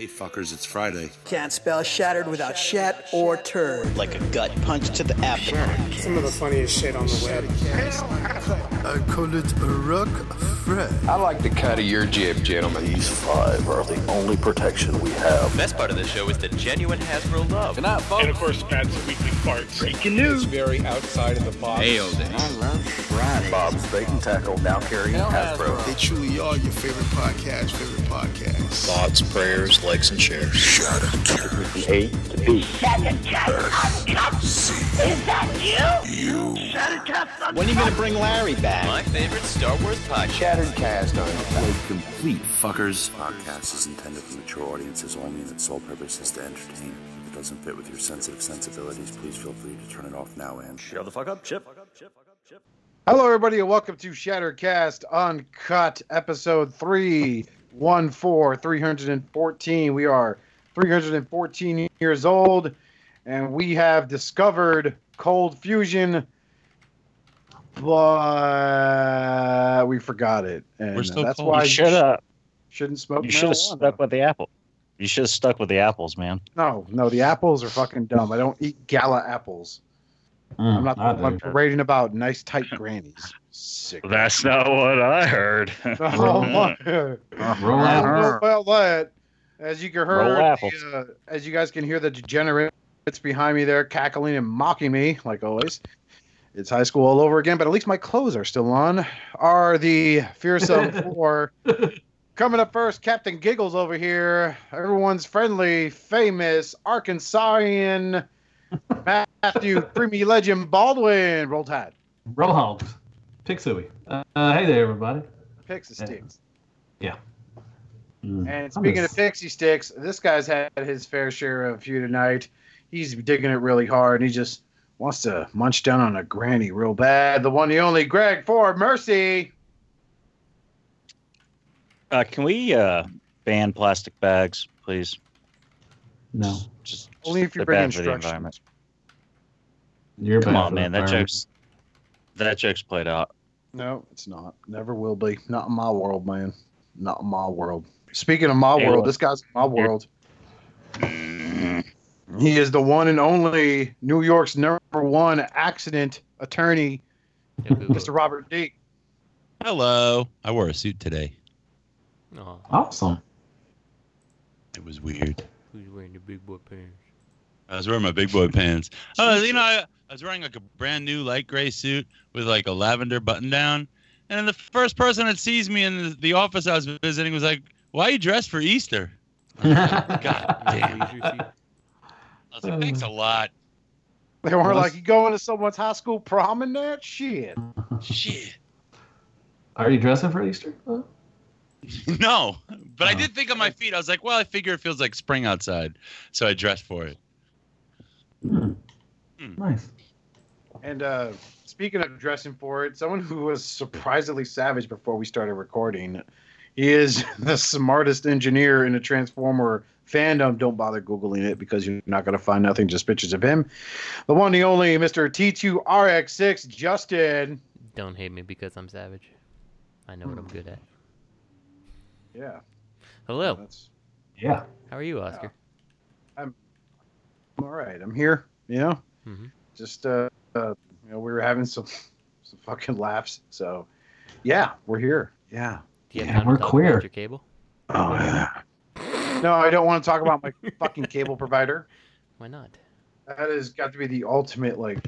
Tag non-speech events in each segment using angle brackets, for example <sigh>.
Hey fuckers, it's Friday. Can't spell shattered without shat or turd. Like a gut punch to the abdomen. Some of the funniest shit on the web. I call it a rock Fred. I like the cut of your jib, gentlemen. These five are the only protection we have. Best part of the show is the genuine Hasbro love. Good night, folks. And of course, Pat's weekly farts. Breaking news. It's very outside of the box. Nailed it. I love Friday. Bob's Bait and Tackle, now carrying Hasbro. They truly are your favorite podcast, favorite podcast. Thoughts, prayers, likes, and shares. Shut up, A to B. Is that you? You. When are you going to bring Larry back? My favorite Star Wars podcast. Shattered cast on it. Complete fuckers. Podcast is intended for mature audiences only and its sole purpose is to entertain. If it doesn't fit with your sensitive sensibilities, please feel free to turn it off now and Shut the fuck up, Chip. Hello, everybody, and welcome to Shattered Cast Uncut, episode 314, 314. We are 314 years old, and we have discovered cold fusion, but we forgot it. And We're still that's cold. why You should have. shouldn't smoke You should have stuck with the apple. You should have stuck with the apples, man. No, no, the apples are fucking dumb. I don't eat gala apples. Mm, I'm not the one parading about nice, tight grannies. Sick. That's not what I heard. Oh, <laughs> my. <laughs> Roll Well, well, that, as you can hear, Roll apples. the, uh, as you guys can hear the degenerates behind me there cackling and mocking me, like always. It's high school all over again, but at least my clothes are still on. Are the fearsome <laughs> four. Coming up first, Captain Giggles over here. Everyone's friendly, famous Arkansasian Matthew Creamy Legend Baldwin. Roll Tide. Roll hogs. Pixui. Uh, uh, hey there, everybody. Pixie sticks. Yeah. And speaking of pixie sticks, this guy's had his fair share of a few tonight. He's digging it really hard, and he just wants to munch down on a granny real bad. The one, the only, Greg For Mercy. Uh, can we uh, ban plastic bags, please? No. Just, Only if you they're bring bad for the instructions. environment. You're Come on, man. That joke's that joke's played out. No, it's not. Never will be. Not in my world, man. Not in my world. Speaking of my Hey, world, look. this guy's my world. He is the one and only New York's number one accident attorney, <laughs> Mr. Robert D. Hello. I wore a suit today. Awesome. It was weird. Who's wearing the big boy pants? I was wearing my big boy pants. Oh, you know, I, I was wearing like a brand new light gray suit with like a lavender button down. And the first person that sees me in the, the office I was visiting was like, "Why are you dressed for Easter?" <laughs> God damn. <laughs> I was like, "Thanks a lot." They were Well, like, that's- you going to someone's high school prom and that shit. Shit. Are you dressing for Easter? Uh, <laughs> No, but I Oh. did think on my feet. I was like, "Well, I figure it feels like spring outside," so I dressed for it. Hmm. Hmm. Nice. And uh, speaking of dressing for it, someone who was surprisingly savage before we started recording, he is <laughs> the smartest engineer in the Transformer fandom. Don't bother Googling it because you're not going to find nothing, just pictures of him. The one, the only Mr. T2RX6, Justin. Don't hate me because I'm savage. I know what I'm good at. Yeah. Hello. That's, Yeah. How are you, Oscar? I'm all right. I'm here, you know? hmm Just, uh, uh, you know, we were having some, <laughs> some fucking laughs. So, yeah, we're here. Yeah. Do Yeah, we're queer. Your cable? Oh, yeah. No, I don't want to talk about my <laughs> fucking cable provider. Why not? That has got to be the ultimate, like,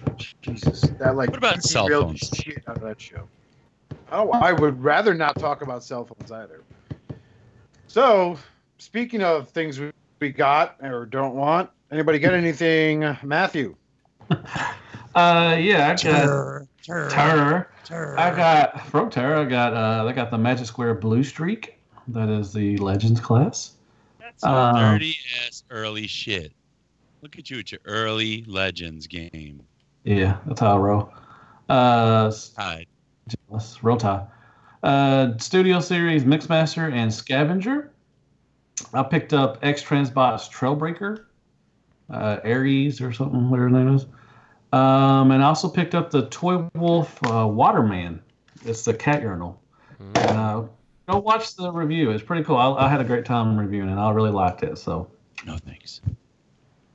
Jesus. That, like, What about cell derailed phones? shit out of that show. Oh, I would rather not talk about cell phones either. So, speaking of things we- we got or don't want, anybody get <laughs> anything, Matthew? <laughs> Uh, yeah, I got Terror. I got from Terror. I got uh, I got the Magic Square Blue Streak. That is the Legends class. That's some Um, dirty ass early shit. Look at you at your early Legends game. Yeah, that's how I roll. Uh, Hi. Let's roll tie. Uh, Studio Series Mixmaster and Scavenger. I picked up X Transbot's Trailbreaker, uh, Aries or something, whatever his name is. Um, and I also picked up the Toy Wolf uh, Waterman. It's the cat urinal. And, uh, go watch the review. It's pretty cool. I, I had a great time reviewing it. I really liked it. So No thanks.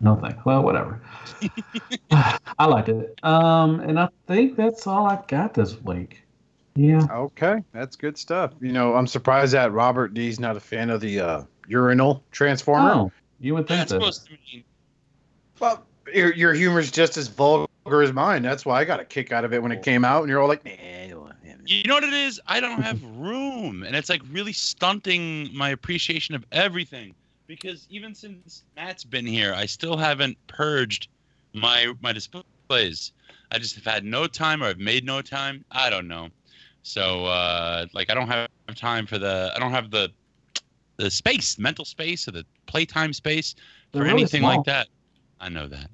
no thanks. Well, whatever. <laughs> <sighs> I liked it. Um, and I think that's all I got this week. Yeah. Okay, that's good stuff. You know, I'm surprised that Robert D's not a fan of the uh, urinal transformer. Oh, you would think That's that. supposed to mean Well, your, your humor's just as vulgar as mine. That's why I got a kick out of it when it came out, and you're all like, nah, I don't want it." You know what it is? I don't have <laughs> room, and it's like really stunting my appreciation of everything. Because even since Matt's been here, I still haven't purged my my displays. I just have had no time, or I've made no time. I don't know. So uh, like, I don't have time for the. I don't have the the space, mental space, or the playtime space They're for really anything small. like that. I know that.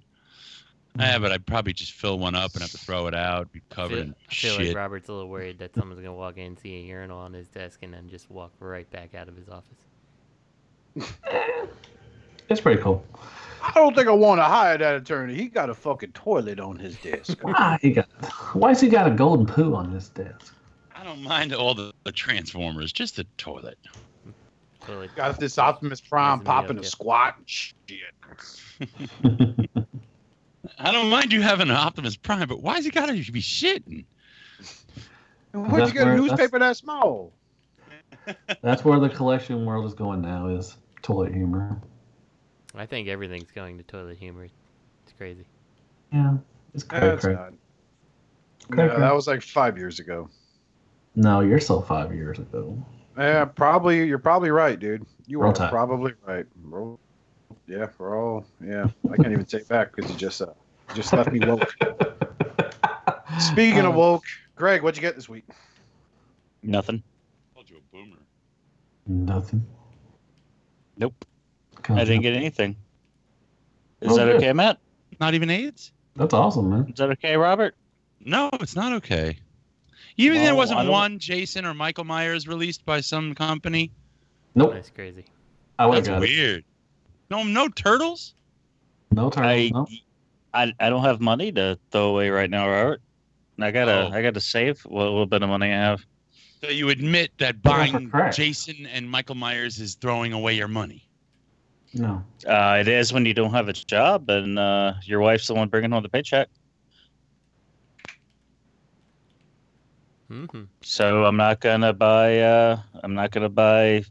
Hmm. Yeah, but I'd probably just fill one up and have to throw it out, be I covered feel, in I feel shit. like Robert's a little worried that someone's gonna walk in, see a urinal on his desk, and then just walk right back out of his office. <laughs> It's pretty cool. I don't think I want to hire that attorney. He got a fucking toilet on his desk. <laughs> Why he got? Why's he got a golden poo on his desk? I don't mind all the, the transformers, just the toilet. Toilet. got this Optimus Prime popping a a- squat and shit. <laughs> I don't mind you having an Optimus Prime, but why is he gotta be shitting? Where'd you That's get a newspaper that small? That's where the collection world is going now. Is toilet humor. I think everything's going to toilet humor. It's crazy. Yeah, it's cray That's cray. not. Cray, No, cray. that was like five years ago. No, you're still five years ago. Yeah, probably. You're probably right, dude. You Roll are Tide. probably right. Roll. Yeah, we're all. Yeah, I can't even take back because you just uh, just left me woke. <laughs> Speaking of Um, woke, Greg, what'd you get this week? Nothing. Told you a boomer. Nothing. Nope. God, I didn't get anything. Is Oh, that good. okay, Matt? Not even AIDS? That's awesome, man. Is that okay, Robert? No, it's not okay. Even there Well, I wasn't one Jason or Michael Myers released by some company. Nope. That's crazy. I would have That's it. weird. No, no turtles. No turtles. I, no. I I don't have money to throw away right now, Robert. I gotta Oh. I gotta save what little bit of money I have. So you admit that buying. Jason and Michael Myers is throwing away your money. No. Uh, it is when you don't have a job and uh, your wife's the one bringing home the paycheck. Mm-hmm. So I'm not gonna buy. Uh, I'm not gonna buy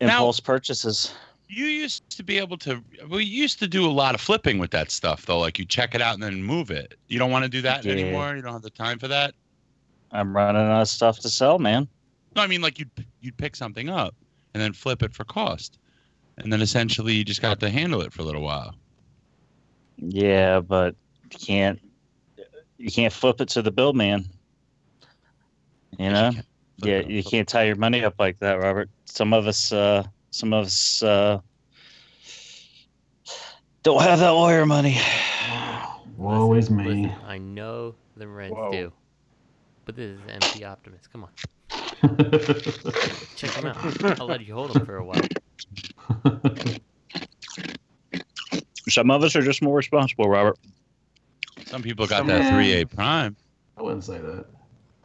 Now- impulse purchases. You used to be able to. We used to do a lot of flipping with that stuff, though. Like you check it out and then move it. You don't want to do that Yeah. anymore. You don't have the time for that. I'm running out of stuff to sell, man. No, I mean like you'd you'd pick something up and then flip it for cost, and then essentially you just got to handle it for a little while. Yeah, but you can't. You can't flip it to the bill, man. You know. Flip Yeah, you can't tie your money up like that, Robert. Some of us, uh, some of us, uh, don't have that lawyer money. Woe is me. Listen, I know the rents Whoa. due, but this is MC Optimus. Come on, check him out. I'll let you hold him for a while. <laughs> Some of us are just more responsible, Robert. Some people got Some- that three A prime. I wouldn't say that.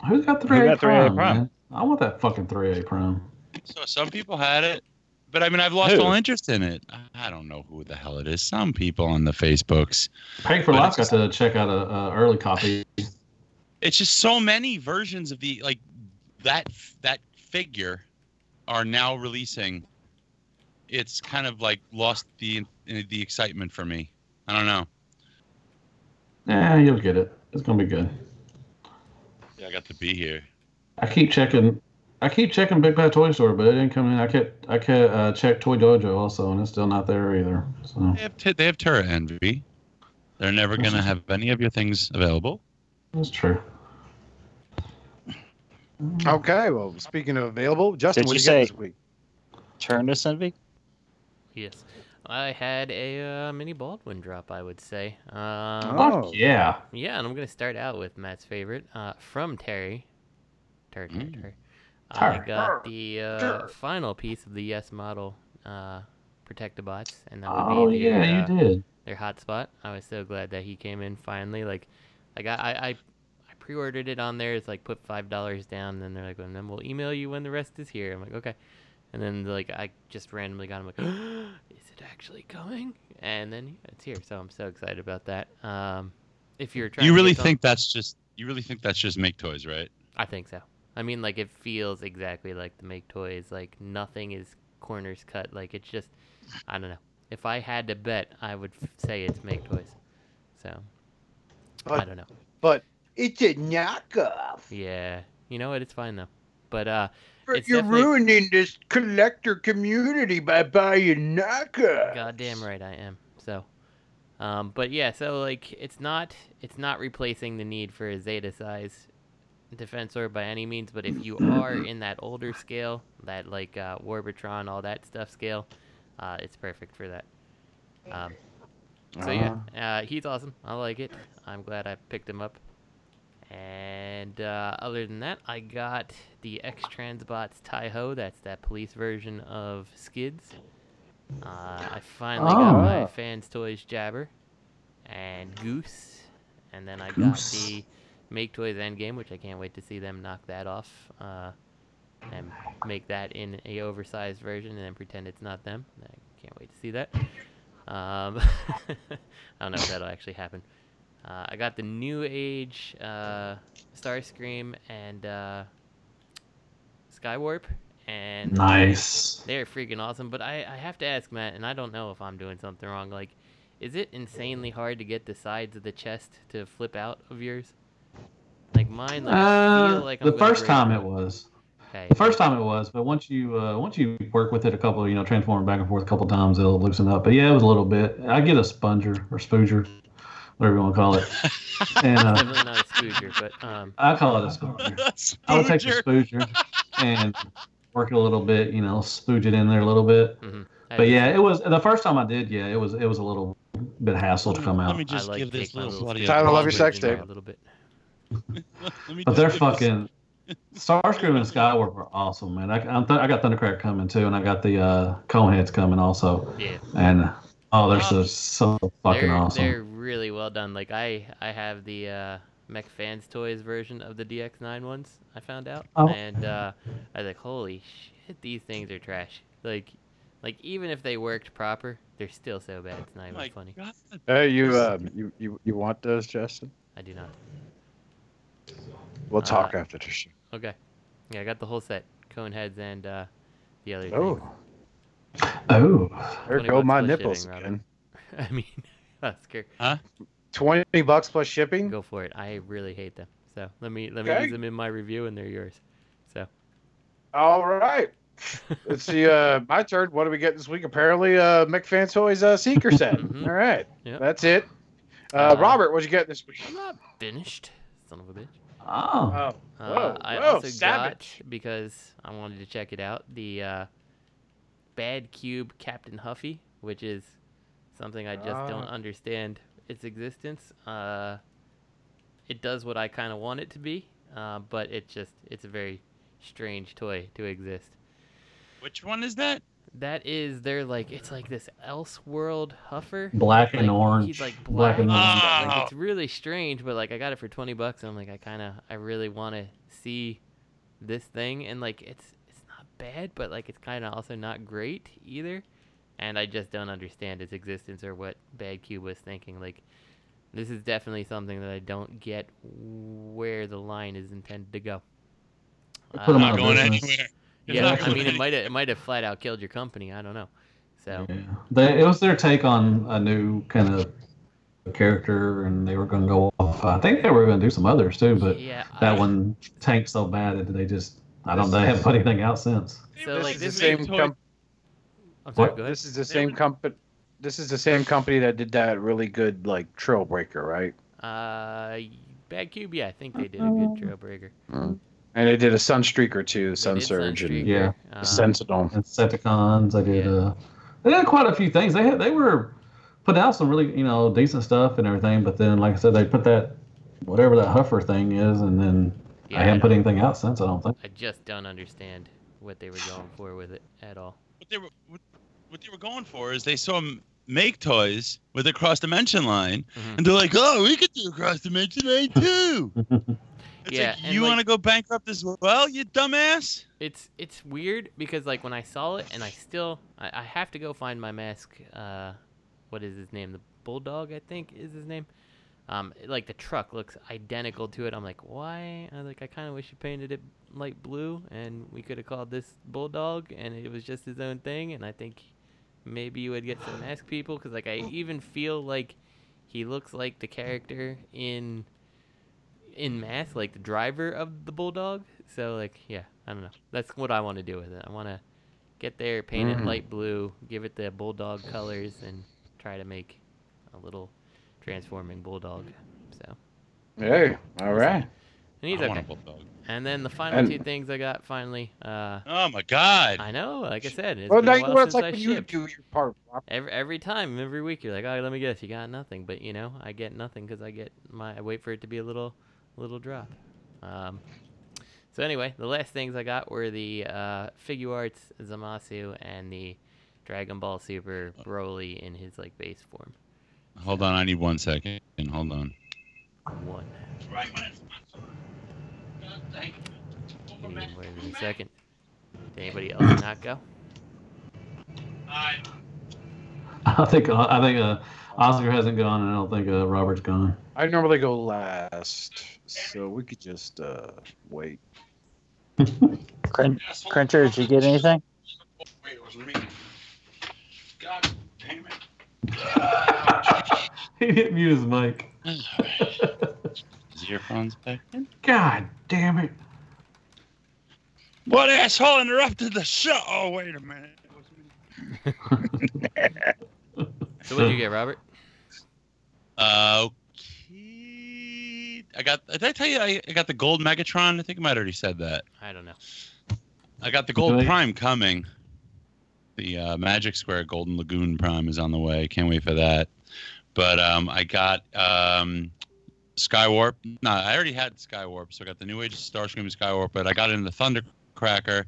Who's got Who 3A got 3A Prime, Prime? I want that fucking 3A Prime. So some people had it, but I mean I've lost Who? all interest in it. I- I don't know who the hell it is. Some people on the Facebooks. Peg for Life got it's to check out a, a early copy. It's just so many versions of the like that that figure are now releasing. It's kind of like lost the the excitement for me. I don't know. Yeah, you'll get it. It's gonna be good. Yeah, I got to be here. I keep checking. I keep checking Big Bad Toy Store, but it didn't come in. I kept I kept uh, checked Toy Dojo also, and it's still not there either. So They have t- they have Terra Envy. They're never gonna have any of your things available. that's true. Okay, well, speaking of available, Justin, Did what you you get say- this week? Turn this envy. Yes, I had a uh, mini Baldwin drop. I would say. Um, Oh. Yeah. Yeah, and I'm gonna start out with Matt's favorite uh, from Terry. Terry, Terry, Mm. Terry. I Terry. got the uh, final piece of the Yes model uh, Protectobots, and that would Oh be their, yeah, uh, you did. their hotspot. I was so glad that he came in finally. Like, like I, I, I, I pre-ordered it on there. It's like put five dollars down, and then they're like, and then we'll email you when the rest is here. I'm like, okay. And then like I just randomly got, I'm like, <gasps> is it actually coming? And then yeah, it's here, so I'm so excited about that. Um, if you're trying, You to really get some- think that's just you really think that's just make toys, right? I think so. I mean, like it feels exactly like the make toys. Like nothing is corners cut. Like it's just, I don't know. If I had to bet, I would f- say it's make toys. So, I don't know. But it's a knockoff. Yeah, you know what? It's fine though. But uh, But it's you're ruining this collector community by buying knockoffs. Goddamn right I am. So, um, but yeah, so like it's not it's not replacing the need for a Zeta size defensor by any means. But if you are in that older scale, that like uh, Warbotron, all that stuff scale, uh, it's perfect for that. Um, so yeah, uh, he's awesome. I like it. I'm glad I picked him up. And uh, other than that, I got the X Transbots Taiho. That's that police version of Skids. Uh, I finally got my Oh. Fans Toys Jabber and Goose, and then I got Goose. the Make Toys Endgame, which I can't wait to see them knock that off uh, and make that in a oversized version, and then pretend it's not them. I can't wait to see that. Um, <laughs> I don't know if that'll actually happen. Uh, I got the New Age uh, Starscream and uh, Skywarp, and Nice. they're freaking awesome. But I, I have to ask Matt, and I don't know if I'm doing something wrong. Like, is it insanely hard to get the sides of the chest to flip out of yours? Like mine, like Uh, like the first time it. it was. Okay. The first time it was, but once you uh, once you work with it a couple, you know, transform back and forth a couple times, it'll loosen up. But yeah, it was a little bit. I get a sponger or spooger, whatever you want to call it. <laughs> and uh, Definitely not a spooger, but um, I call it a spooger. <laughs> I would take the spooger and work it a little bit, you know, spooge it in there a little bit. mhm. But yeah, it was the first time I did. Yeah, it was it was a little bit hassle to come out. Let me just I like give this take little little bloody Tyler, love your sex tape. a little bit. <laughs> But they're fucking Starscream and Skywarp are awesome, man. I, I'm th- I got Thundercracker coming too, and I got the uh, Coneheads coming also. Yeah. And oh, they're so so fucking they're, awesome. They're really well done. Like I, I have the uh, Mech Fans Toys version of the DX9 ones. I found out, Oh. and uh, I was like, holy shit, these things are trash. Like, like even if they worked proper, they're still so bad. It's not even my funny. God. Hey, you, um, you, you, you want those, Justin? I do not. We'll talk Uh, after the show. Okay. Yeah, I got the whole set, cone heads and uh, the other Oh, things. Oh, there go my nipples shipping, again. <laughs> I mean, <laughs> that's scary. Twenty bucks plus shipping. Go for it. I really hate them. So let me let me Okay. use them in my review, and they're yours. So All right. <laughs> Let's see. Uh, my turn. What do we get this week? Apparently, uh, McFan Toys uh, Seeker set. Mhm. All right. Yep. That's it. Uh, Uh, Robert, what'd you get this week? I'm not finished, son of a bitch. oh, Oh, Uh, whoa, I whoa, also savage. got because I wanted to check it out the uh, Bad Cube Captain Huffy, which is something I just don't Ah. understand its existence. Uh, it does what I kind of want it to be, uh, but it just it's a very strange toy to exist. Which one is that? That is they're like it's like this Elseworld Huffer. black and orange. He's like black black. and orange. Ah. Like it's really strange, but like I got it for twenty bucks, and I'm like I kind of I really want to see this thing, and like it's it's not bad, but like it's kind of also not great either, and I just don't understand its existence or what Bad Cube was thinking. Like this is definitely something that I don't get where the line is intended to go. Put 'em Uh, out Not going business. anywhere. It's yeah, I going mean it might have it might have flat out killed your company. I don't know. So Yeah. They, it was their take on a new kind of character, and they were going to go off. I think they were going to do some others too, but yeah, that I- one tanked so bad that they just. I don't. They haven't put anything out since. So this like is this the same is, toy- com- I'm sorry. What? Go ahead. This is the same company. This is the same company that did that really good like Trailbreaker, right? Uh, Bad Cube. Yeah, I think they did a good Trailbreaker. And they did a Sunstreaker too, Sun Surge and Yeah. the um, Sentinel. And Decepticons. They did. Yeah. Uh, they did quite a few things. They had. They were putting out some really you know decent stuff and everything. But then, like I said, they put that whatever that Huffer thing is, and then yeah, I haven't put don't- anything out since. I don't think. I just don't understand what they were going for with it at all. What they were what, what they were going for is they saw m- make toys with a cross dimension line, Mhm. and they're like, "Oh, we could do a cross dimension line <laughs> too." <laughs> It's yeah, like, you like, want to go bankrupt as well, you dumbass? It's it's weird because like when I saw it and I still I, I have to go find my mask. Uh, what is his name? The bulldog, I think, is his name. Um, like the truck looks identical to it. I'm like, why? I like I kind of wish you painted it light blue, and we could have called this bulldog, and it was just his own thing. And I think maybe you would get some <sighs> mask people because like I even feel like he looks like the character in in mask, like the driver of the bulldog. So like, yeah, I don't know. That's what I want to do with it. I want to get there, paint it Mhm. light blue, give it the bulldog colors, and try to make a little transforming bulldog. So Hey, all right. and he's I want a okay. bulldog. And then the final And- two things I got finally. Uh, Oh my god. I know, like I said, it's Well, been now a while since like I when you shipped. do your part. Every every time, every week, you're like, oh, let me guess, you got nothing. But you know, I get nothing because I get my I wait for it to be a little little drop. Um, so anyway, the last things I got were the uh, Figuarts Zamasu and the Dragon Ball Super Broly in his like base form. Hold on, I need one second. Hold on. One. Give me more than a second. Did anybody else not go? I think I think uh, Oscar hasn't gone, and I don't think uh, Robert's gone. I normally go last, so we could just uh, wait. <laughs> Crin- Cruncher, did you get anything? <laughs> <laughs> he didn't mute his mic. Is earphones back in? God damn it! What asshole interrupted the show? Oh, wait a minute. <laughs> So what did you get, Robert? Uh, okay. I got. Did I tell you I, I got the gold Megatron? I think I might have already said that. I don't know. I got the gold Okay. Prime coming. The uh, Magic Square Golden Lagoon Prime is on the way. Can't wait for that. But um, I got um, Skywarp. No, I already had Skywarp, so I got the New Age Starscream Skywarp. But I got it in the Thundercracker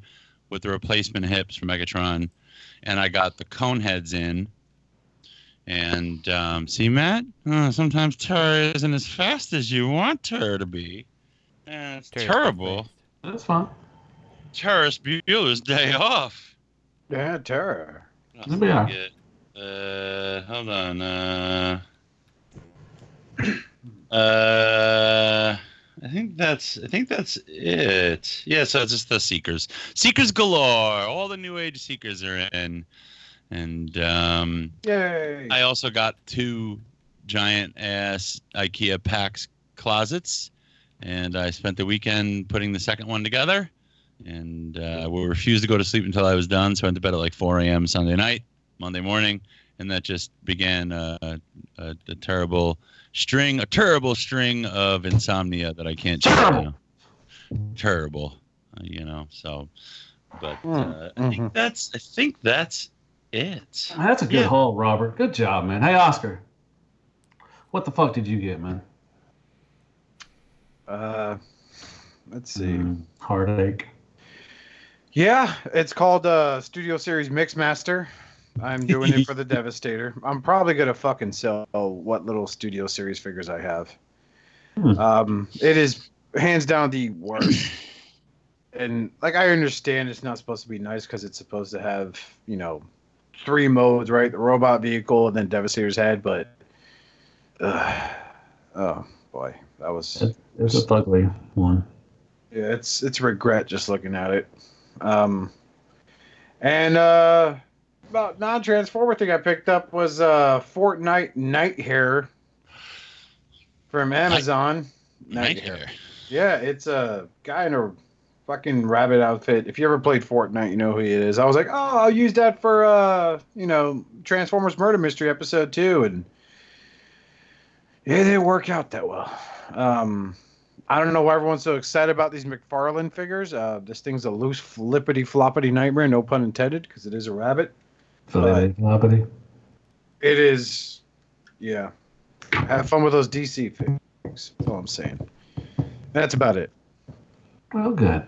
with the replacement hips for Megatron, and I got the Coneheads in. And um, see, Matt, uh, sometimes Terra isn't as fast as you want her to be. And it's Terra's terrible. That's fine. Terrace Bueller's day off. Yeah, terror. It'll be. Get- Uh, hold on. Uh, <clears throat> uh, I think that's. I think that's it. Yeah. So it's just the Seekers. Seekers galore. All the New Age Seekers are in, and um, Yay! I also got two giant ass IKEA PAX closets, and I spent the weekend putting the second one together. And uh, we refused to go to sleep until I was done, so I went to bed at like 4 a.m. Sunday night, Monday morning, and that just began uh, a, a terrible string, a terrible string of insomnia that I can't. shake Terrible. now. Terrible, uh, you know. So, but Mm, uh, I think that's. I think that's it. That's a good Yeah. haul, Robert. Good job, man. Hey, Oscar, what the fuck did you get, man? Uh, let's see. Mm, heartache. Yeah, it's called uh, Studio Series Mixmaster. I'm doing it <laughs> for the Devastator. I'm probably gonna fucking sell what little Studio Series figures I have. Hmm. Um, it is hands down the worst. <clears throat> and like I understand, it's not supposed to be nice because it's supposed to have you know three modes, right? The robot vehicle and then Devastator's head, but uh, oh boy, that was It, it's a ugly one. yeah, it's it's regret just looking at it. Um, and uh, about non-transformer thing I picked up was uh Fortnite Nitehare from Amazon. Nitehare. Yeah, it's a guy in a fucking rabbit outfit. If you ever played Fortnite, you know who he is. I was like, oh, I'll use that for uh, you know, Transformers Murder Mystery episode two, and it didn't work out that well. Um, I don't know why everyone's so excited about these McFarlane figures. Uh, this thing's a loose flippity floppity nightmare, no pun intended, because it is a rabbit. Filet floppity. It is, yeah. Have fun with those DC figs. That's all I'm saying. That's about it. Well, good.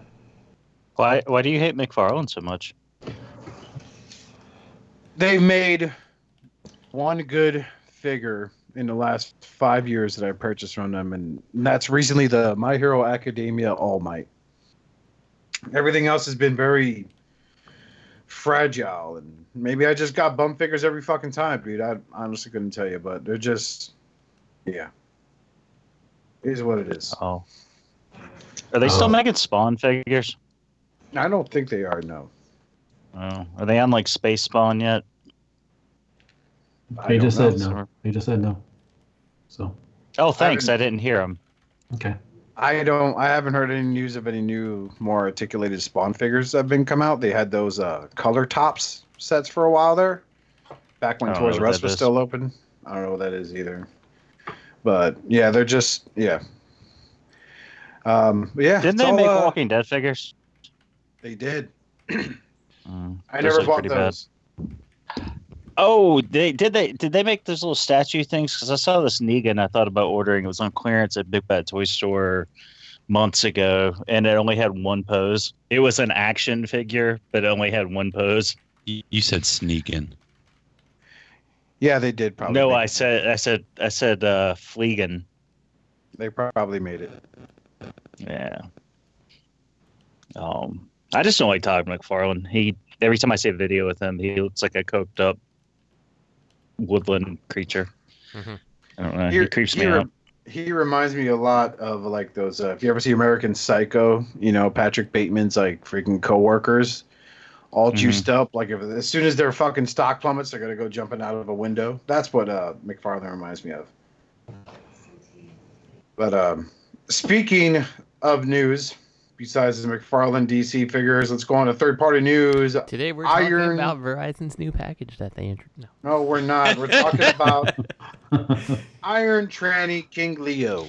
Why why do you hate McFarlane so much? They've made one good figure in the last five years that I purchased from them, and that's recently the My Hero Academia All Might. Everything else has been very fragile, and maybe I just got bum figures every fucking time, dude. I honestly couldn't tell you, but they're just, yeah, it is what it is. Oh, are they still Oh. making Spawn figures? I don't think they are. No, Oh, are they on like Space Spawn yet? I He just know, said no. sir. He just said no. So Oh, thanks. haven't- I didn't hear them. okay. I don't. I haven't heard any news of any new, more articulated Spawn figures that have been come out. They had those uh, color tops sets for a while there, back when I don't know Toys R Us was is. still open. I don't know what that is either. But yeah, they're just yeah. Um, yeah, Didn't they all, make uh, Walking Dead figures? They did. Mm, I never bought pretty bad. Those. Oh, they did they did they make those little statue things? Because I saw this Negan. I thought about ordering. It was on clearance at Big Bad Toy Store months ago, and it only had one pose. It was an action figure, but it only had one pose. You, you said sneaking. Yeah, they did probably. no, I it. said I said I said uh Fleegan. they probably made it. Yeah. Um, I just don't like Todd McFarlane. He every time I see a video with him, he looks like a coked up woodland creature. Mhm. I don't know. He, creeps me re- out. He reminds me a lot of like those. Uh, if you ever see American Psycho, you know Patrick Bateman's like freaking coworkers, all Mhm. juiced up. Like if as soon as their fucking stock plummets, they're gonna go jumping out of a window. That's what uh, McFarlane reminds me of. But um, speaking of news, besides the McFarlane DC figures, let's go on to third party news. Today we're talking Iron- about Verizon's new package that they introduced. No. No, we're not. We're talking <laughs> about Iron Tranny King Leo.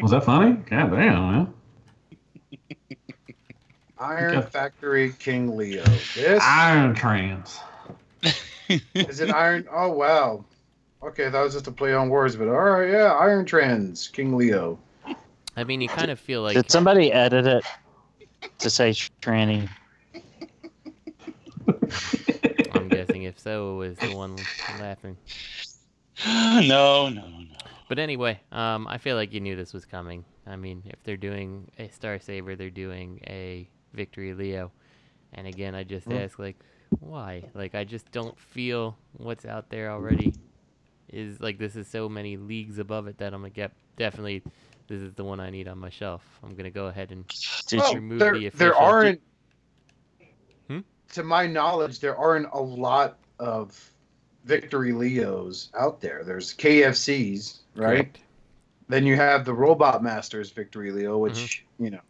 Was that funny? God damn, man. Iron Okay. Factory King Leo. This Iron Trans. <laughs> is it Iron. Oh wow. Okay, that was just a play on words, but all right, yeah, Iron Trans King Leo. I mean, you kind of feel like Did somebody edit it to say tranny? <laughs> I'm guessing if so, it was the one laughing. <sighs> no, no, no. But anyway, um, I feel like you knew this was coming. I mean, if they're doing a Star Saber, they're doing a Victory Leo. And again, I just Hmm. ask, like, why? Like, I just don't feel what's out there already is like this is so many leagues above it that I'm like, yep, definitely, this is the one I need on my shelf. I'm gonna go ahead and Did Well, you, remove there, the there aren't. Hmm? To my knowledge, there aren't a lot of Victory Leos out there. There's KFCs, right? Correct. Then you have the Robot Masters Victory Leo, which Mm-hmm. you know.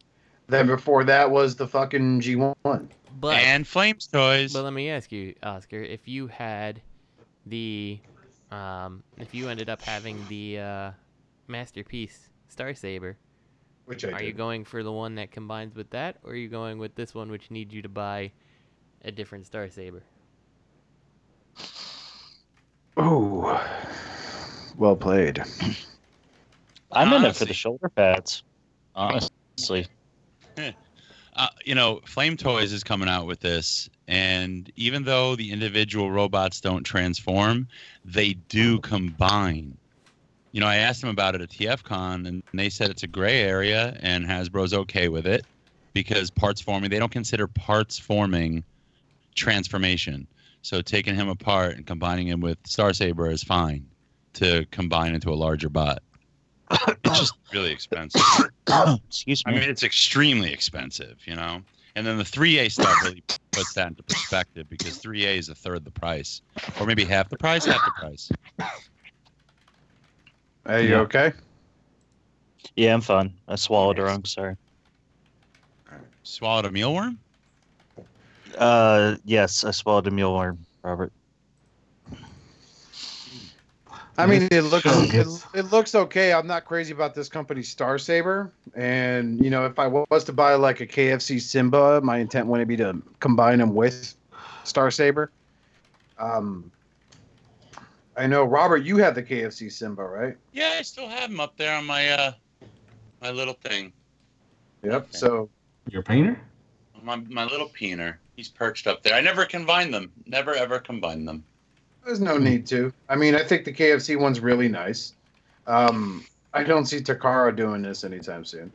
Then before that was the fucking G1. But and Flames toys. But let me ask you, Oscar, if you had the, um, if you ended up having the uh, masterpiece Star Saber, Which I are you going for the one that combines with that, or are you going with this one, which needs you to buy a different Star Saber? Oh, well played. I'm in it for the shoulder pads. Honestly, <laughs> uh, you know, Flame Toys is coming out with this, and even though the individual robots don't transform, they do combine. You know, I asked them about it at TFCon, and they said it's a gray area, and Hasbro's okay with it because parts forming, they don't consider parts forming transformation. So taking him apart and combining him with Star Saber is fine to combine into a larger bot. it's just really expensive. <coughs> excuse me. I mean, it's extremely expensive, you know. And then the 3A stuff really puts that into perspective because 3A is a third the price, or maybe half the price, half the price. Are you Yeah. okay? yeah, I'm fine. I swallowed a wrong. Sorry. Swallowed a mealworm? Uh, yes, I swallowed a mealworm, Robert. I mean, it looks it, it looks okay. I'm not crazy about this company, Star Saber. And you know, if I was to buy like a KFC Simba, my intent wouldn't be to combine them with Star Saber. Um, I know, Robert, you have the KFC Simba, right? Yeah, I still have them up there on my uh my little thing, Yep. So Your painter? my my little painter. He's perched up there. I never combine them. Never ever combine them. There's no need to. I mean, I think the KFC one's really nice. Um, I don't see Takara doing this anytime soon.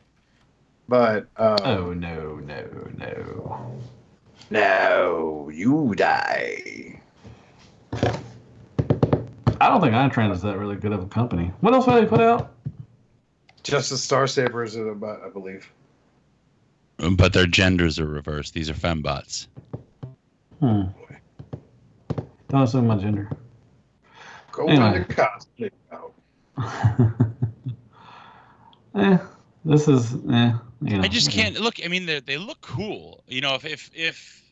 But um, oh no, no, no. No, you die. I don't think Iron Trans is that really good of a company. What else have they put out? Just the Star Sabers, about, I believe. But their genders are reversed. These are fembots. Hmm. Don't assume my gender. Go Anyway. into cosplay. Oh. <laughs> Eh, this is eh. You know, I just can't look. I mean, they they look cool. You know, if if if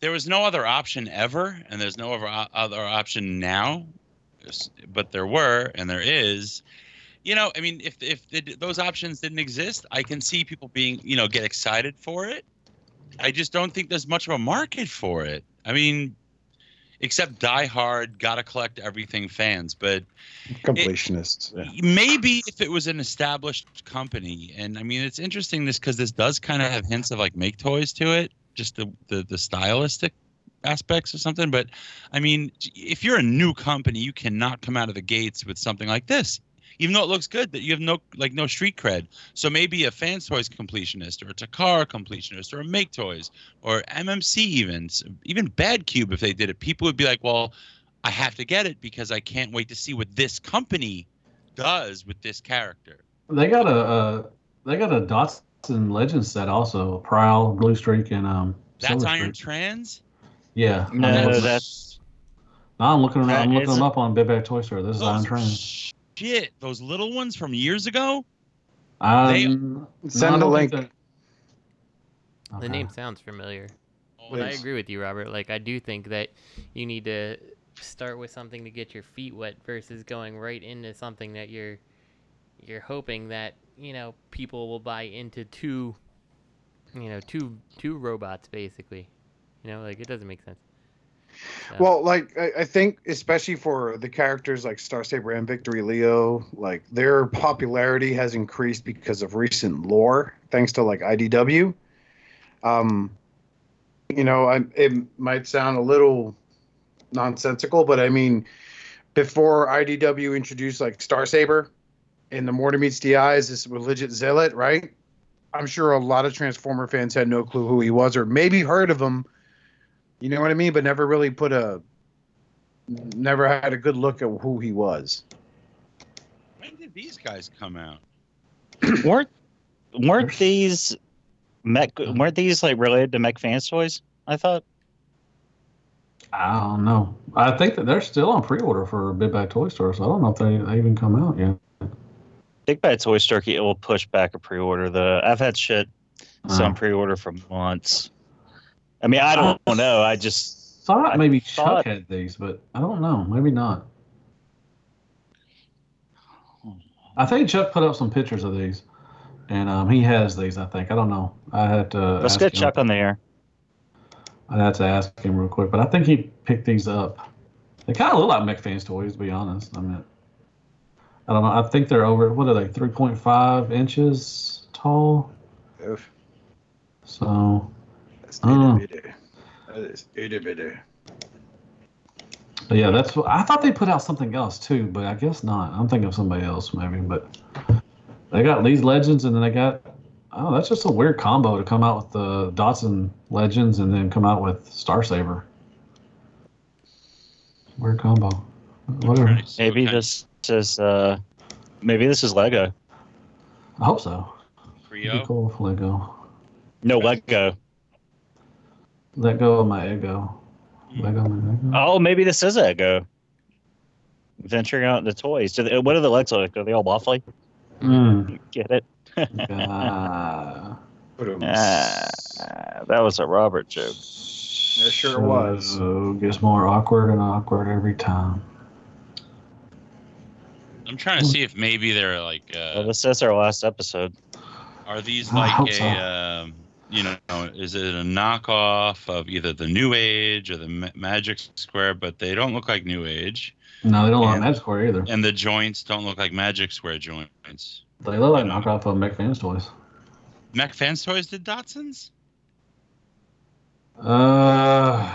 there was no other option ever, and there's no other other option now, but there were, and there is. You know, I mean, if if the, those options didn't exist, I can see people being, you know, get excited for it. I just don't think there's much of a market for it. I mean, except die-hard, gotta collect everything fans, but Completionists. yeah. maybe if it was an established company and i mean it's interesting this because this does kind of have hints of like make toys to it just the, the the stylistic aspects or something but i mean if you're a new company you cannot come out of the gates with something like this even though it looks good that you have no like no street cred so maybe a fans toys completionist or a takara completionist or a make toys or mmc even even bad cube if they did it people would be like well I have to get it because I can't wait to see what this company does with this character. They got a uh, they got a Datsun Legends set also. Prowl, Blue Streak, and um. That's Silver Iron Streak. Trans. Yeah. No, I'm looking- that's No, I'm looking. I'm Uh, looking them up on Big Bad Toy Store. This is Iron Those Trans. Shit, those little ones from years ago. Um, Send I the don't link. think The Okay. name sounds familiar. But I agree with you, Robert. Like, I do think that you need to start with something to get your feet wet versus going right into something that you're you're hoping that you know people will buy into two you know two two robots basically. You know, like it doesn't make sense. So- Well, like I, I think, especially for the characters like Star Saber and Victory Leo, like their popularity has increased because of recent lore, thanks to like IDW. Um, you know, I, it might sound a little nonsensical, but I mean, before IDW introduced like Star Saber and the More Than Meets the Eyes, this legit zealot, right? I'm sure a lot of Transformer fans had no clue who he was, or maybe heard of him. You know what I mean? But never really put a, never had a good look at who he was. When did these guys come out? <clears throat> weren't weren't these mech weren't these like related to mech fans toys? I thought. I don't know. I think that they're still on pre-order for Big Bad Toy Store, so I don't know if they, they even come out yet. Big Bad Toy Store it will push back a pre-order. The I've had shit Uh, some pre-order for months. I mean, I don't know. I just thought I maybe thought- Chuck had these, but I don't know. Maybe not. I think Chuck put up some pictures of these, and um, he has these. I think I don't know. I had to. let's ask get him. Chuck on the air. I'd have to ask him real quick, but I think he picked these up. They kind of look like Mech Fans toys, to be honest. I mean, I don't know. I think they're over. What are they? Three point five inches tall. Oof. So, That's Oh. itty bitty. That is itty bitty. but yeah, that's. what I thought they put out something else too, but I guess not. I'm thinking of somebody else maybe. But they got these legends, and then they got. Oh, that's just a weird combo to come out with the Datsun legends and then come out with Star Saber. Weird combo. Whatever. Trying to see what Maybe kind of this is uh, maybe this is Lego. I hope so. It'd be cool if Lego. No Lego. Let go of my ego. Lego my ego. Oh, maybe this is ego. Venturing out into toys. Do they, what are the legs look like? Are they all waffly? Mm. Get it? Ah. Ah, that was a Robert joke. It sure was. So gets more awkward and awkward every time. I'm trying to see if maybe they're like, Well, uh, this is our last episode. are these like a, so. um, you know, is it a knockoff of either the New Age or the Ma- Magic Square? But they don't look like New Age, No, they don't look like Magic Square either. and the joints don't look like Magic Square joints. They look like knockoff of Mech Fans toys. Mech Fans Toys did Datsuns? Uh,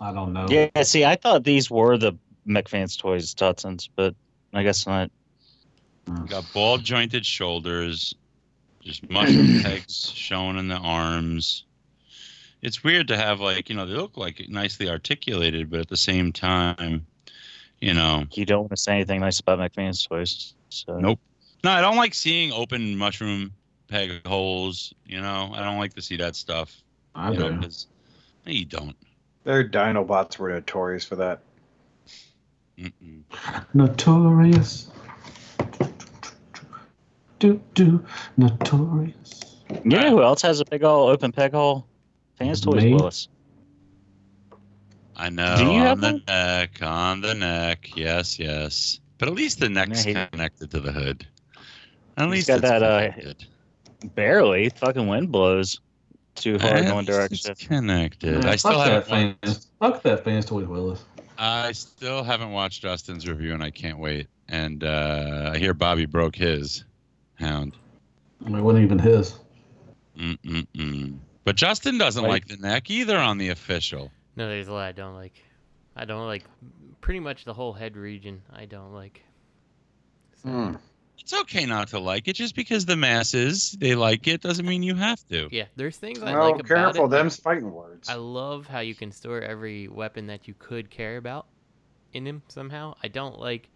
I don't know. Yeah, see, I thought these were the Mech Fans Toys Datsuns, but I guess not. Got ball jointed shoulders, just mushroom <clears throat> pegs showing in the arms. It's weird to have like you know they look like nicely articulated, but at the same time, you know, You don't want to say anything nice about Mech Fans Toys. So. nope. No, I don't like seeing open mushroom peg holes. You know, I don't like to see that stuff. I you know, no, you don't. Their Dinobots were notorious for that. Mm-mm. Notorious. Do do notorious. You know who else has a big old open peg hole? Fans Toys Me? Willis. I know. Do you on have the one? neck, on the neck. Yes, yes. But at least the neck's Yeah, he- connected to the hood. At He's least got it's that, uh. Barely. Fucking wind blows too hard in one direction. It's connected. Yeah, I still that haven't. Watched, fans. Fuck that fans toys Willis. I still haven't watched Justin's review, and I can't wait. And uh, I hear Bobby broke his hound. I mean, it wasn't even his. Mm-mm-mm. But Justin doesn't Like- like the neck either on the official. No, there's a lot I don't like. I don't like pretty much the whole head region. I don't like. So, Hmm. It's okay not to like it. Just because the masses they like it doesn't mean you have to. Yeah, there's things I Well, like about careful, it. them's fighting words. I love how you can store every weapon that you could care about in him somehow. I don't like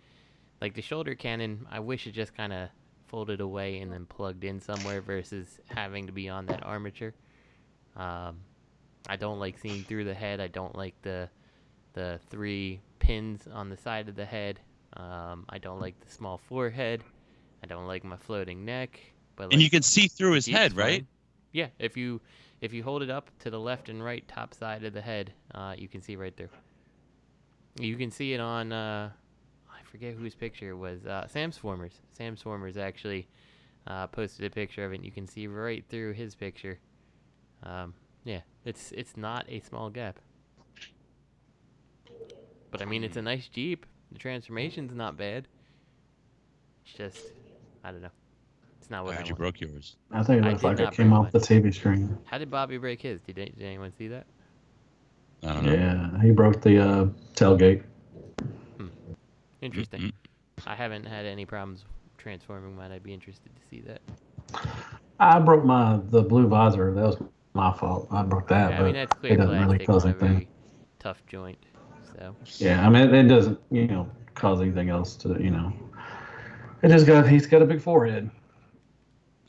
like the shoulder cannon. I wish it just kind of folded away and then plugged in somewhere versus having to be on that armature. Um, I don't like seeing through the head. I don't like the the three pins on the side of the head. Um, I don't like the small forehead. I don't like my floating neck. But And you can see through his head, right? Yeah, if you if you hold it up to the left and right top side of the head, uh, you can see right through. You can see it on uh, forget whose picture it was. Uh, Sam Swarmers. Sam Swarmers actually uh, posted a picture of it. and You can see right through his picture. Um, yeah, it's it's not a small gap. But I mean, it's a nice Jeep. The transformation's not bad. It's just, I don't know. It's not I what I, heard you want. broke yours. I think it I looks like it came break off the TV screen. How did Bobby break his? Did, did anyone see that? I don't know. Yeah, he broke the uh, tailgate. Interesting. Mm-mm. I haven't had any problems transforming mine. I'd be interested to see that. I broke my the blue visor. That was my fault. I broke that, yeah, I but mean that's clear it doesn't really cause anything. tough joint. So Yeah, I mean, it, it doesn't, you know, cause anything else to, you know. It just got, he's got a big forehead.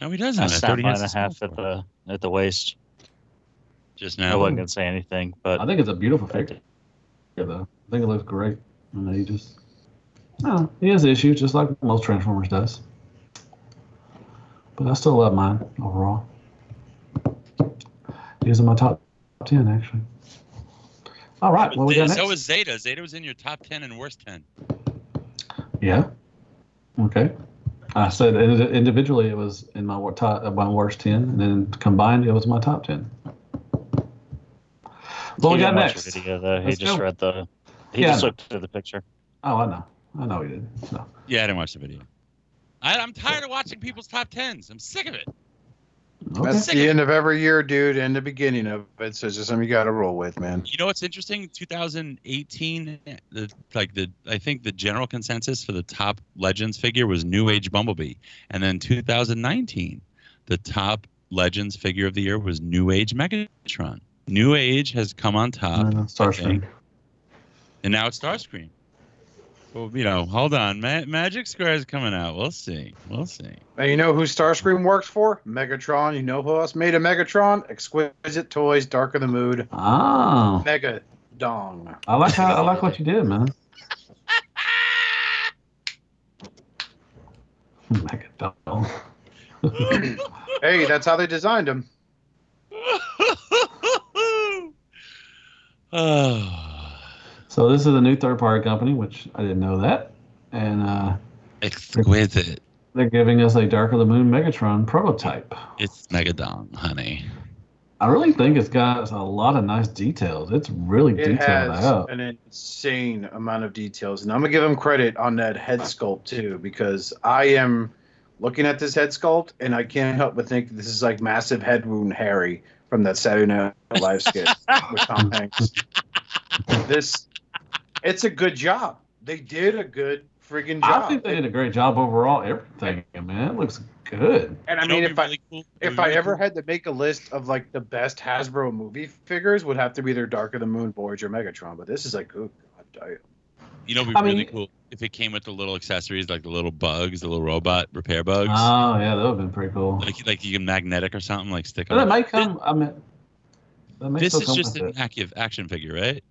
No, he doesn't. I I thought snapped he mine has in a small half at the at the waist. Just now, I wasn't gonna say anything, but I think it's a beautiful figure, Yeah, though. I think it looks great. I mean, he just, no, he has issues, just like most Transformers does. But I still love mine overall. These are my top 10, actually. All right, what we got next? so was Zeta. Zeta was in your top ten and worst ten. Yeah. Okay. I said individually it was in my top, uh, my worst ten, and then combined it was my top ten. What we he got didn't watch next? the video though. He Let's just go. read the. He Yeah, just looked at the picture. Oh, I know. I know he did. No. Yeah, I didn't watch the video. I, I'm tired of watching people's top tens. I'm sick of it. Okay. That's the end of every year, dude, and the beginning of it. So it's just something you got to roll with, man. You know what's interesting? 2018, the like the I think the general consensus for the top Legends figure was New Age Bumblebee, and then 2019, the top Legends figure of the year was New Age Megatron. New Age has come on top, Uh, Starscream. and now it's Starscream. Well, you know, hold on, Ma- Magic Square is coming out. We'll see. We'll see. And you know who Starscream works for? Megatron. You know who else made a Megatron? Exquisite Toys, Dark of the Moon, Oh, Mega Dong. I like how I like what you did, man. Megadon. <laughs> Hey, that's how they designed him. <laughs> oh, So this is a new third-party company, which I didn't know that, and uh, exquisite. they're giving us a Dark of the Moon Megatron prototype. It's Megadon, honey. I really think it's got a lot of nice details. It's really It detailed has out. an insane amount of details, and I'm gonna give him credit on that head sculpt too, because I am looking at this head sculpt and I can't help but think this is like massive head wound Harry from that Saturday Night Live skit <laughs> with Tom Hanks. This, it's a good job. They did a good friggin' job. I think they did a great job overall. Everything, man, it looks good. And I mean, if be I cool? if It'd I ever really had to make a list of like the best Hasbro movie figures, would have to be their Dark of the Moon, Voyager, Megatron. But this is like, oh god damn. you know, it'd be I really mean- cool if it came with the little accessories, like the little bugs, the little robot repair bugs, Oh yeah, that would have been pretty cool. like like you can magnetic or something, like stick But it on. may come. I mean, This is just an it. active action figure, right?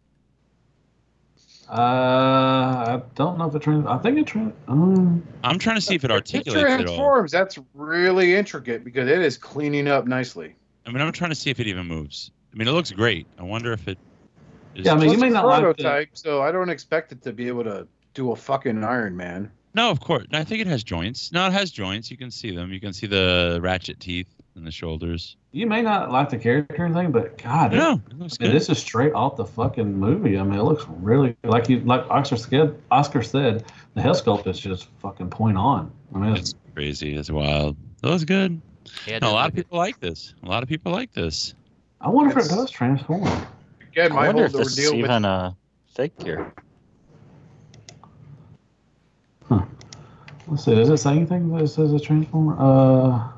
Uh, I don't know if it trans. I think it trans. Um, I'm trying to see if it It articulates it all. transforms. That's really intricate because it is cleaning up nicely. I mean, I'm trying to see if it even moves. I mean, it looks great. I wonder if it. Is Yeah, I mean, you may it's a not like the- prototype, so I don't expect it to be able to do a fucking Iron Man. No, of course. I think it has joints. No, it has joints. You can see them. You can see the ratchet teeth in the shoulders. you may not like the character or anything, but God, No, it looks I mean, this is straight off the fucking movie. I mean, it looks really like you like Oscar said. Oscar said the head sculpt is just fucking point on. I mean, it's, It's crazy. It's wild. It was good. Yeah, No, a lot look of good. people like this. A lot of people like this. I wonder if it does transform. Again, I wonder if this is ordeal with even a figure. Huh. Let's see. Does it say anything that says a transformer? Uh,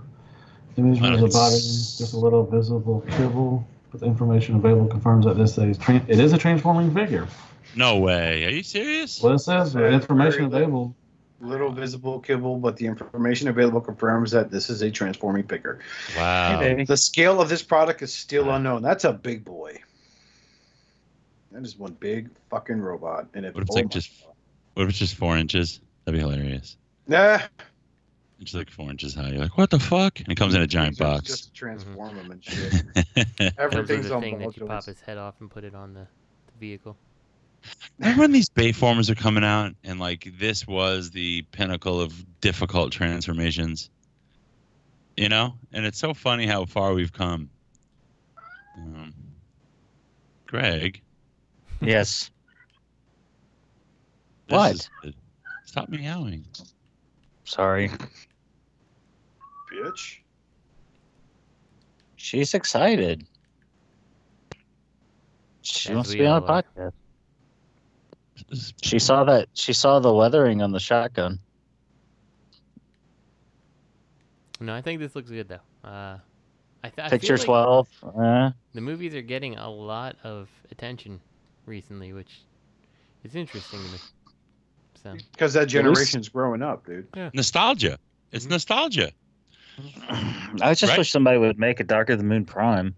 image I of don't body, just a little visible kibble. But the information available confirms that this is tran- it is a transforming figure. No way. Are you serious? What it says, the information little. available. little visible kibble, but the information available confirms that this is a transforming figure. Wow. The scale of this product is still unknown. That's a big boy. That is one big fucking robot. And it, What if it's oh like my just what if it's just four inches? That'd be hilarious. Nah, It's like four inches high. You're like, what the fuck? And it comes in a giant just, box. just to transform them and shit. <laughs> Remember Everything's on thing that you pop his head off and put it on the, the vehicle. when these Bayformers are coming out and like this was the pinnacle of difficult transformations? You know? And it's so funny how far we've come. Um, Greg. Yes. this What? is good. Stop meowing. Sorry. Bitch. She's excited. She As wants to be on a all are. podcast. She saw that. She saw the weathering on the shotgun. No, I think this looks good though. Uh, I, th- I feel Picture like twelve. Uh, The movies are getting a lot of attention recently, which is interesting to me. So Because that generation's growing up, dude. Nostalgia. It's mm-hmm. nostalgia. I just Right. wish somebody would make a Dark of the Moon Prime.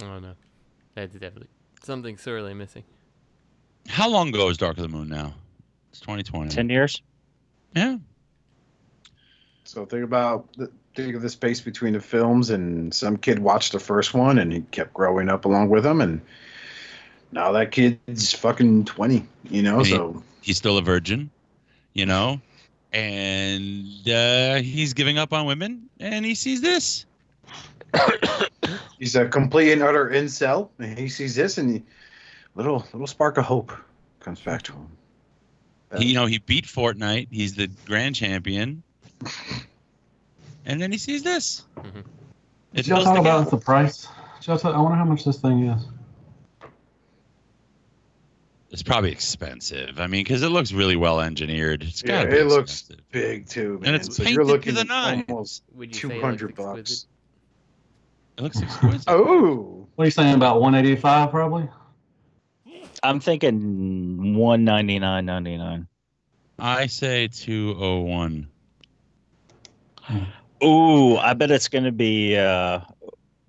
I don't know. That's definitely something sorely missing. How long ago is Dark of the Moon now? It's 2020. Ten years. Yeah. So think about the, think of the space between the films, and some kid watched the first one, and he kept growing up along with them, and now that kid's fucking twenty. You know, he- so he's still a virgin, you know, and uh, he's giving up on women, and he sees this. <coughs> he's a complete and utter incel, and he sees this, and he, little little spark of hope comes back to him. He, you know, he beat Fortnite. He's the grand champion, and then he sees this. Mhm. It Did y'all talk about the price? Did y'all talk, I wonder how much this thing is. It's probably expensive. I mean, because it looks really well engineered. It's Yeah, got to be it looks big too, man. And it's so painted you're to looking the at nines. almost Would you say it two looks hundred exquisite? bucks. It looks exquisite. <laughs> Oh, What are you saying about 185 probably? I'm thinking one ninety nine ninety nine. I say 201. Ooh, I bet it's gonna be. uh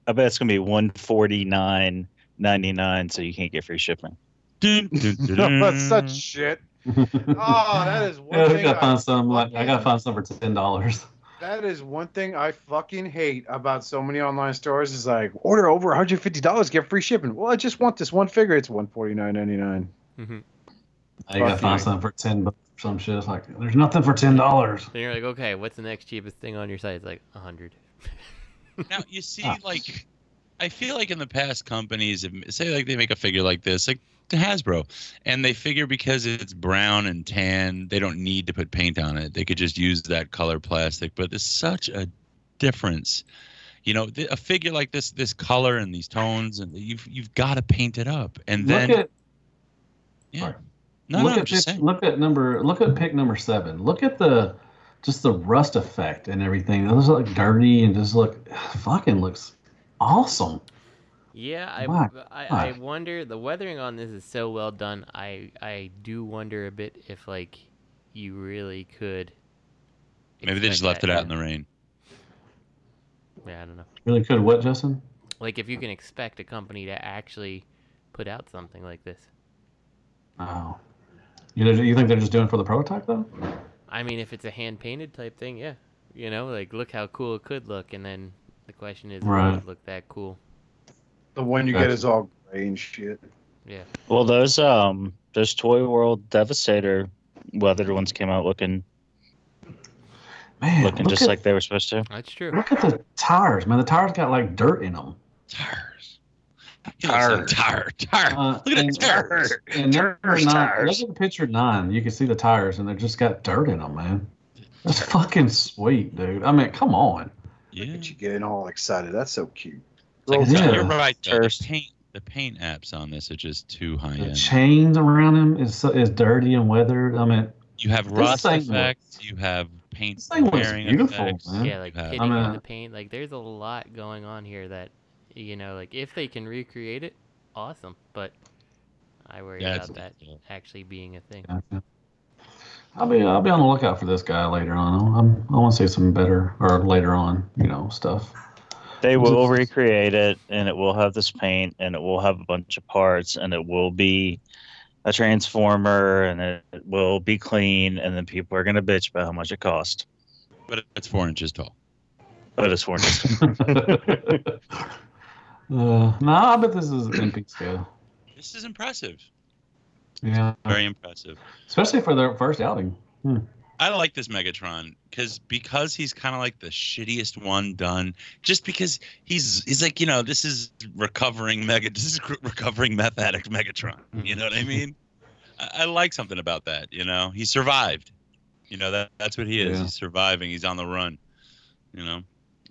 I bet it's gonna be one forty nine ninety nine. So you can't get free shipping. That's <laughs> such shit. Oh, that is one Yeah, we thing. gotta I find some. Like I gotta find some for ten dollars. That is one thing I fucking hate about so many online stores. Is like order over one hundred fifty dollars, get free shipping. Well, I just want this one figure. It's one forty nine ninety nine. Mm-hmm. I gotta find you. some for ten bucks. or Some shit. It's like there's nothing for ten dollars. And you're like, okay, what's the next cheapest thing on your site? It's like a hundred. Now you see, <laughs> Ah. like, I feel like in the past, companies say like they make a figure like this, like the Hasbro, and they figure because it's brown and tan, they don't need to put paint on it. They could just use that color plastic. But it's such a difference. You know, th- a figure like this, this color and these tones, and you've you've got to paint it up, and then look at yeah. No, look no, I'm at saying. look at number look at pick number seven. Look at the just the rust effect and everything. Those look dirty and just look <sighs> fucking looks awesome. Yeah, I, My I, I wonder. The weathering on this is so well done. I I do wonder a bit if like you really could. Maybe they just left it out in the rain. Yeah, I don't know. Really could what, Justin? Like if you can expect a company to actually put out something like this. Oh. You know, you think they're just doing it for the prototype though? I mean, if it's a hand painted type thing, yeah. You know, like look how cool it could look, and then the question is, Right. will it look that cool? The one you get is all gray and shit. Yeah. Well, those um those Toy World Devastator weathered ones came out looking Man, looking look just at, like they were supposed to. That's true. Look at the tires, man. The tires got like dirt in them. Tires. Tire, tire, tire. Uh, Look at and- the tires. And number Tires, nine, tires. look at the picture nine. You can see the tires, and they just got dirt in them, man. That's fucking sweet, dude. I mean, come on. Yeah. Get you getting all excited. That's so cute. Like, Yeah. You're right. Though. The First. paint, the paint apps on this are just too high The end. chains around him is so- is dirty and weathered. I mean, You have rust thing effects. You have paint this thing looks wearing beautiful, effects. man. Yeah, like you have- hitting I'm in the paint. Like there's a lot going on here that, you know, like if they can recreate it, awesome. But I worry Yeah, about that difficult. actually being a thing. Gotcha. I'll be I'll be on the lookout for this guy later on. I'm, I want to see some better or later on, you know, stuff. They will <laughs> recreate it, and it will have this paint, and it will have a bunch of parts, and it will be a transformer, and it will be clean, and then people are gonna bitch about how much it cost. But it's four inches tall. But it's worth <laughs> <laughs> Uh, no, I bet this is an peak scale. This is impressive. Yeah, Very impressive. especially for their first outing. Hmm. I like this Megatron because because he's kind of like the shittiest one done. Just because he's he's like you know this is recovering mega this is recovering meth addict Megatron. Mm-hmm. You know what I mean? I, I like something about that. You know he survived. You know that that's what he is. Yeah. He's surviving. He's on the run. You know,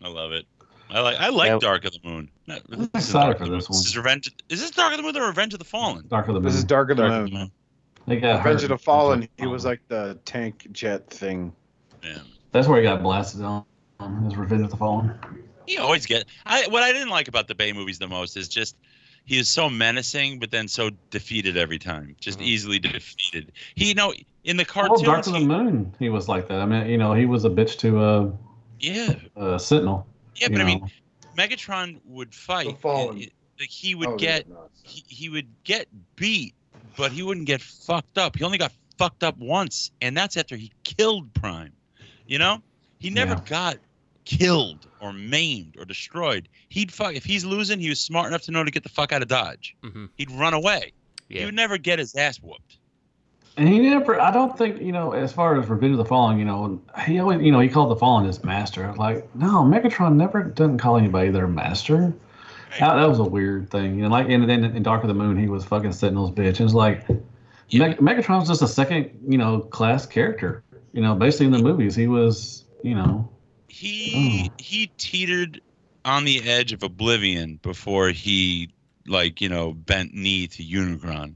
I love it. I like I like Yeah. Dark of the Moon. No, this is excited Dark for of the this Moon. one. This is Revenge. Is this Dark of the Moon or Revenge of the Fallen? Dark of the Moon. This is Dark of the Dark of the Moon. Moon. They got Revenge of the Fallen. He was like the tank jet thing. Yeah. That's where he got blasted on. on His Revenge of the Fallen. He always get. I what I didn't like about the Bay movies the most is just he is so menacing, but then so defeated every time. Just easily defeated. He you know in the Well, cartoons. Dark of the Moon, he was like that. I mean, you know, he was a bitch to uh, yeah, uh Sentinel. yeah, you but I mean. Megatron would fight. The Fallen. and like he would Oh, get he, he would get beat, but he wouldn't get fucked up. He only got fucked up once, and that's after he killed Prime. You know, he never Yeah. got killed or maimed or destroyed. He'd fuck if he's losing. He was smart enough to know to get the fuck out of Dodge. hmm He'd run away. He would never get his ass whooped. And he never, I don't think, you know, as far as Revenge of the Fallen, you know, he always, you know, he called the Fallen his master. Like, no, Megatron never doesn't call anybody their master. That, that was a weird thing. You know, like, and then in Dark of the Moon, he was fucking Sentinel's bitch. It was like, Yeah. Meg- Megatron's just a second, you know, class character. You know, basically in the movies, he was, you know, He mm. he teetered on the edge of oblivion before he like you know bent knee to Unicron.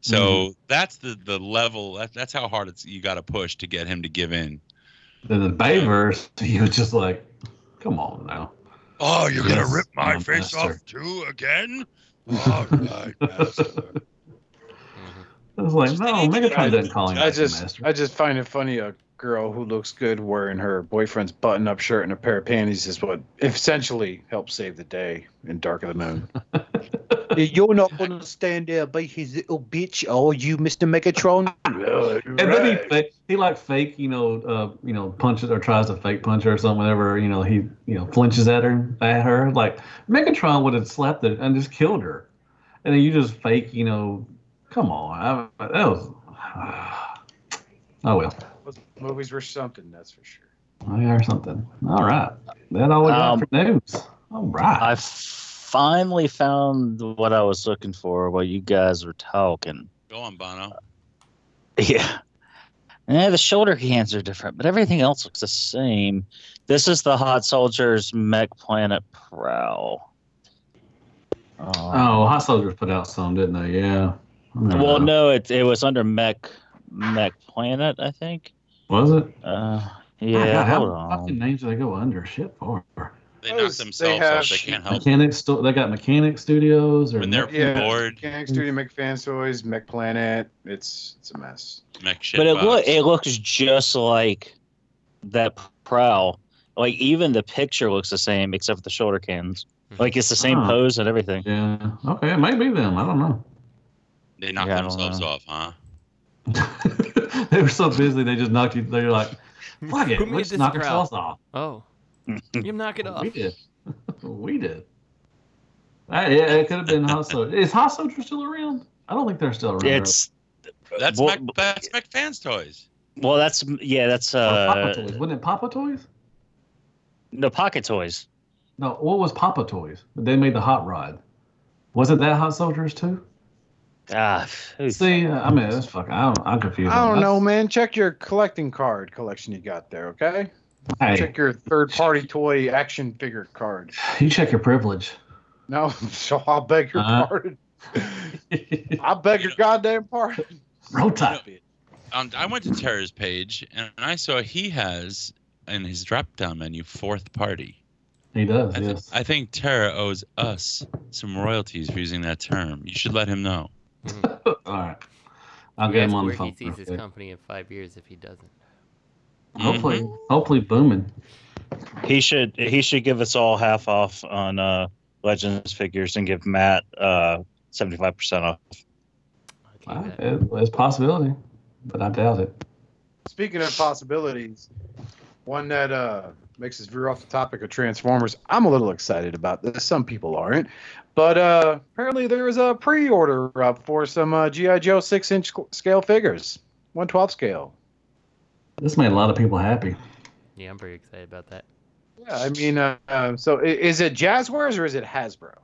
So mm-hmm. that's the the level. That, that's how hard it's you got to push to get him to give in. in the Bayverse, <laughs> he was just like, come on now. Oh, you're gonna rip my my face master. off too again? Oh, All <laughs> right, master. I was like, Just no, an Megatron idiot. didn't call him I just master. I just find it funny a girl who looks good wearing her boyfriend's button up shirt and a pair of panties is what essentially helps save the day in Dark of the Moon. <laughs> You're not gonna stand there and be his little bitch, oh you Mr. Megatron. And then he he like fake, you know, uh, you know, punches or tries to fake punch her or something. Whenever you know he, you know, flinches at her, at her. Like Megatron would have slapped it and just killed her, and then you just fake, you know, come on, I, that was. oh well, Those movies were something, that's for sure. I or something. All right, that all we got Um, for news. All right, I finally found what I was looking for while you guys were talking. Go on, Bono. <laughs> Yeah. Yeah, the shoulder cans are different, but everything else looks the same. This is the Hot Soldiers Mech Planet Prowl. Um, Oh, Hot Soldiers put out some, didn't they? Yeah. I well, no, it it was under Mech Mech Planet, I think. Was it? Uh, God, yeah, how hold many on. fucking names do they go under shit for? They knock themselves have- off. They can't help. it. Mechanic sto- they got Mechanic Studios or When they're Yeah, bored, Mechanic Studio, Mech Fans Toys, Mech Planet. It's it's a mess. mech shit But it box. look it looks just like that Prowl. Like even the picture looks the same except for the shoulder cans. Hmm. Like it's the same Oh. pose and everything. Yeah. Okay, it might be them. I don't know. They knock Yeah, themselves off, huh? <laughs> they were so busy they just knocked you. They were like, <laughs> "Fuck it, Who made let's knock ourselves off." Oh, <laughs> you knock it off. <laughs> We did. we did. Uh, yeah, it could have been Hot Soldier. Is Hot Soldier still around? I don't think they're still around. It's That's well, mech, that's mech fans toys. well that's yeah, that's Or Papa uh Toys. Wasn't it Papa Toys? no pocket toys. No, what was Papa Toys? They made the Hot Rod. Wasn't that Hot Soldiers too? Ah, who's- See, uh, I mean, that's fucking. I don't, I'm confused. I don't know, man. Check your collecting card collection you got there, okay? Hey, Check your third party toy action figure card. you check your privilege. No, <laughs> so I'll beg your Uh-huh. pardon. I beg your goddamn pardon. Roll Tide. Um, I went to Terra's page and I saw he has in his drop down menu fourth party. He does. I, th- yes. I think Terra owes us some royalties for using that term. You should let him know. <laughs> All right. I'll We get him on the where phone. he sees his company in five years if he doesn't. Hopefully, Mm-hmm. hopefully booming. He should he should give us all half off on uh Legends figures and give Matt uh seventy five percent off. I'll Uh, it- It's a possibility, but I doubt it. Speaking of possibilities, one that uh, makes us veer off the topic of Transformers, I'm a little excited about this. Some people aren't. But uh, apparently there is a pre order up for some uh, G.I. Joe 6 inch scale figures, 112 scale. This made a lot of people happy. Yeah, I'm pretty excited about that. Yeah, I mean, uh, uh, so is it Jazwares or is it Hasbro?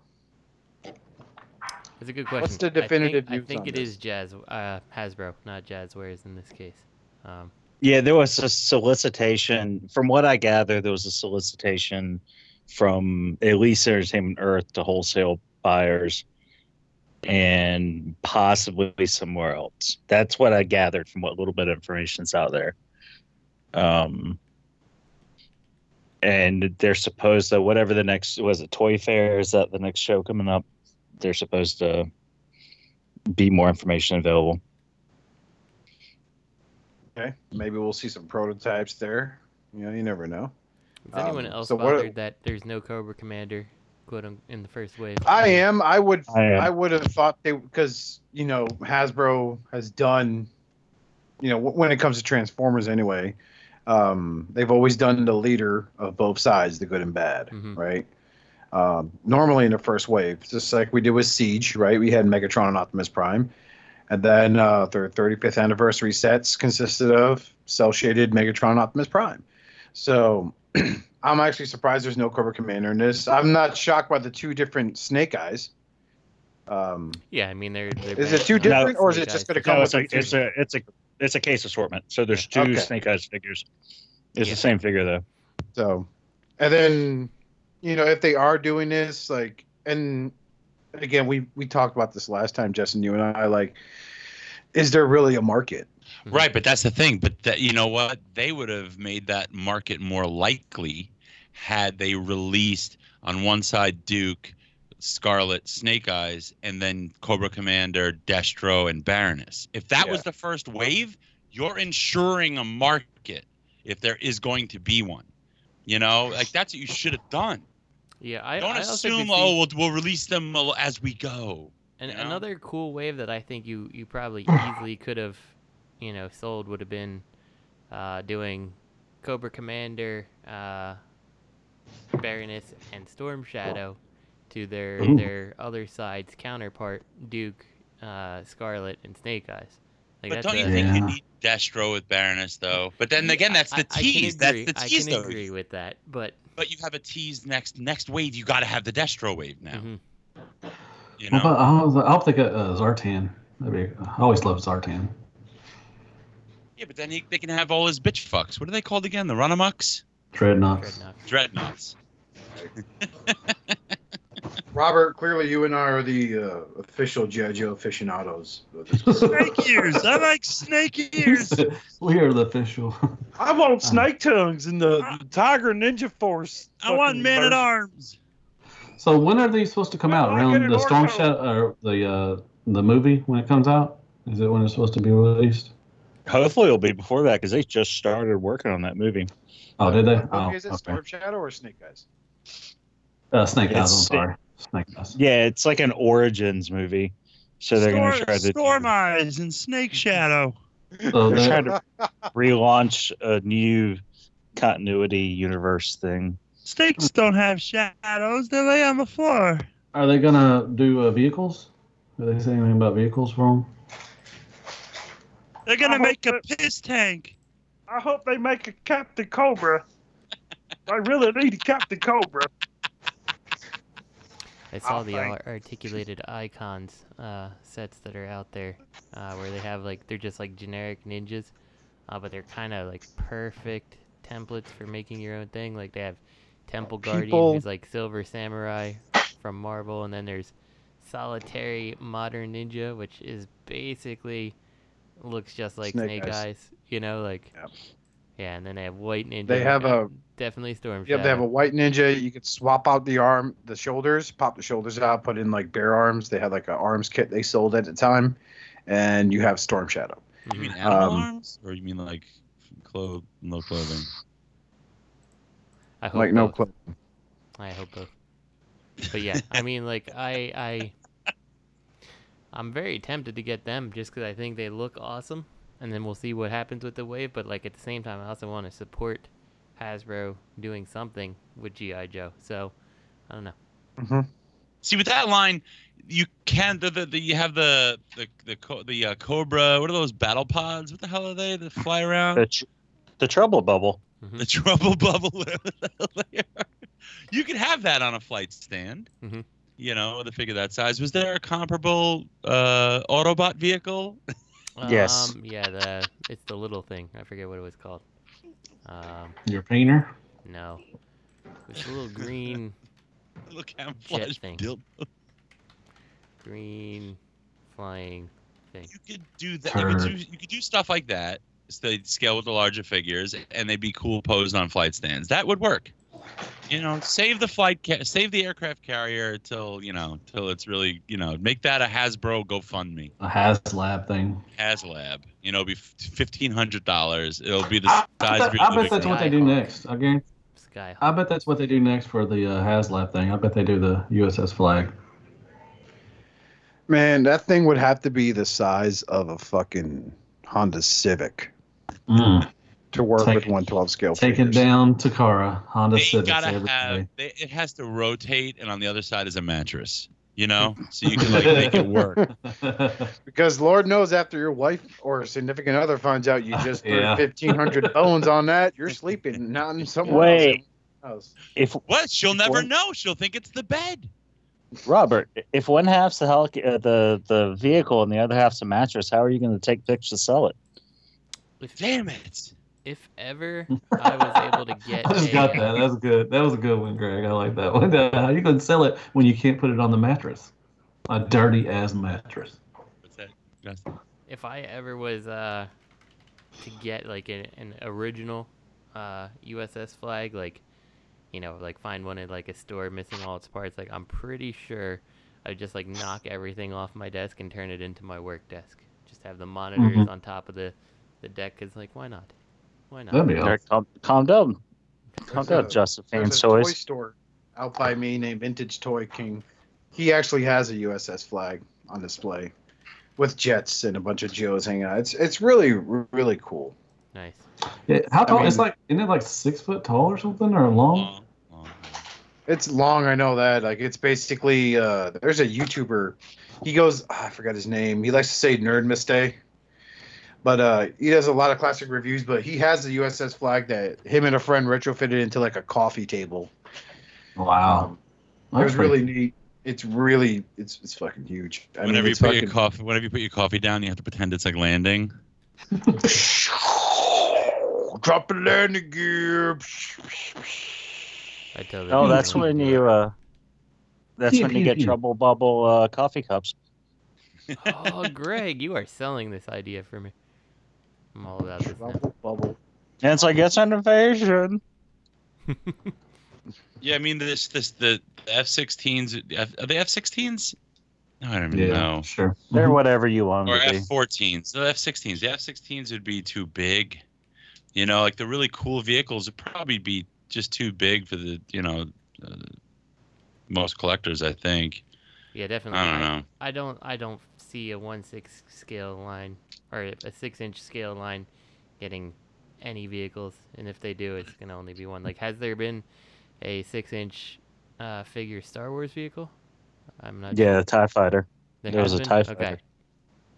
That's a good question. What's the I think- definitive I think, on it this? is Jazz, uh, Hasbro, not Jazwares in this case. Um, Yeah, there was a solicitation. From what I gather, there was a solicitation from at least Entertainment Earth to wholesale buyers and possibly somewhere else. That's what I gathered from what little bit of information's out there. Um, and they're supposed to whatever the next was it Toy Fair is that the next show coming up? They're supposed to be more information available. Okay, maybe we'll see some prototypes there. You know, you never know. is anyone Um, else so what- that there's no Cobra Commander quote un- in the first wave? I am. I would. I am. I would have thought they because you know Hasbro has done, you know, when it comes to Transformers anyway, um, they've always done the leader of both sides, the good and bad, Mhm. right? Um, normally in the first wave, just like we did with Siege, right? We had Megatron and Optimus Prime, and then uh, their 35th anniversary sets consisted of cell shaded Megatron and Optimus Prime. So <clears throat> I'm actually surprised there's no Cobra Commander in this. I'm not shocked by the two different Snake Eyes. Um, Yeah, I mean they're. they're is it bad- two not different, or is it just going to come No, with it's a, it's two? a it's a it's a case assortment. So there's two Okay. Snake Eyes figures. It's Yeah. the same figure though. So, and then, you know, if they are doing this, like, and again, we we talked about this last time, Justin, you and I, like, is there really a market? Right, but that's the thing. But that you know what? They would have made that market more likely had they released on one side Duke, Scarlett, Snake Eyes, and then Cobra Commander, Destro, and Baroness. If that was the first wave, you're ensuring a market if there is going to be one. You know, like that's what you should have done. Yeah, I Don't I assume, oh, we'll, we'll release them as we go. And you know? another cool wave that I think you you probably <coughs> easily could have, you know, sold would have been uh, doing Cobra Commander, uh, Baroness, and Storm Shadow to their Ooh. their other side's counterpart, Duke, uh, Scarlett, and Snake Eyes. Like But don't you a- think you need Destro with Baroness though? But then again, that's I- the I can tease. That's agree- the tease I can though. agree with that, but But you have a tease next next wave. You got to have the Destro wave now. mhm. You know. but I, was- I hope they got uh, Zartan. That'd be, I always love Zartan. Yeah, but then he, they can have all his bitch fucks. What are they called again? The Runamucks? Dreadnoks. Dreadnoks. <laughs> Robert, clearly you and I are the uh, official G.I. Joe aficionados. Snake ears. I like <laughs> snake ears. we are the official. I want snake tongues in the, the Tiger Ninja Force. I want fucking man at arms. So when are these supposed to come out? I Around the Storm also. Shadow or the uh, the movie when it comes out? Is it when it's supposed to be released? Hopefully, it'll be before that because they just started working on that movie. Oh, did they? Oh, movie is it? okay. Storm Shadow or Snake Eyes? Uh, Snake Eyes. I'm It's- sorry. Snake Eyes. Yeah, it's like an origins movie. So they're going to try to Storm Eyes and Snake <laughs> Shadow. So they're trying to relaunch a new continuity universe thing. Snakes don't have shadows. They lay on the floor. Are they gonna do uh, vehicles? Are they saying anything about vehicles for 'em? They're gonna make a piss tank. I hope they make a Captain Cobra. I really need a Captain Cobra. I saw Oh, the thank- articulated icons uh, sets that are out there, uh, where they have like they're just like generic ninjas, uh, but they're kind of like perfect templates for making your own thing. Like they have Temple Guardian, People- who's like Silver Samurai from Marvel, and then there's Solitary Modern Ninja, which is basically looks just like Snake Snake, Eyes. Eyes. You know, like yeah. And then they have White Ninja. They have a definitely Storm Yeah, they have a white ninja. You could swap out the arm, the shoulders, pop the shoulders out, put in like bare arms. They had like an arms kit they sold at the time, and you have Storm Shadow. You mean animal Um, arms, or you mean like clothes, no clothing? I hope Like no both. clothes. I hope both. But yeah, I mean, like I, I, I'm very tempted to get them just because I think they look awesome, and then we'll see what happens with the wave. But like at the same time, I also want to support Hasbro doing something with GI Joe. So I don't know. See, with that line, you can the, the, the you have the the the the uh, Cobra. What are those battle pods? What the hell are they that fly <laughs> around? The, tr- the trouble bubble. The trouble bubble. <laughs> whatever the hell they are. you could have that on a flight stand. Mhm. You know, with a figure that size. Was there a comparable uh, Autobot vehicle? Yes. Um, yeah, the it's the little thing. I forget what it was called. Um, Your painter? no, it's a little green, <laughs> Look Little camouflage thing. dildo. green flying thing. You could do that. You could do, you could do stuff like that. So they'd scale with the larger figures, and they'd be cool posed on flight stands. That would work. You know, save the flight, ca- save the aircraft carrier till you know, till it's really, you know, make that a Hasbro GoFundMe, A HasLab thing. HasLab. You know, it'll be fifteen hundred dollars. It'll be the I, I size bet, of your I bet that's room. what they do next. I guarantee. Skyhawk. I bet that's what they do next for the uh, HasLab thing. I bet they do the USS Flagg. Man, that thing would have to be the size of a fucking Honda Civic Mm. To work Take- with 112 scale. Take it figures. down, Takara. Honda They Civics gotta have. They, it has to rotate, and on the other side is a mattress. You know, so you can like make it work. <laughs> Because Lord knows, after your wife or significant other finds out you <laughs> just threw Yeah. 1,500 <laughs> bones on that, you're sleeping, not in someone Wait. else. If What? She'll never What? know. She'll think it's the bed. Robert, if one half's the helic- uh, the the vehicle and the other half's a mattress, how are you going to take pictures to sell it? Damn it. If ever <laughs> I was able to get I just a, got that. That was good. That was a good one, Greg. I like that one. How <laughs> you gonna sell it when you can't put it on the mattress? A dirty ass mattress. What's that? Justin? if I ever was uh to get like an, an original uh USS Flagg, like you know, like find one at like a store missing all its parts, like I'm pretty sure I'd just like knock everything off my desk and turn it into my work desk. Just have the monitors Mhm. on top of the the deck, cause like why not? Why not? That'd be Derek, calm, calm down. Calm There's down, a- Josephine There's a Toys. toy store out by me named Vintage Toy King. He actually has a USS Flagg on display with jets and a bunch of Joes hanging out. It's it's really really cool. Nice. Yeah, how tall? it's mean- like isn't it like six foot tall or something or long? Long, long. It's long, I know that. Like it's basically uh there's a YouTuber. He goes ah, I forgot his name. He likes to say nerd mistake. But uh he does a lot of classic reviews, but he has the USS Flagg that him and a friend retrofitted into like a coffee table. Wow. Um, it was That's pretty- really neat. It's really it's it's fucking huge. I whenever mean, you put fucking, your coffee, whenever you put your coffee down, you have to pretend it's like landing. <laughs> Drop it landing gear. I totally Oh, that's when you uh, that's when you get <laughs> trouble bubble uh, coffee cups. Oh, Greg, you are selling this idea for me. I'm all about this. Bubble, bubble. And it's like it's an invasion. <laughs> Yeah, I mean this this the F-16s F, are they F-16s? No, I don't even Yeah, know. sure. They're whatever you want Or to be. F-14s. The F-16s. The F-16s would be too big. You know, like the really cool vehicles would probably be just too big for the you know uh, most collectors. I think. Yeah, definitely. I don't know. I don't. I don't see a one six scale line or a six inch scale line getting any vehicles, and if they do, it's gonna only be one. Like, has there been a six inch uh, figure Star Wars vehicle? I'm not. Yeah, sure. the Tie Fighter. There There was has a been? TIE Okay. Fighter.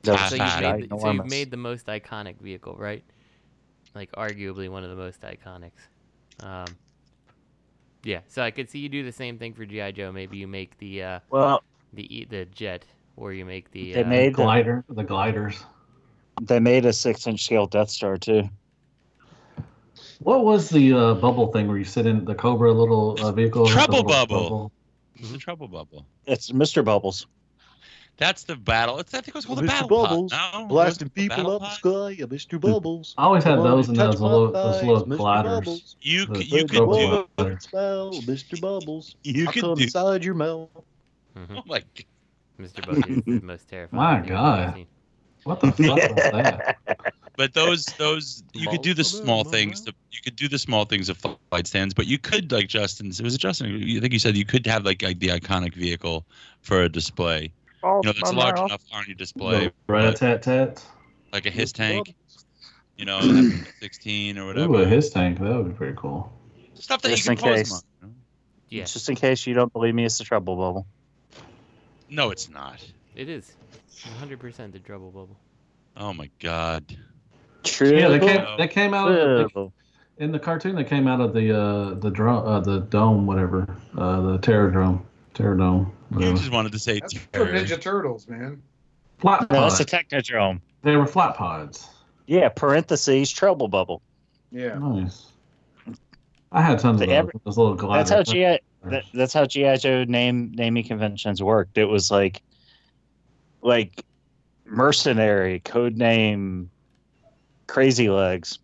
That Ah, So you've, made the, so you've made the most iconic vehicle, right? Like arguably one of the most iconics. Um, yeah, so I could see you do the same thing for GI Joe. Maybe you make the uh, Well, the e- the jet, or you make the they uh, made the, Glider, the gliders. They made a six inch scale Death Star too. What was the uh, bubble thing where you sit in the Cobra little uh, vehicle? the Trouble little bubble. The trouble bubble. It's Mr. Bubbles. That's the battle. It's, I think it was called the battle Bubbles, pod. No, blasting was it the people up the sky, yeah, Mr. Bubbles. I always had those and and those little, those little Mr. gliders. Bubbles. You The- you could do glider. Smell, Mr. Bubbles. <laughs> you I could come do. inside your mouth. Mhm. <laughs> Oh my god. Mr. Bubbles is the most <laughs> terrifying. My thing ever God. Seen. What the fuck was that? <laughs> But those those you could do the small of things. The, you could do the small things of flight stands, but you could like Justin's. It was Justin. I think you said you could have like, like the iconic vehicle for a display. Oh, You know, that's my large mouth. enough on your display, The rat-a-tat-tat. like a HISS tank. You know, <clears throat> 16 or Ooh, whatever. a HISS tank. That would be pretty cool. Stuff that Just you in can pose case. them on. Yeah, Just in case you don't believe me, it's the Trouble Bubble. No, it's not. It is. 100% the trouble bubble. Oh my god. True. Yeah, they came. They came out of the, in the cartoon. They came out of the uh, the drum, uh, the dome, whatever, uh, the terror dome, terror dome. You Whatever. just wanted to say That's for. Ninja Turtles, man. Flat No, that's a pods. Technodrome. They were flat pods. Yeah, parentheses Trouble Bubble. Yeah. Nice. I had tons of The those. ever- those little gliders. That's how GI. That, that's how GI Joe name naming conventions worked. It was like, like, mercenary code name, Crazy Legs,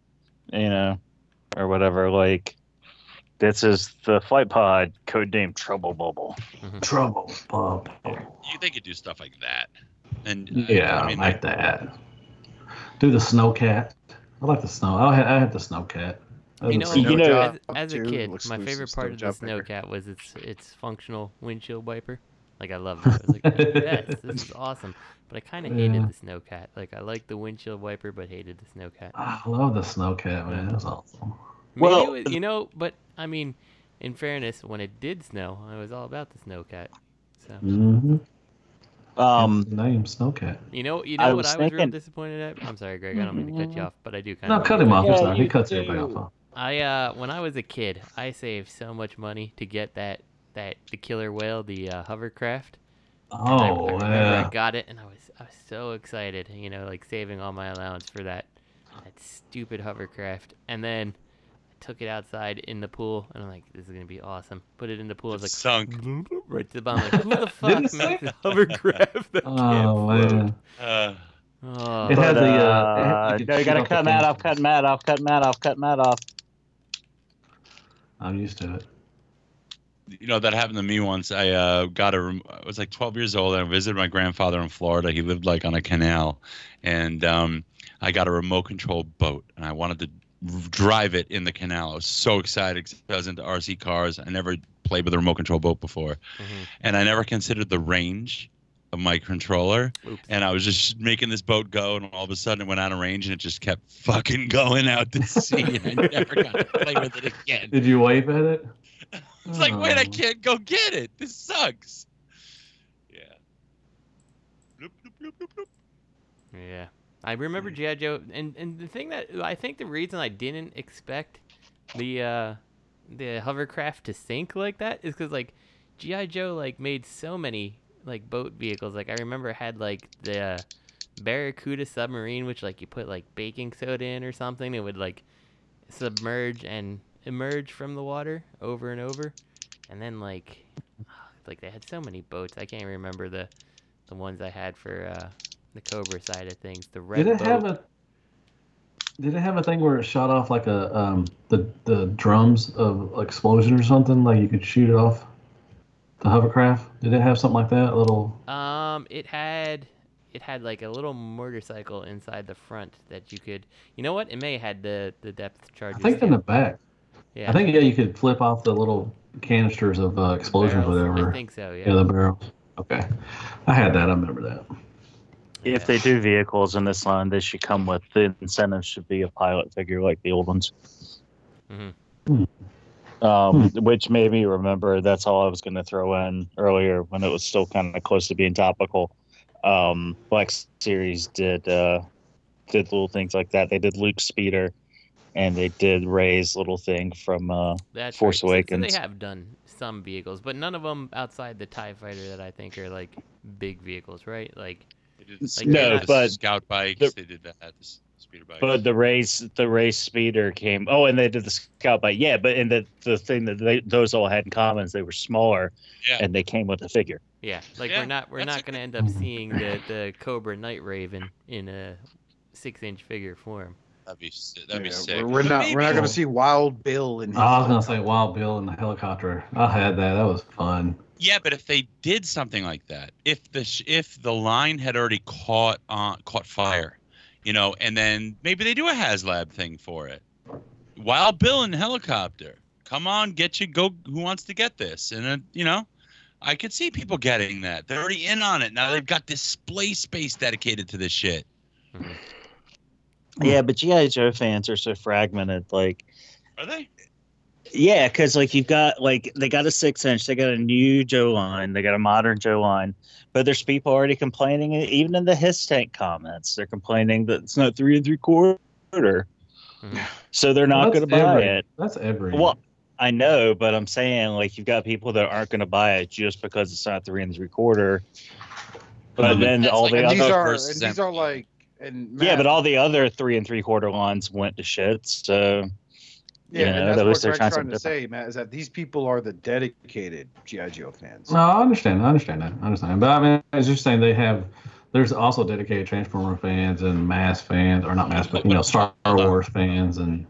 you know, or whatever. Like, this is the flight pod code name Trouble Bubble. Trouble bubble You they could do stuff like that. And uh, Yeah, I mean, like that. Do the snowcat. I like the snow. I had, I had the snowcat. That You know, You you know- as, as a kid, my favorite part of the still job Snowcat was its its functional windshield wiper. Like I loved it. I was like, <laughs> yes, this is awesome. But I kind of hated Yeah. the Snowcat. Like I liked the windshield wiper, but hated the Snowcat. I love the snowcat, man. It was awesome. Maybe Well- was, you know, but I mean, in fairness, when it did snow, I was all about the Snowcat. So Mm-hmm. Um, name snowcat. you know, you I know what was I was real disappointed at. I'm sorry, Greg. I don't mean to cut you off, but I do kind No, of. No, cut him off. Yeah, sorry. He you cuts do. everybody off. I uh, when I was a kid, I saved so much money to get that that the killer whale, the uh, hovercraft. And I, I Oh, yeah. I got it, and I was I was so excited. You know, like saving all my allowance for that that stupid hovercraft, and then I took it outside in the pool, and I'm like, this is gonna be awesome. Put it in the pool. it's like, sunk. <laughs> right to the bottom. Like, who the <laughs> fuck Didn't it makes a hovercraft <laughs> that Oh, can't float? man. Uh, Oh, It had but, the, uh, uh, it had- you no, you gotta cut Matt off, cut Matt off, cut Matt off, cut Matt off. I'm used to it. You know that happened to me once. I uh, got a. I was like 12 years old. and I visited my grandfather in Florida. He lived like on a canal, and um, I got a remote control boat, and I wanted to drive it in the canal. I was so excited I was into RC cars. I never played with a remote control boat before, Mhm. and I never considered the range of my controller. Oops. And I was just making this boat go, and all of a sudden it went out of range, and it just kept fucking <laughs> going out to sea, and I never got to play with it again. Did you wave at it? It's like, wait, I Oh. can't go get it. This sucks. Yeah. Bloop, bloop, bloop, bloop, bloop. Yeah, I remember Mm. GI Joe, and and the thing that I think the reason I didn't expect the uh the hovercraft to sink like that is because like GI Joe like made so many like boat vehicles. Like I remember had like the uh, Barracuda submarine, which like you put like baking soda in or something, it would like submerge and emerge from the water over and over, and then like, <sighs> like they had so many boats. I can't remember the, the ones I had for uh, the Cobra side of things. The red Did it boat. have a? Did it have a thing where it shot off like a um the the drums of explosion or something? Like you could shoot it off the hovercraft. Did it have something like that? A little. Um, it had it had like a little motorcycle inside the front that you could. You know what? It may have had the the depth I think in the back. Yeah. I think yeah, you could flip off the little canisters of uh, explosions, barrels. Whatever. I think so, yeah. Yeah, the barrels. Okay, I had that. I remember that. If they do vehicles in this line, they should come with the incentive should be a pilot figure like the old ones. Mhm. Um, which made me remember that's all I was going to throw in earlier when it was still kind of close to being topical. Um, Black Series did uh, did little things like that. They did Luke Speeder, and they did Rey's little thing from uh, That's Force right. So- so Awakens. they have done some vehicles, but none of them outside the Tie Fighter that I think are like big vehicles, right? Like, like No, they're not- but scout bikes. the- they did that. The speeder bikes. But the race, the race speeder came. Oh, and they did the scout bike. Yeah, but and the the thing that they, those all had in common is they were smaller, Yeah. and they came with a figure. yeah, like Yeah, we're not we're not gonna end up seeing the the Cobra Night Raven in a six inch figure form. That'd be si- that'd be Yeah, sick. We're, we're not we're not gonna see Wild Bill in. his I was gonna say Wild Bill in the helicopter. I had that. That was fun. Yeah, but if they did something like that, if the sh- if the line had already caught on caught fire, you know, and then maybe they do a HasLab thing for it. Wild Bill in the helicopter. Come on, get you go. Who wants to get this? And then you know, I could see people getting that. They're already in on it now. They've got display space dedicated to this shit. Mm-hmm. Yeah, but GI Joe fans are so fragmented. Like, Are they? yeah, because like you've got like they got a six inch, they got a new Joe line, they got a modern Joe line, but there's people already complaining. Even in the HISS tank comments, they're complaining that it's not three and three quarter. Hmm. So they're not Well, going to buy every- it. That's every. Well, I know, but I'm saying like you've got people that aren't going to buy it just because it's not three and three quarter. But then that's all like- the and these other are and these are like and yeah, but all the other three and three quarter lines went to shit. So yeah, you and know, that's that what their Greg's concept trying to different. say, Matt, is that these people are the dedicated GI Joe fans. No, I understand. I understand that. I understand. But I mean, I was just saying they have. There's also dedicated Transformer fans and Mass fans, or not Mass, but you know, Star Wars fans, and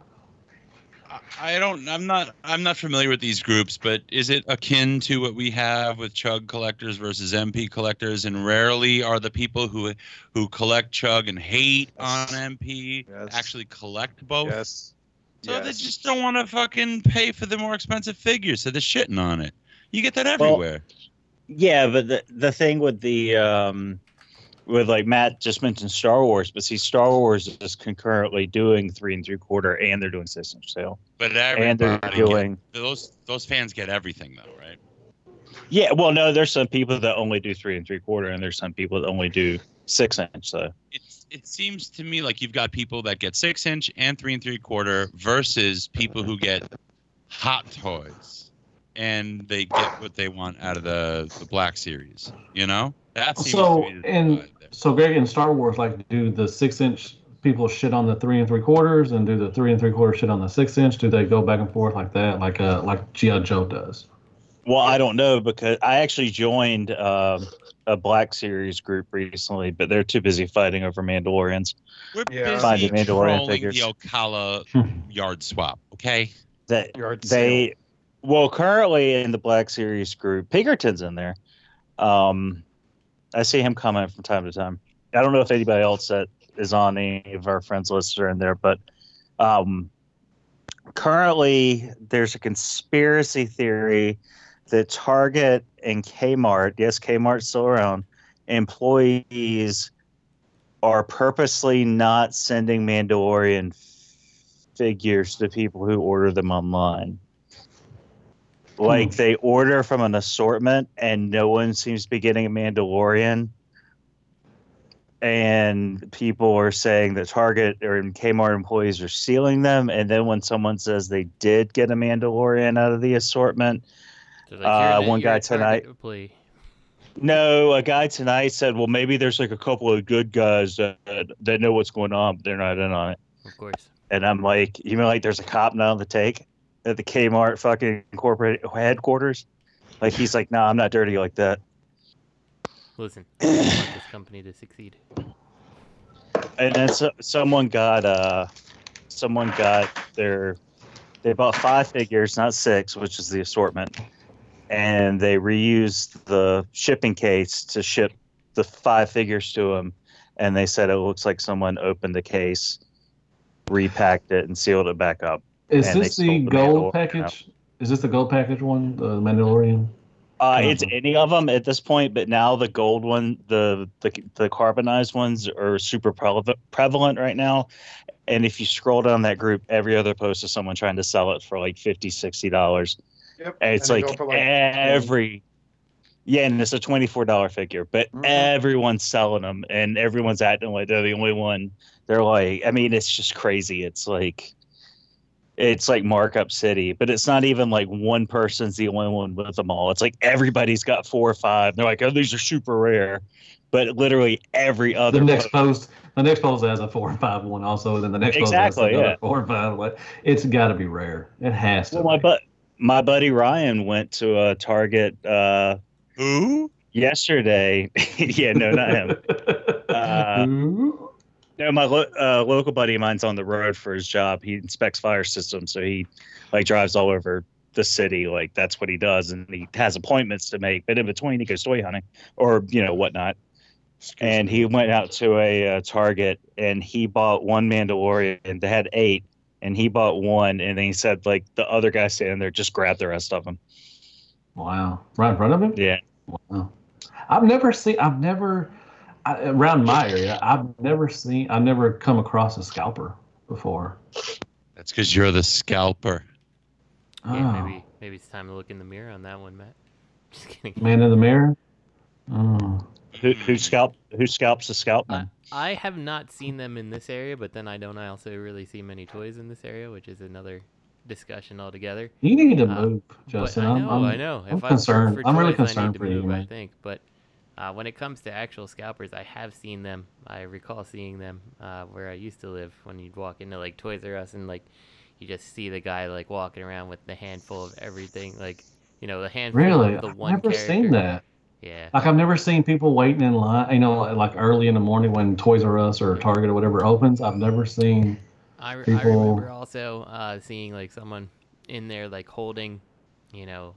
I don't. I'm not. I'm not familiar with these groups, but is it akin to what we have with Chug collectors versus MP collectors? And rarely are the people who who collect Chug and hate on MP Yes. actually collect both. Yes. So they just don't want to fucking pay for the more expensive figures, so they're shitting on it. You get that everywhere. yeah, but the the thing with the um with like Matt just mentioned Star Wars, but see Star Wars is concurrently doing three and three quarter and they're doing six inch sale. but And they're doing get, those those fans get everything though, right? yeah, well no, there's some people that only do three and three quarter and there's some people that only do six inch so It's it seems to me like you've got people that get six inch and three and three quarter versus people who get hot toys and they get what they want out of the the black series. You know? That so to be the in divide there. so Greg in Star Wars like do the six inch people shit on the three and three quarters, and do the three and three quarter shit on the six inch? Do they go back and forth like that, like uh like GI Joe does? Well, I don't know because I actually joined um, a Black Series group recently, but they're too busy fighting over Mandalorians. We're Yeah. busy Finding Mandalorian trolling figures. the Ocala <laughs> yard swap, okay? That Yard they, well, currently in the Black Series group, Pinkerton's in there. Um, I see him comment from time to time. I don't know if anybody else that is on any of our friends lists are in there, but um, currently there's a conspiracy theory that Target and Kmart, yes, Kmart's still around, employees are purposely not sending Mandalorian figures to people who order them online. Like they order from an assortment and no one seems to be getting a Mandalorian. And people are saying that Target or Kmart employees are stealing them. And then when someone says they did get a Mandalorian out of the assortment, So, like, Uh, one guy tonight- employee. no, a guy tonight said, "Well, maybe there's like a couple of good guys that that know what's going on, but they're not in on it." Of course. And I'm like, you mean like there's a cop now on the take at the Kmart fucking corporate headquarters? Like he's like, no, nah, I'm not dirty like that. Listen, <clears throat> I want this company to succeed. And then so, someone got uh, someone got their they bought five figures, not six, which is the assortment, and they reused the shipping case to ship the five figures to them. And they said it looks like someone opened the case, repacked it, and sealed it back up. Is this the gold Mandalorian package? Is this the gold package one, the Mandalorian? Uh, it's any of them at this point, but now the gold one, the the, the carbonized ones are super prevalent, prevalent right now. And if you scroll down that group, every other post is someone trying to sell it for like 50 60 dollars. Yep. And it's And like, like, every yeah, and it's a twenty four dollar figure, but Mm-hmm. everyone's selling them, and everyone's acting like they're the only one. They're like, I mean, it's just crazy. It's like, it's like markup city, but it's not even like one person's the only one with them all. It's like everybody's got four or five. They're like, oh, these are super rare, but literally every other The next post- post, the next post has a four and five one also, and then the next Exactly, post has another yeah. four and five one. It's got to be rare. It has to. Well, my but my buddy Ryan went to a Target. Uh, Who? Yesterday. <laughs> yeah, no, not him. <laughs> Uh, no, my lo- uh, local buddy of mine's on the road for his job. He inspects fire systems, so he like drives all over the city. Like that's what he does, and he has appointments to make. But in between, he goes toy hunting or you know whatnot. and he went out to a uh, Target and he bought one Mandalorian. They had eight, and he bought one, and then he said like the other guy standing there just grabbed the rest of them. Wow, right in front of him. Yeah. Wow. I've never seen. I've never I, around my area. I've never seen. I've never come across a scalper before. That's because you're the scalper. Yeah, Oh. maybe maybe it's time to look in the mirror on that one, Matt. <laughs> Just kidding. Man in the mirror. Oh. Who, who scalp? Who scalps the scalp man? I have not seen them in this area, but then I don't I also really see many toys in this area, which is another discussion altogether. You need to Uh, move, Justin. I I'm- know, I'm- I know. I'm if concerned. I'm, for I'm really toys, I concerned need for to you, move, I think, but uh, when it comes to actual scalpers, I have seen them. I recall seeing them uh, where I used to live. When you'd walk into like Toys R Us and like you just see the guy like walking around with the handful of everything, like you know the handful Really, of the I've one never character. seen that. Yeah. Like I've never seen people waiting in line. You know, like early in the morning when Toys R Us or Target or whatever opens. I've never seen I, re- I remember also uh, seeing like someone in there like holding, you know,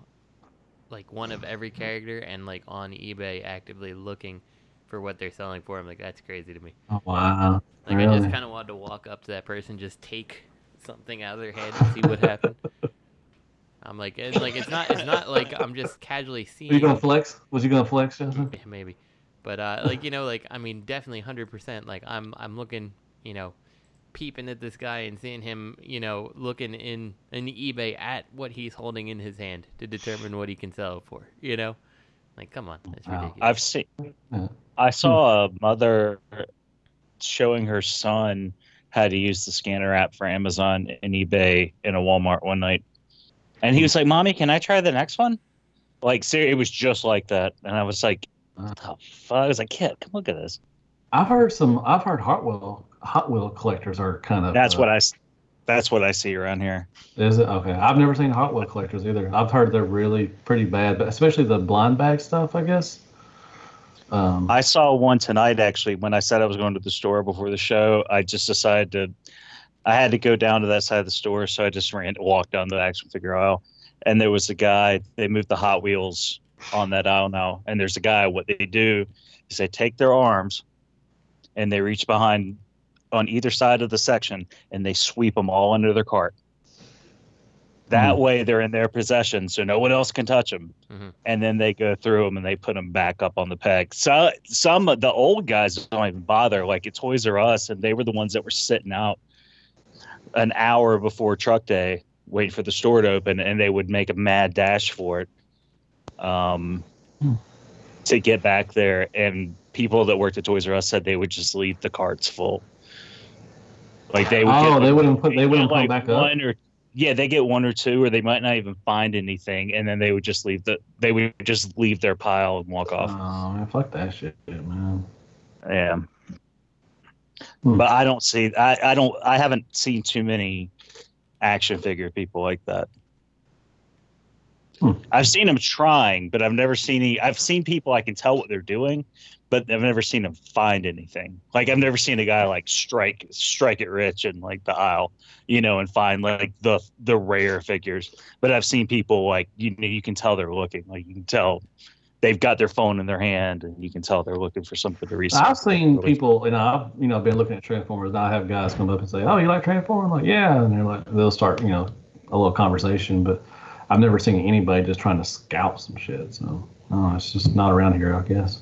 like one of every character and like on eBay actively looking for what they're selling for. I'm like, that's crazy to me. Oh, wow. Like I just kind of wanted to walk up to that person, just take something out of their hand and see what happened. <laughs> I'm like, and like it's not, it's not like I'm just casually seeing. Were you gonna flex? Was you gonna flex, Justin? Yeah, maybe. But uh, like you know, like I mean, definitely hundred percent. Like I'm, I'm looking, you know, peeping at this guy and seeing him, you know, looking in in eBay at what he's holding in his hand to determine what he can sell it for. You know, like come on, it's ridiculous. I've seen. I saw a mother showing her son how to use the scanner app for Amazon and eBay in a Walmart one night, and he was like, "Mommy, can I try the next one?" Like, ser- it was just like that, and I was like, "What the fuck?" I was like, "Kid, come look at this." I've heard some. I've heard Hot Wheel Hot Wheel collectors are kind of. That's uh, I, That's what I see around here. Is it okay? I've never seen Hot Wheel collectors either. I've heard they're really pretty bad, but especially the blind bag stuff. I guess. Um, I saw one tonight actually when I said I was going to the store before the show. I just decided to I had to go down to that side of the store, so I just ran walked down the action figure aisle and there was a guy, they moved the Hot Wheels on that aisle now. And there's a guy, what they do is they take their arms and they reach behind on either side of the section and they sweep them all under their cart. That hmm. way they're in their possession, so no one else can touch them. Mm-hmm. And then they go through them and they put them back up on the peg. So some of the old guys don't even bother. Like at Toys R Us, and they were the ones that were sitting out an hour before truck day, waiting for the store to open, and they would make a mad dash for it um, hmm. to get back there. And people that worked at Toys R Us said they would just leave the carts full. Like they would. Oh, get, they wouldn't put- they wouldn't like come back up? Or, yeah, they get one or two, or they might not even find anything, and then they would just leave the. They would just leave their pile and walk off. Oh man, fuck that shit, man. Yeah. Hmm. But I don't see. I, I don't. I haven't seen too many action figure people like that. Hmm. I've seen them trying, but I've never seen any. I've seen people I can tell what they're doing, but I've never seen them find anything. Like I've never seen a guy like strike strike it rich in like the aisle, you know, and find like the the rare figures. But I've seen people like you know you can tell they're looking. Like you can tell they've got their phone in their hand, and you can tell they're looking for something to research. I've seen people, know, I've you know been looking at Transformers. And I have guys come up and say, "Oh, you like Transformers?" I'm like, "Yeah," and they're like, they'll start, you know, a little conversation. But I've never seen anybody just trying to scalp some shit. So, it's just not around here, I guess.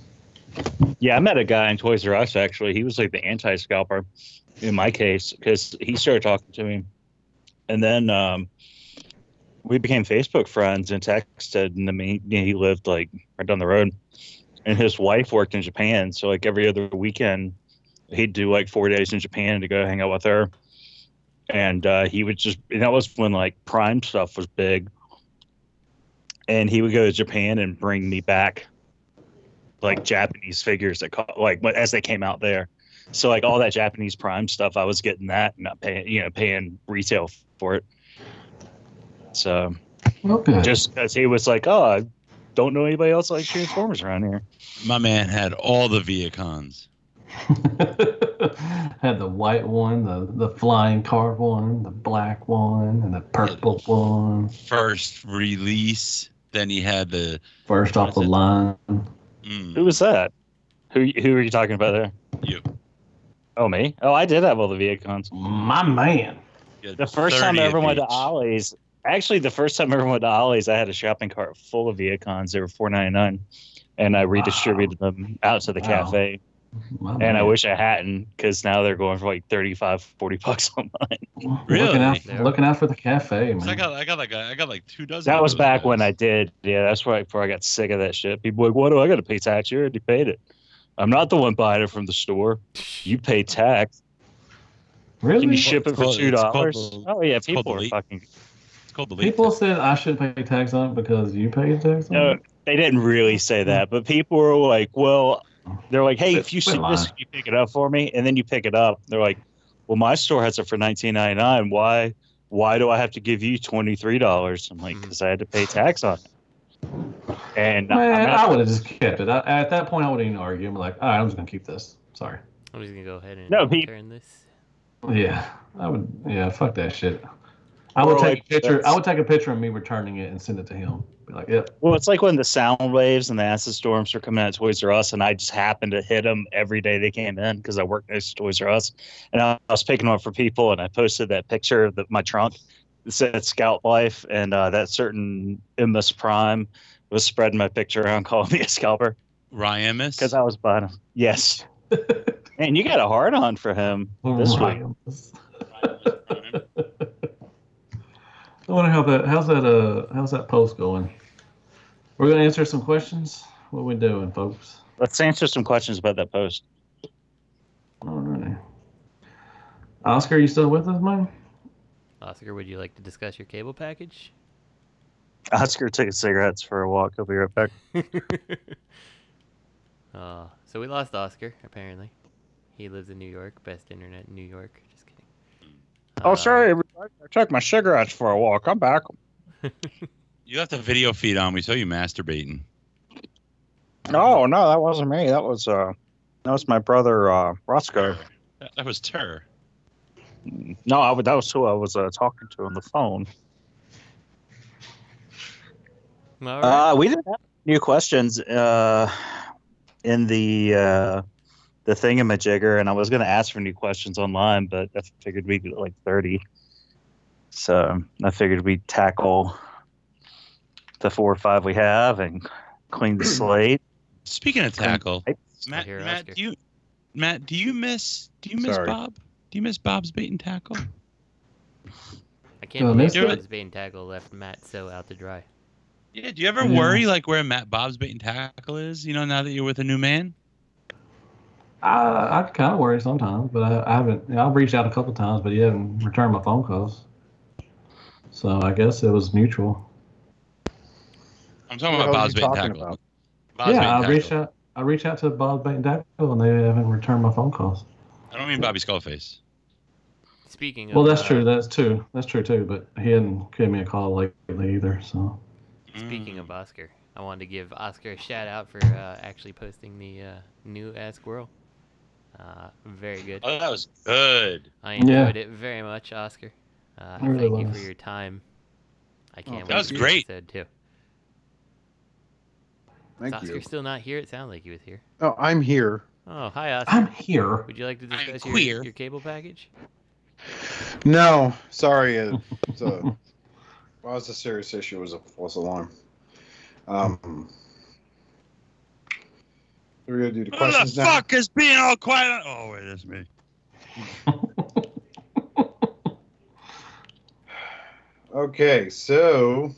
Yeah, I met a guy in Toys R Us actually. He was like the anti scalper in my case because he started talking to me. And then um, we became Facebook friends and texted. And he, you he lived like right down the road. And his wife worked in Japan. So, like every other weekend, he'd do like four days in Japan to go hang out with her. And uh, he would just, and that was when like Prime stuff was big. And he would go to Japan and bring me back like Japanese figures that co- like but as they came out there. So like all that Japanese Prime stuff, I was getting that, not paying you know paying retail for it. So Okay. just because he was like, oh, I don't know anybody else like Transformers around here. My man had all the Vehicons. <laughs> Had the white one, the the flying car one, the black one, and the purple one. First release. Then he had the First off the line. mm, Who was that? Who who are you talking about there? You. Oh me? Oh, I did have all the Vehicons. My man. The first time I ever of went to. Ollie's, actually, the first time I ever went to Ollie's, I had a shopping cart full of Vehicons. They were four ninety nine, and I redistributed them out to the Wow. cafe. My And man. I wish I hadn't, because now they're going for like 35, 40 bucks <laughs> online. Looking out, Really? looking out for the cafe, man. So I got I got like a, I got like two dozen. That was back guys. when I did. Yeah, that's right before I got sick of that shit. People were like, "What do I got to pay tax? You already paid it. I'm not the one buying it from the store. You pay tax. really? Can you ship it for called- two dollars? Oh yeah, it's people are late- fucking. It's called the late. People said I should pay tax on it because you paid tax on No, it. they didn't really say that, but people were like, "Well, they're like, hey, if you Quit see this, can you pick it up for me?" And then you pick it up. They're like, "Well, my store has it for nineteen ninety nine. Why? Why do I have to give you twenty three dollars?" I'm like, hmm. "Because I had to pay tax on it." And I'm Man, not- I would have just kept it. I, at that point, I wouldn't even argue. I'm like, all right, I'm just gonna keep this. Sorry. I'm just gonna go ahead and No, he- turn this. Yeah, I would. Yeah, fuck that shit. I would take like a picture. that's- I would take a picture of me returning it and send it to him. Be like, yep. Well, it's like when the Soundwaves and the Acid Storms were coming out of Toys R Us, and I just happened to hit them every day they came in because I worked next to Toys R Us, and I was picking them up for people, and I posted that picture of the, my trunk that said Scout Life, and uh, that certain MS Prime was spreading my picture around, <laughs> calling me a scalper Ryamus. because I was buying them. Yes, <laughs> and you got a hard on for him this week. <laughs> Ryan. I wonder how that. How's that? Uh, how's that post going? We're gonna answer some questions. What we doing, folks? Let's answer some questions about that post. All right. Oscar, are you still with us, man? Oscar, would you like to discuss your cable package? Oscar took his cigarettes for a walk. He'll be right back. <laughs> Uh, so we lost Oscar, apparently. He lives in New York. Best internet in New York. Just kidding. Oh, Uh, sorry, everybody. I took my cigarettes for a walk. I'm back. <laughs> You left the video feed on. We saw you masturbating. No, no, that wasn't me. That was uh, that was my brother uh, Roscoe. That, that was Tur. No, I, that was who I was uh, talking to on the phone. All right. Uh, we didn't have new questions uh, in the uh, the thingamajigger, and I was going to ask for new questions online, but I figured we'd get like thirty. So um, I figured we'd tackle the four or five we have and clean the <clears throat> slate. Speaking of tackle, Matt, hear Matt, do you, Matt, do you miss, do you miss Sorry. Bob? Do you miss Bob's bait and tackle? I can't Well, believe next that week- Bane Tackle left Matt so out to dry. Yeah. Do you ever Yeah. worry like where Matt Bob's bait and tackle is? You know, now that you're with a new man. I I kind of worry sometimes, but I, I haven't. you know, I've reached out a couple times, but he hasn't returned my phone calls. So I guess it was mutual. I'm talking What about the hell Bob's you bait talking tackle. about? Bob's yeah, I reached tackle. out. I reached out to Bob Bait and Tackle, and they haven't returned my phone calls. I don't mean Bobby Skullface. Speaking of Well, that's uh, true. That's true. That's true too. But he hadn't given me a call lately either. So Speaking of Oscar, I wanted to give Oscar a shout out for uh, actually posting the uh, new Ask World. Uh, very good. Oh, that was good. I enjoyed Yeah. it very much, Oscar. Uh, really thank you for your time. I can't wait that was for great. episode, too. Thank Is Oscar you. still not here? It sounded like he was here. Oh, I'm here. Oh, hi, Oscar. I'm here. Would you like to discuss your, your cable package? No, sorry. uh, It's a, <laughs> well, it's a serious issue. It was a false alarm. Um, we're gonna do the Who questions the now. fuck is being all quiet? on- Oh wait, that's me. <laughs> Okay, so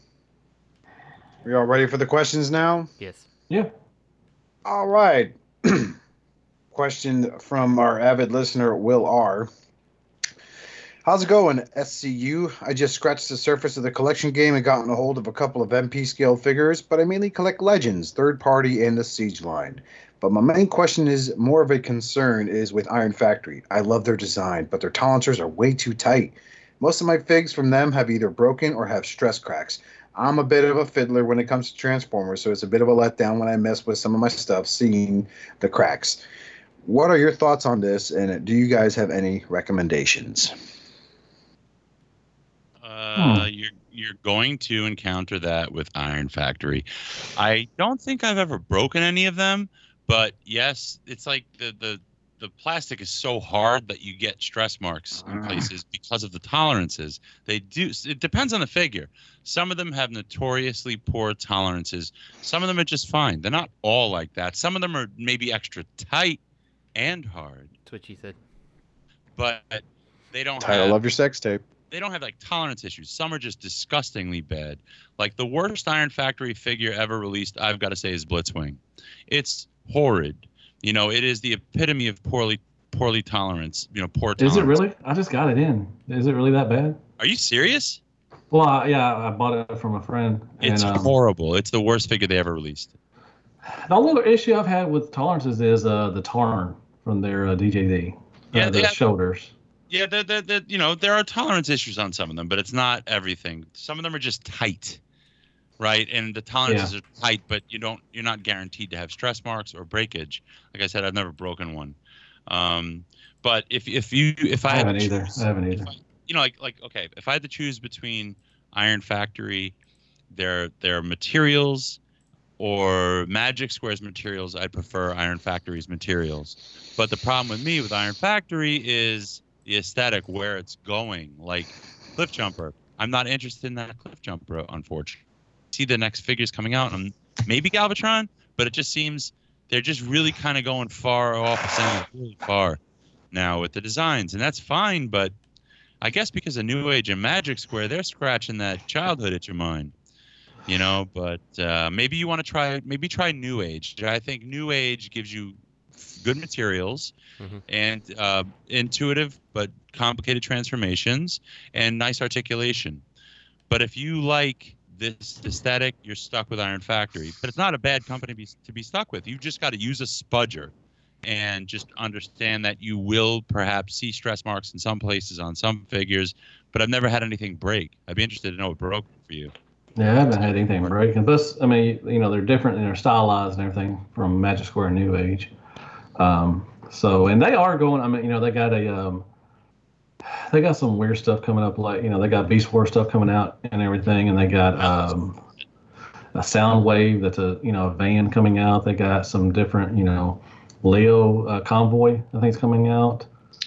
we all ready for the questions now? Yes. yeah. All right. <clears throat> Question from our avid listener, Will R. How's it going, SCU? I just scratched the surface of the collection game and gotten a hold of a couple of MP scale figures, but I mainly collect legends, third party, and the Siege line. But my main question is more of a concern is with Iron Factory. I love their design, but their tolerancers are way too tight. Most of my figs from them have either broken or have stress cracks. I'm a bit of a fiddler when it comes to Transformers, so it's a bit of a letdown when I mess with some of my stuff seeing the cracks. What are your thoughts on this, and do you guys have any recommendations? Uh, You're you're going to encounter that with Iron Factory. I don't think I've ever broken any of them, but yes, it's like the the the plastic is so hard that you get stress marks in mm. places because of the tolerances. They do. It depends on the figure. Some of them have notoriously poor tolerances. Some of them are just fine. They're not all like that. Some of them are maybe extra tight and hard, That's what she said. but they don't Title have of your sex tape. they don't have like tolerance issues. Some are just disgustingly bad. Like the worst Iron Factory figure ever released, I've got to say, is Blitzwing. It's horrid. You know, it is the epitome of poorly poorly tolerance. You know, poor. Is it really? I just got it in. Is it really that bad? Are you serious? Well, I, yeah, I bought it from a friend. It's and, um, horrible. It's the worst figure they ever released. The only other issue I've had with tolerances is uh, the tarn from their uh, DJD. Yeah, uh, the shoulders. Yeah, the, the, the, you know, there are tolerance issues on some of them, but it's not everything. Some of them are just tight, right? And the tolerances are tight, but you don't, you're not guaranteed to have stress marks or breakage. Like I said, I've never broken one. Um, but if if you if I, I haven't either. choose- I haven't either. you know, like like okay, if I had to choose between Iron Factory, their their materials, or Magic Square's materials, I'd prefer Iron Factory's materials. But the problem with me with Iron Factory is the aesthetic, where it's going. Like Cliff Jumper, I'm not interested in that Cliff Jumper, unfortunately. See the next figures coming out, and maybe Galvatron, but it just seems they're just really kind of going far off the center, really far now with the designs, and that's fine. But I guess because of New Age and Magic Square, they're scratching that childhood at your mind, you know. But uh, maybe you want to try, maybe try New Age. I think New Age gives you good materials Mhm. and uh, intuitive but complicated transformations and nice articulation. But if you like this aesthetic, you're stuck with Iron Factory. But it's not a bad company to be, to be stuck with. You just got to use a spudger and just understand that you will perhaps see stress marks in some places on some figures. But I've never had anything break. I'd be interested to know what broke for you. Yeah, I haven't had anything break. And plus, I mean, you know, they're different and they're stylized and everything from Magic Square and New Age. Um, so, and they are going. I mean, you know, they got a, um, they got some weird stuff coming up. Like, you know, they got Beast Wars stuff coming out and everything, and they got um, a Sound Wave that's a, you know, a van coming out. They got some different, you know, Lio uh, Convoy. I think is coming out.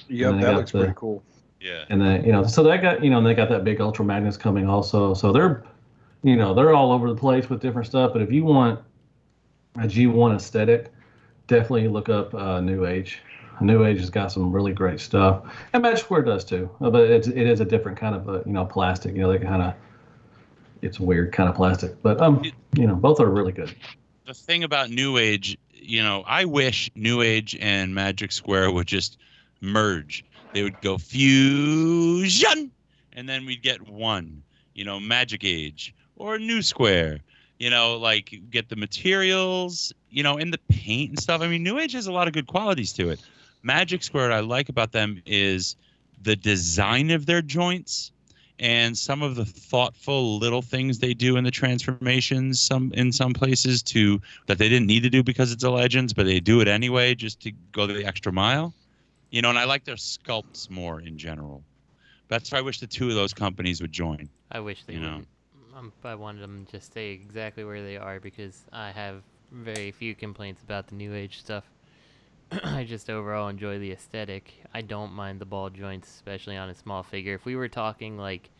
Yeah, And that looks the- pretty cool. Yeah. And then you know, so they got you know, and they got that big Ultra Magnus coming also. So they're, you know, they're all over the place with different stuff. But if you want a G1 aesthetic, definitely look up uh, New Age. New Age has got some really great stuff, and Magic Square does too. Uh, But it's it is a different kind of uh, you know plastic. You know, they kind of it's weird kind of plastic. But um, you know, both are really good. the thing about New Age, you know, I wish New Age and Magic Square would just merge. They would go fusion, and then we'd get one, you know, Magic Age or New Square. You know, like get the materials, you know, and the paint and stuff. I mean, New Age has a lot of good qualities to it, Magic Square, what I like about them is the design of their joints and some of the thoughtful little things they do in the transformations some in some places to that they didn't need to do because it's a legends but they do it anyway just to go the extra mile you know and i like their sculpts more in general that's why i wish the two of those companies would join I wish they you know. Um, I wanted them to stay exactly where they are because I have very few complaints about the new age stuff. <clears throat> I just overall enjoy the aesthetic. I don't mind the ball joints, especially on a small figure. If we were talking like,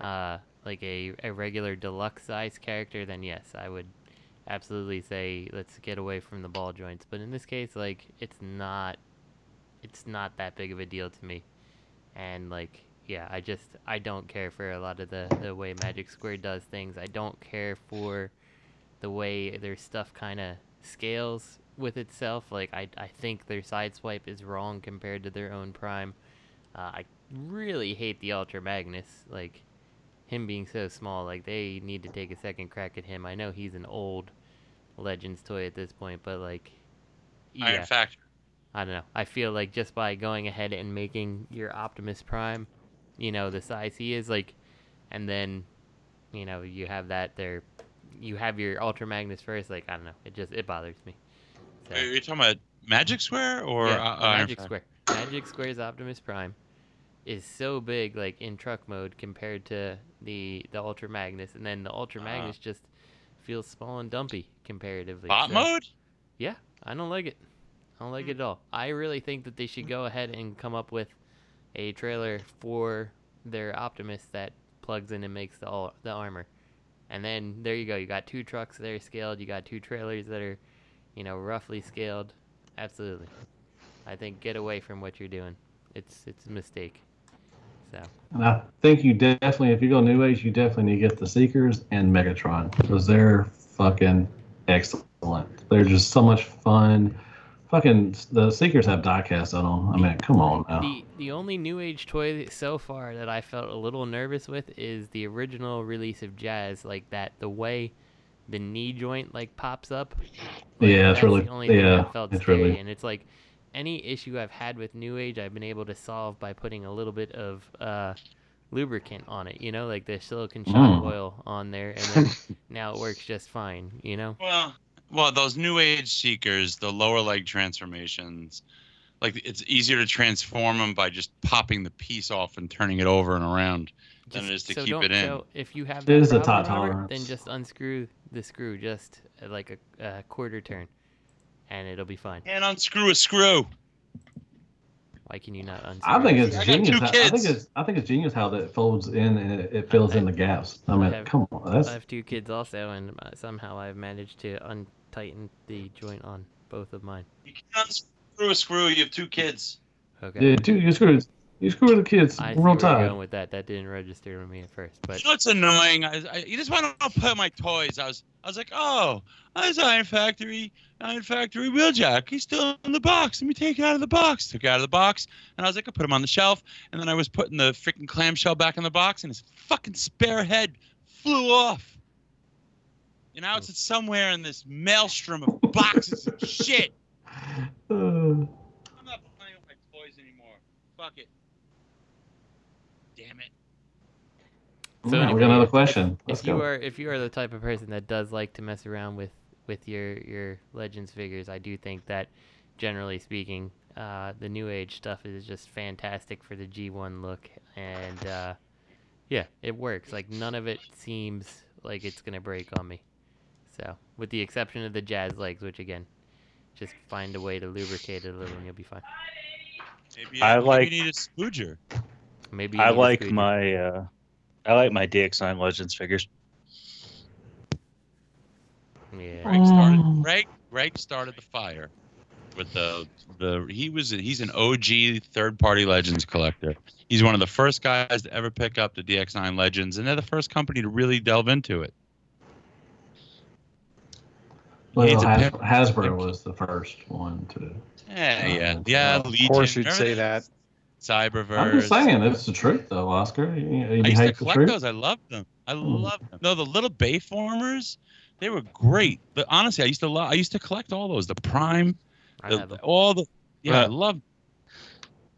uh, like a, a regular deluxe size character, then yes, I would absolutely say let's get away from the ball joints. But in this case, like it's not, it's not that big of a deal to me, and like yeah, I just I don't care for a lot of the the way Magic Square does things. I don't care for the way their stuff kind of scales with itself. Like I I think their Sideswipe is wrong compared to their own prime. Uh, I really hate the Ultra Magnus. Like him being so small. Like they need to take a second crack at him. I know he's an old Legends toy at this point, but like yeah. Iron Factor. I don't know. I feel like just by going ahead and making your Optimus Prime, you know, the size he is, like, and then, you know, you have that there, you have your Ultra Magnus first. Like, I don't know. It just it bothers me. So, Are you talking about Magic Square or yeah, uh, the Iron Magic Factor? Square. Magic Square's Optimus Prime is so big, like in truck mode, compared to the the Ultra Magnus, and then the Ultra Uh-huh. Magnus just feels small and dumpy comparatively. Bot so- mode? Yeah, I don't like it. I don't like it at all. I really think that they should go ahead and come up with a trailer for their Optimus that plugs in and makes the all, the armor. And then there you go. You got two trucks that are scaled. You got two trailers that are, you know, roughly scaled. Absolutely. I think get away from what you're doing. It's it's a mistake. So And I think you definitely, if you go New Age, you definitely need to get the Seekers and Megatron because they're fucking excellent. They're just so much fun. Fucking the Seekers have diecast on them. I mean, come on now. the the only new age toy so far that I felt a little nervous with is the original release of Jazz. Like that, the way the knee joint like pops up. Like, Yeah, it's really- the only thing yeah, that felt it's scary. really- And it's like any issue I've had with New Age, I've been able to solve by putting a little bit of uh, lubricant on it. You know, like the silicon shock Mm. oil on there, and then <laughs> now it works just fine. You know. Well, well, those new age seekers, the lower leg transformations, like it's easier to transform them by just popping the piece off and turning it over and around than it is to so keep don't, it in. So if you have It that is a problem, tight Robert, tolerance. then just unscrew the screw just like a, a quarter turn, and it'll be fine. And unscrew a screw. Why can you not unscrew? I think it's I got genius. two How, I think it's I think it's genius how that folds in and it, it fills in the gaps. I mean, have- come on, that's I have two kids also, and uh, somehow I've managed to untighten the joint on both of mine. You can't unscrew a screw. You have two kids. Okay. yeah. Two, you screw you <laughs> screw the kids I real time. going with that. That didn't register with me at first, but You know what's annoying? I, I, you just want to put my toys. I was, I was like, oh, that's Iron Factory, Iron Factory Wheeljack. He's still in the box. Let me take it out of the box. Took it out of the box, and I was like, I put him on the shelf, and then I was putting the freaking clamshell back in the box, and his fucking spare head flew off. And now it's somewhere in this maelstrom of boxes of shit. <sighs> Uh, I'm not playing with my toys anymore. Fuck it. So yeah, we anyway, got another question. If, Let's if you go. are if you are the type of person that does like to mess around with with your your legends figures, I do think that generally speaking, uh, the new age stuff is just fantastic for the G1 look, and uh, yeah, it works. Like none of it seems like it's gonna break on me. So, with the exception of the jazz legs, which again, just find a way to lubricate it a little, and you'll be fine. Maybe, I maybe like- you need a spudger. Maybe you I need like scooter. my uh, I like my DX9 Legends figures. yeah. Greg started. Um, Greg. Greg started the fire with the the. He was he's an OG third party Legends collector. He's one of the first guys to ever pick up the DX9 Legends, and they're the first company to really delve into it. Well, needs Has- Hasbro was the first one to. Yeah, yeah, Oh, yeah. Of Legion, course you'd say that. Cyberverse. I'm just saying, it's the truth, though, Oscar. You, you I used to hate the collect those. I loved them. I Hmm. loved them. No, the little Bayformers, they were great. But honestly, I used to love. I used to collect all those. The Prime, the, all the. Yeah, I Uh, love.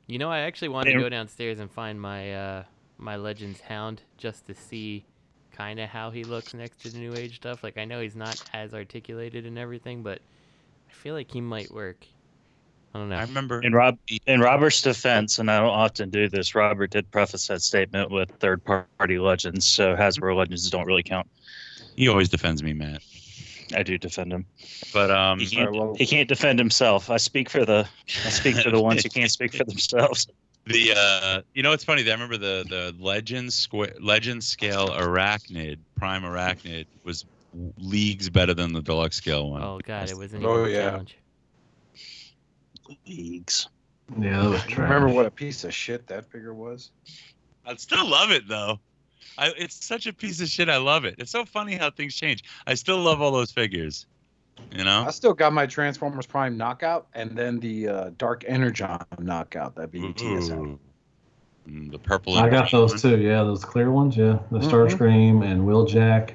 You know, I actually wanted to go downstairs and find my uh, my Legends Hound just to see kind of how he looks next to the New Age stuff. Like, I know he's not as articulated and everything, but I feel like he might work. I don't know. I remember In Rob in Robert's defense, and I don't often do this, Robert did preface that statement with third party legends, so Hasbro legends don't really count. he always defends me, Matt. I do defend him. But um, He can't, he can't defend himself. I speak for the I speak for the ones who can't speak for <laughs> themselves. the uh, you know, it's funny. I remember the the Legends square Legend scale Airachnid Prime Airachnid was leagues better than the deluxe scale one. Oh god, it was an Oh, yeah. challenge. Leagues. Yeah, that was I trash. remember what a piece of shit that figure was. I still love it though. I, it's such a piece of shit. I love it. It's so funny how things change. I still love all those figures. You know, I still got my Transformers Prime knockout and then the uh, Dark Energon knockout. That'd be TSL. Ooh. Mm, the purple. I got those one. too. Yeah, those clear ones. Yeah, the Mhm. Starscream and Wheeljack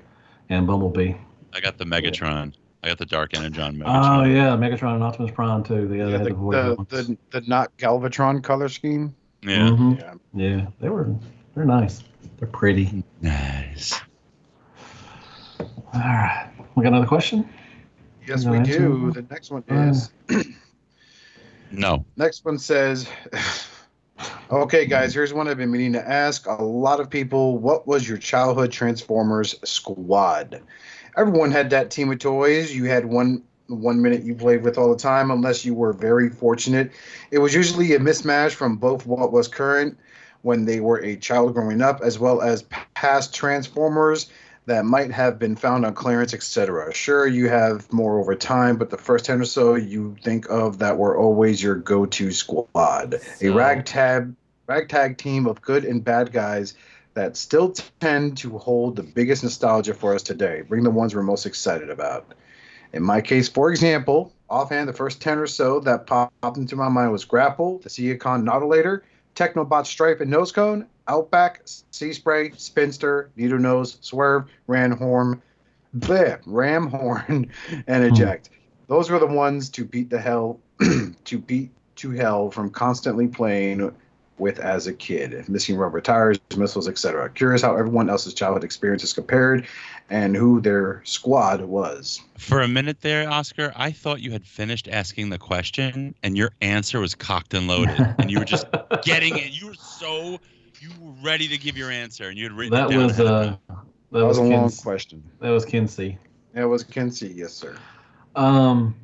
and Bumblebee. I got the Megatron. I got the Dark Energon Megatron. Oh yeah, Megatron and Optimus Prime too. Yeah, they Yeah, had the, the, the, the, the not Galvatron color scheme. Yeah. Mhm. Yeah. Yeah, they were. They're nice. They're pretty. Nice. All right, we got another question. Yes, we answer? do. The next one Uh, is No. next one says <sighs> Okay guys, here's one I've been meaning to ask a lot of people. What was your childhood Transformers squad? Everyone had that team of toys. You had one one minute you played with all the time, unless you were very fortunate. It was usually a mismatch from both what was current when they were a child growing up, as well as past Transformers that might have been found on clearance, etc. Sure, you have more over time, but the first 10 or so you think of that were always your go to squad. A ragtag, ragtag team of good and bad guys that still tend to hold the biggest nostalgia for us today. Bring the ones we're most excited about. In my case, for example, offhand, the first 10 or so that popped into my mind was Grapple, the Seacon Nautilator, Technobot Strafe and Nose Cone, Outback, Sea Spray, Spinister, Needle Nose, Swerve, Ranhorn, bleh, Ram Horn, <laughs> and hmm. Eject. Those were the ones to beat the hell, <clears throat> to beat to hell from constantly playing with as a kid, if missing rubber tires, missiles, etc. Curious how everyone else's childhood experiences compared, and who their squad was. For a minute there, Oscar, I thought you had finished asking the question and your answer was cocked and loaded. and you were just <laughs> getting it. You were so you were ready to give your answer and you had written That it down. was uh, that, That was a long question. That was Kinsey. That was Kinsey, yes, sir. Um,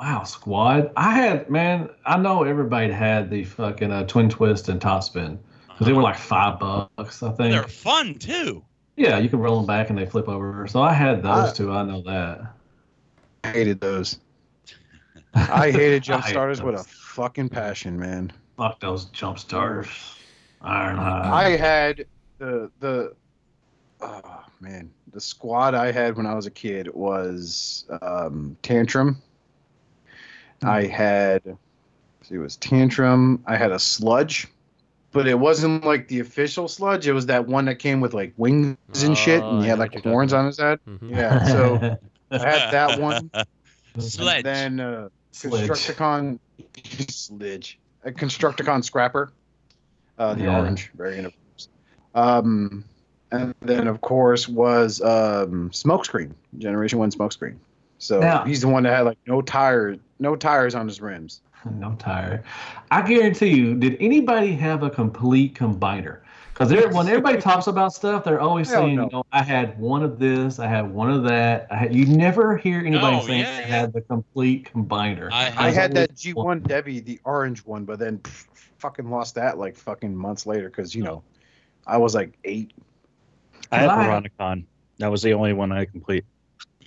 wow, squad. I had man. I know everybody had the fucking uh, twin twist and top spin because they were like five bucks. I think. They're fun too. Yeah, you can roll them back and they flip over. So I had those I- two. I know that. I hated those. I hated jump <laughs> I hate starters with a fucking passion, man. Fuck those jump starters. Ironhide. I had the the oh man, the squad I had when I was a kid was um, Tantrum. I had see, it was Tantrum. I had a sludge, but it wasn't like the official sludge. It was that one that came with like wings and shit, Oh, and he had like horns on his head. Mhm. Yeah, so I had <laughs> that one. Sledge. Then uh, Constructicon Slidge. A Constructicon Scrapper. Uh, the Yeah. orange, very innovative. Um, and then of course was um, Smokescreen, Generation One Smokescreen. So Now- he's the one that had like no tires, no tires on his rims. <laughs> No tire. I guarantee you, did anybody have a complete combiner? Because when everybody <laughs> talks about stuff, they're always Hell saying, no. you know, I had one of this, I had one of that. I had, you never hear anybody No, saying yeah, they yeah. had the complete combiner. I I had, had that G1 Debbie, the orange one, but then pff, fucking lost that like fucking months later because you know I was like eight. I had Why? Veronicon. That was the only one I complete.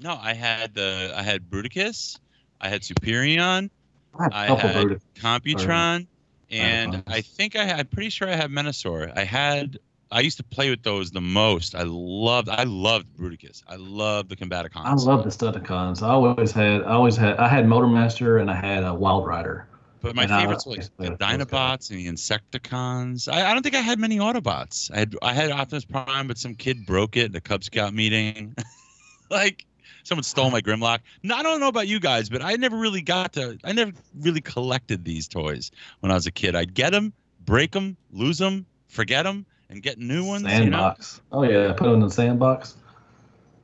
no, I had the I had Bruticus, I had Superion, I had a I couple had Brutus. Computron, and. I think I had, I'm pretty sure I had Menasor. I had I used to play with those the most. I loved I loved Bruticus. I loved the Combaticons. I love the Stunticons. I always had, I always had, I had Motormaster and I had a Wild Rider. But my And I- favorites were like the Dinobots and the Insecticons. I, I don't think I had many Autobots. I had I had Optimus Prime, but some kid broke it at the Cub Scout meeting. <laughs> like someone stole my Grimlock. No, I don't know about you guys, but I never really got to. I never really collected these toys when I was a kid. I'd get them, break them, lose them, forget them, and get new ones. You know? Sandbox. Oh yeah, put them in the sandbox.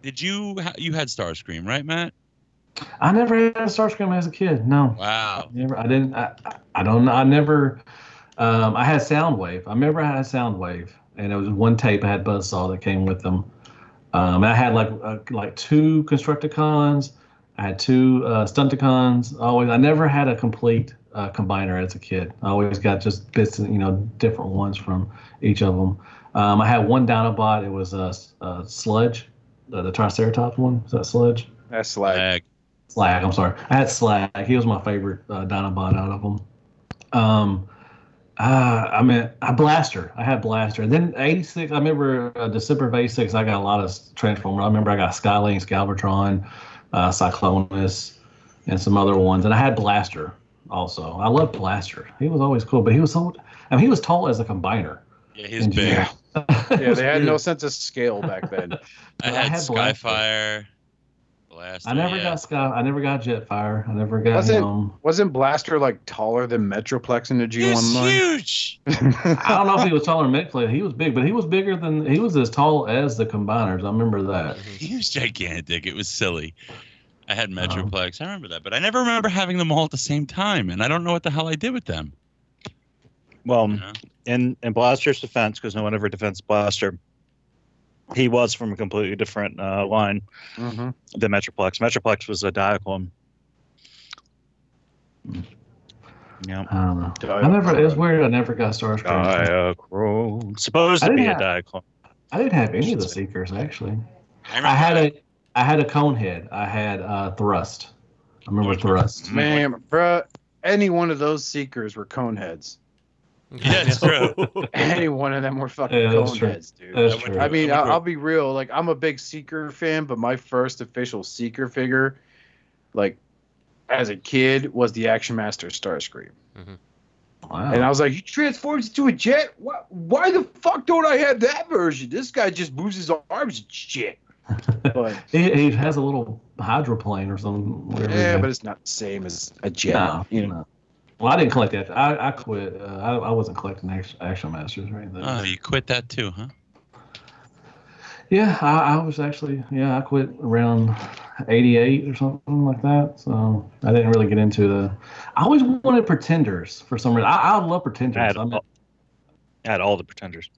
Did you you had Starscream, right, Matt? I never had a Starscream as a kid. No. Wow. Never. I didn't. I, I- I don't know. I never. Um, I had Soundwave. I remember I had Soundwave, and it was one tape. I had Buzzsaw that came with them. Um, I had like uh, like two Constructicons. I had two uh, Stunticons. Always. I never had a complete uh, combiner as a kid. I always got just bits, you know, different ones from each of them. Um, I had one Dinobot. It was a, a Sludge, the, the Triceratops one. Is that Sludge? That's slag. Slag. I'm sorry. I had Slag. He was my favorite uh, Dinobot out of them. Um, uh, I mean, I Blaster. I had Blaster. And then '86. I remember uh, December of '86. I got a lot of Transformers. I remember I got Skylynx, Galvatron, uh, Cyclonus, and some other ones. And I had Blaster also. I loved Blaster. He was always cool, but he was so. I mean, he was tall as a combiner. Yeah, he's big. yeah. <laughs> Yeah, they had no sense of scale back then. <laughs> I I had, Skyfire. Blaster. Skyfire. Blaster. I never yeah. got Sky. I never got Jetfire. I never got Wasn't him. wasn't Blaster like taller than Metroplex in the G1 He's line? huge. <laughs> I don't know if he was taller than Metcalf. He was big, but he was bigger than he was as tall as the combiners. I remember that. <laughs> He was gigantic. It was silly. I had Uh-huh. Metroplex. I remember that, but I never remember having them all at the same time, and I don't know what the hell I did with them. Well, you know? in in Blaster's defense, because no one ever defends Blaster, he was from a completely different uh, line Mhm. than Metroplex. Metroplex was a Diaclone. Yeah. I don't know. I never. It was weird. I never got Starscream. Diaclone. Supposed I to be didn't a have- Diaclone. I didn't have any of the Seekers actually. I, I had a. I had a Conehead. I had uh, Thrust. I remember Thrust. Man, bruh, any one of those seekers were coneheads. Yeah, it's true. <laughs> Any one of them were fucking Yeah, that's true. coneheads, dude. That's I true. I mean, I would I'll. I'll be real. Like, I'm a big Seeker fan, but my first official Seeker figure, like, as a kid, was the Action Master Starscream. Mm-hmm. Wow. And I was like, he transforms into a jet? Why, why the fuck don't I have that version? This guy just moves his arms and shit. <laughs> But, he, he has a little hydroplane or something. yeah, but it's not the same as a jet. No, you know. no. Well, I didn't collect that. I, I quit. Uh, I, I wasn't collecting action, action masters or anything. Oh, you quit that too, huh? Yeah, I, I was actually yeah I quit around '88 or something like that. So I didn't really get into the. I always wanted pretenders for some reason. I, I love pretenders. I had, I mean, all, I had all the pretenders.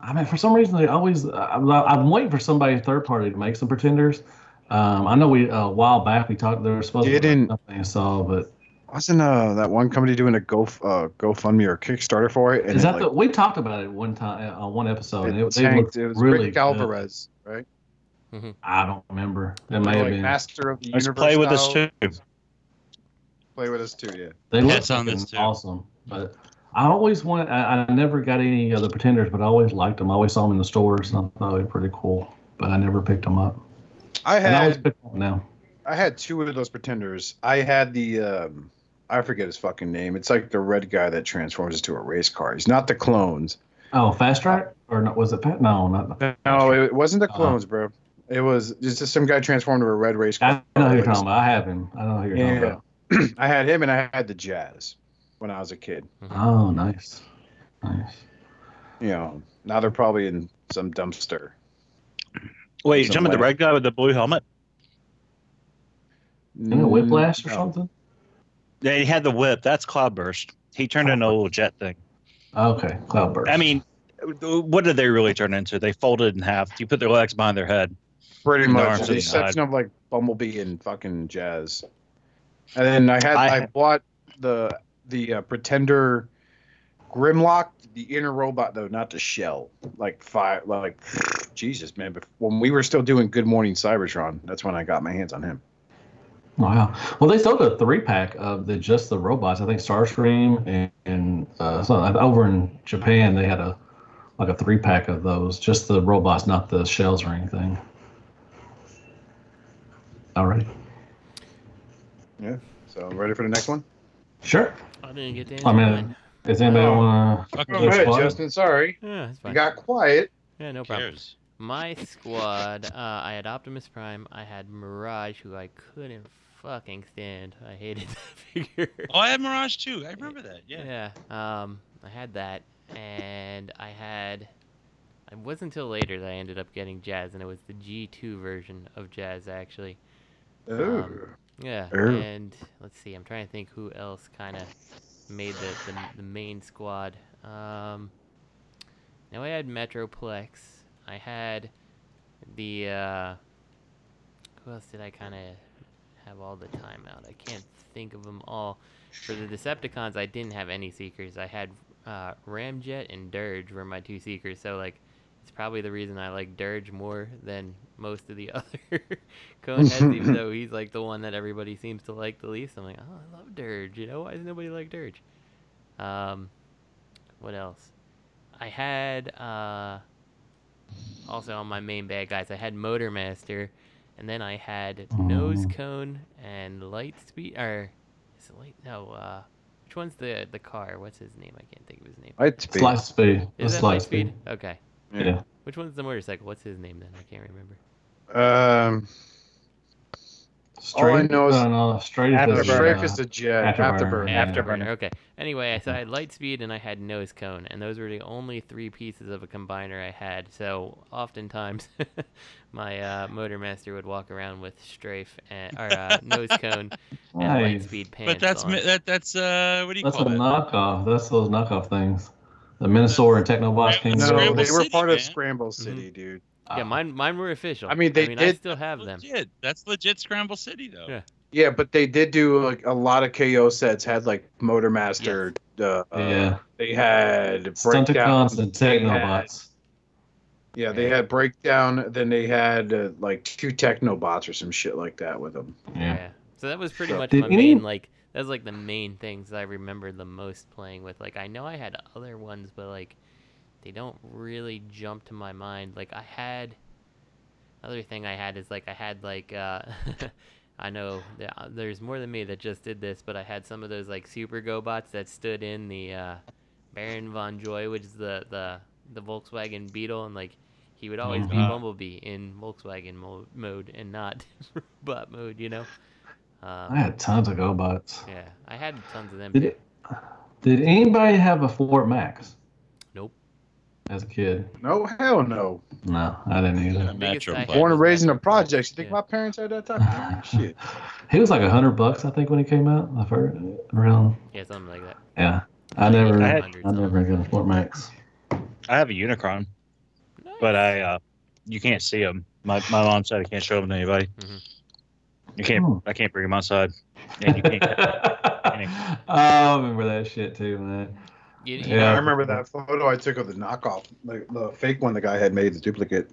I mean, for some reason they always. I'm, I'm waiting for somebody third party to make some pretenders. Um, I know we a while back we talked. There was supposed to be something I saw, but Wasn't uh, that one company doing a Go uh, GoFundMe or Kickstarter for it? is it, that like, the? We talked about it one time on one episode. it it, they tanked. looked It was really Rick good. Alvarez, right? I don't remember. It may have been. Master of the Let's Universe. play with us too. Play with us too, yeah. They Yeah, look on this too. awesome, but I always wanted. I, I never got any of the pretenders, but I always liked them. I always saw them in the stores, and I thought they were pretty cool. But I never picked them up. I And I always had pick them up now. I had two of those pretenders. I had the um, I forget his fucking name. It's like the red guy that transforms into a race car. He's not the clones. Oh, fast track or not? Was it? Fa- No, not. The, No, it wasn't the Uh-huh. clones, bro. It was just some guy transformed into a red race car. I know who you're talking about. I have him. I know who you're talking Yeah. about. <clears throat> I had him and I had the Jazz when I was a kid. Oh, nice, nice. You know, now they're probably in some dumpster. Wait, you Some talking about the red guy with the blue helmet? You know, whiplash or No. something. Yeah, he had the whip. That's Cloudburst. He turned into a little jet thing. Okay, cloudburst. I mean, what did they really turn into? They folded in half. You put their legs behind their head. Pretty much. arms to The the exception of like Bumblebee and fucking Jazz. And then I had I I, bought the the uh, Pretender Grimlock, the inner robot though, not the shell. Like five, like <sighs> Jesus man. But when we were still doing Good Morning Cybertron, that's when I got my hands on him. Wow. Well, they sold a three pack of the just the robots. I think Starscream and, and uh, so over in Japan they had a like a three pack of those, just the robots, not the shells or anything. All right. Yeah. So ready for the next one? Sure. I didn't get the I mean, mine. does anybody Oh. want to? Go ahead, Justin. Sorry. Yeah, it's You fine. got quiet. Yeah, no problem. Cares. My squad, uh, I had Optimus Prime. I had Mirage, who I couldn't fucking stand. I hated <laughs> that figure. Oh, I had Mirage too. I remember that. Yeah. Yeah. Um, I had that, and I had. It wasn't until later that I ended up getting Jazz, and it was the G2 version of Jazz, actually. Ooh. Um, yeah. Ooh. And let's see, I'm trying to think who else kind of made the, the the main squad. Um, now I had Metroplex. I had the. Uh, who else did I kind of have all the time out? I can't think of them all. For the Decepticons, I didn't have any seekers. I had uh, Ramjet and Dirge were my two seekers. So like, it's probably the reason I like Dirge more than most of the <laughs> other cone heads, even <laughs> though he's like the one that everybody seems to like the least. I'm like, oh, I love Dirge. You know, why does nobody like Dirge? Um, what else? I had uh, also on my main bad guys. I had Motormaster, and then I had Nose Cone and Light Speed. Or is it Light? No. Uh, which one's the the car? What's his name? I can't think of his name. Lightspeed. Lightspeed. Is It's that Lightspeed. Lightspeed? Okay. Yeah. Which one's the motorcycle? What's his name then? I can't remember. Um, Straight, All I know is no, no, straight is Afterburner. uh, Strafe is the jet. Afterburner. Afterburner. Afterburner. Okay. Anyway, so I had Lightspeed and I had Nose Cone, and those were the only three pieces of a combiner I had. So oftentimes, <laughs> my uh, Motormaster would walk around with Strafe and or uh, Nose Cone <laughs> and Nice. Lightspeed pants. But that's on. mi- that that's uh what do you call it? That's a call that? knockoff. That's those knockoff things. The Menasor and Technobots came No, out. Scramble they were City, part of. Scramble City, dude. yeah, mine mine were official. I mean, they I did- still have them. Legit. That's legit Scramble City though. Yeah. Yeah, but they did do like a lot of KO sets. Had like Motormaster. Uh, Yeah. They had breakdown. Stunticons and they had- Technobots. Yeah, they had breakdown. Then they had uh, like two Technobots or some shit like that with them. Yeah. Yeah. So that was pretty So- much Did my main like that was like the main things I remember the most playing with. Like I know I had other ones, but like they don't really jump to my mind. Like I had other thing I had is like I had like uh <laughs> I know uh, there's more than me that just did this, but I had some of those like super GoBots that stood in the uh Baron von Joy, which is the the the Volkswagen Beetle and like he would always be Mhm. Bumblebee in Volkswagen mo- mode and not <laughs> robot mode, you know. Um, I had tons of GoBots. yeah, I had tons of them. Did it, Did anybody have a Fort Max. As a kid? No, hell no. No, I didn't either. biggest I had Born and raised in the Metro projects. You think yeah. my parents had that type of shit? <laughs> He was like a hundred bucks, I think, when he came out. The heard around. Yeah, something like that. Yeah, I never, I had, I, never got a Fort Max. I have a Unicron, but I uh, you can't see them. My my mom said I can't show them to anybody. Mhm. You can't. Hmm. I can't bring them outside. And you can't. <laughs> I remember that shit too, man. You, you Yeah. know, I remember that photo I took of the knockoff, the, the fake one the guy had made, the duplicate.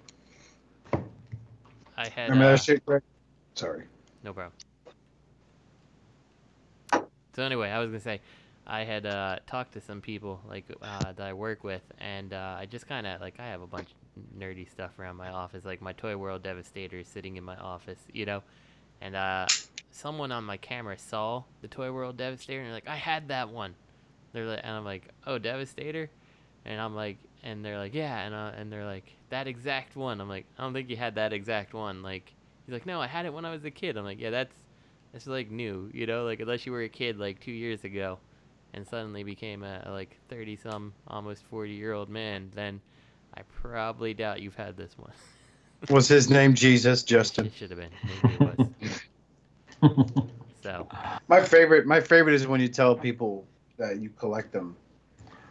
I had. Remember uh, that shit, Greg? Sorry. No problem. So anyway, I was gonna say, I had uh, talked to some people like uh, that I work with, and uh, I just kind of like I have a bunch of nerdy stuff around my office. Like my Toy World Devastator is sitting in my office, you know, and uh, someone on my camera saw the Toy World Devastator, and they're like, I had that one. They're like, and I'm like, oh, Devastator, and I'm like, and they're like, yeah, and uh, and they're like, that exact one. I'm like, I don't think you had that exact one. Like, he's like, no, I had it when I was a kid. I'm like, yeah, that's that's like new, you know, like unless you were a kid like two years ago, and suddenly became a, a like thirty some, almost forty year old man, then I probably doubt you've had this one. <laughs> Was his name Jesus, Justin? It should have been. Maybe it was. <laughs> so My favorite, my favorite is when you tell people that you collect them,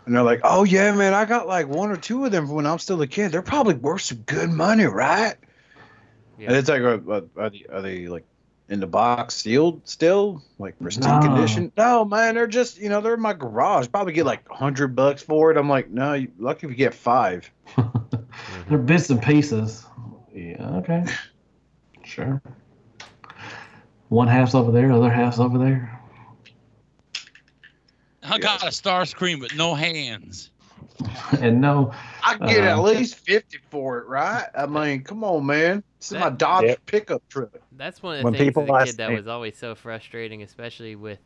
and they're like, "Oh yeah, man, I got like one or two of them from when I'm still a kid. They're probably worth some good money, right?" yeah, And it's like, are, are, are they, are they like in the box sealed still, like pristine No. condition? No, man, they're just you know they're in my garage. Probably get like hundred bucks for it. I'm like, no, you lucky if you get five. <laughs> Mm-hmm. They're bits and pieces. Yeah, okay. <laughs> Sure. One half's over there, other half's over there. I got a Starscream with no hands. And no, I get at Uh, least fifty for it, right? I mean, come on, man. This is my That- Dodge Yep. pickup truck. that's one of the When things people as a kid that me- was always so frustrating, especially with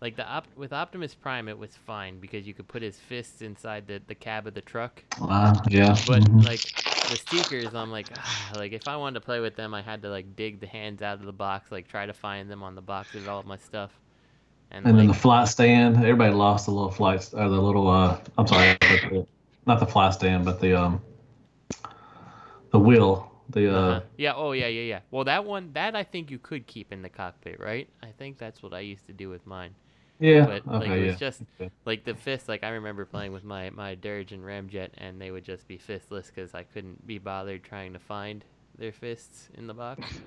like the op- with Optimus Prime, it was fine because you could put his fists inside the, the cab of the truck. uh, yeah. But mhm. like the Seekers, I'm like, ah, like if I wanted to play with them, I had to like dig the hands out of the box, like try to find them on the box of all of my stuff. And, And then the flight stand, everybody lost the little flights or the little uh I'm sorry, not the flight stand, but the um the wheel. The uh uh yeah, oh yeah, yeah, yeah. Well, that one, that I think you could keep in the cockpit, right? I think that's what I used to do with mine. Yeah, But like okay, it was yeah, just okay. like the fists. Like I remember playing with my my Dirge and Ramjet, and they would just be fistless because I couldn't be bothered trying to find their fists in the box.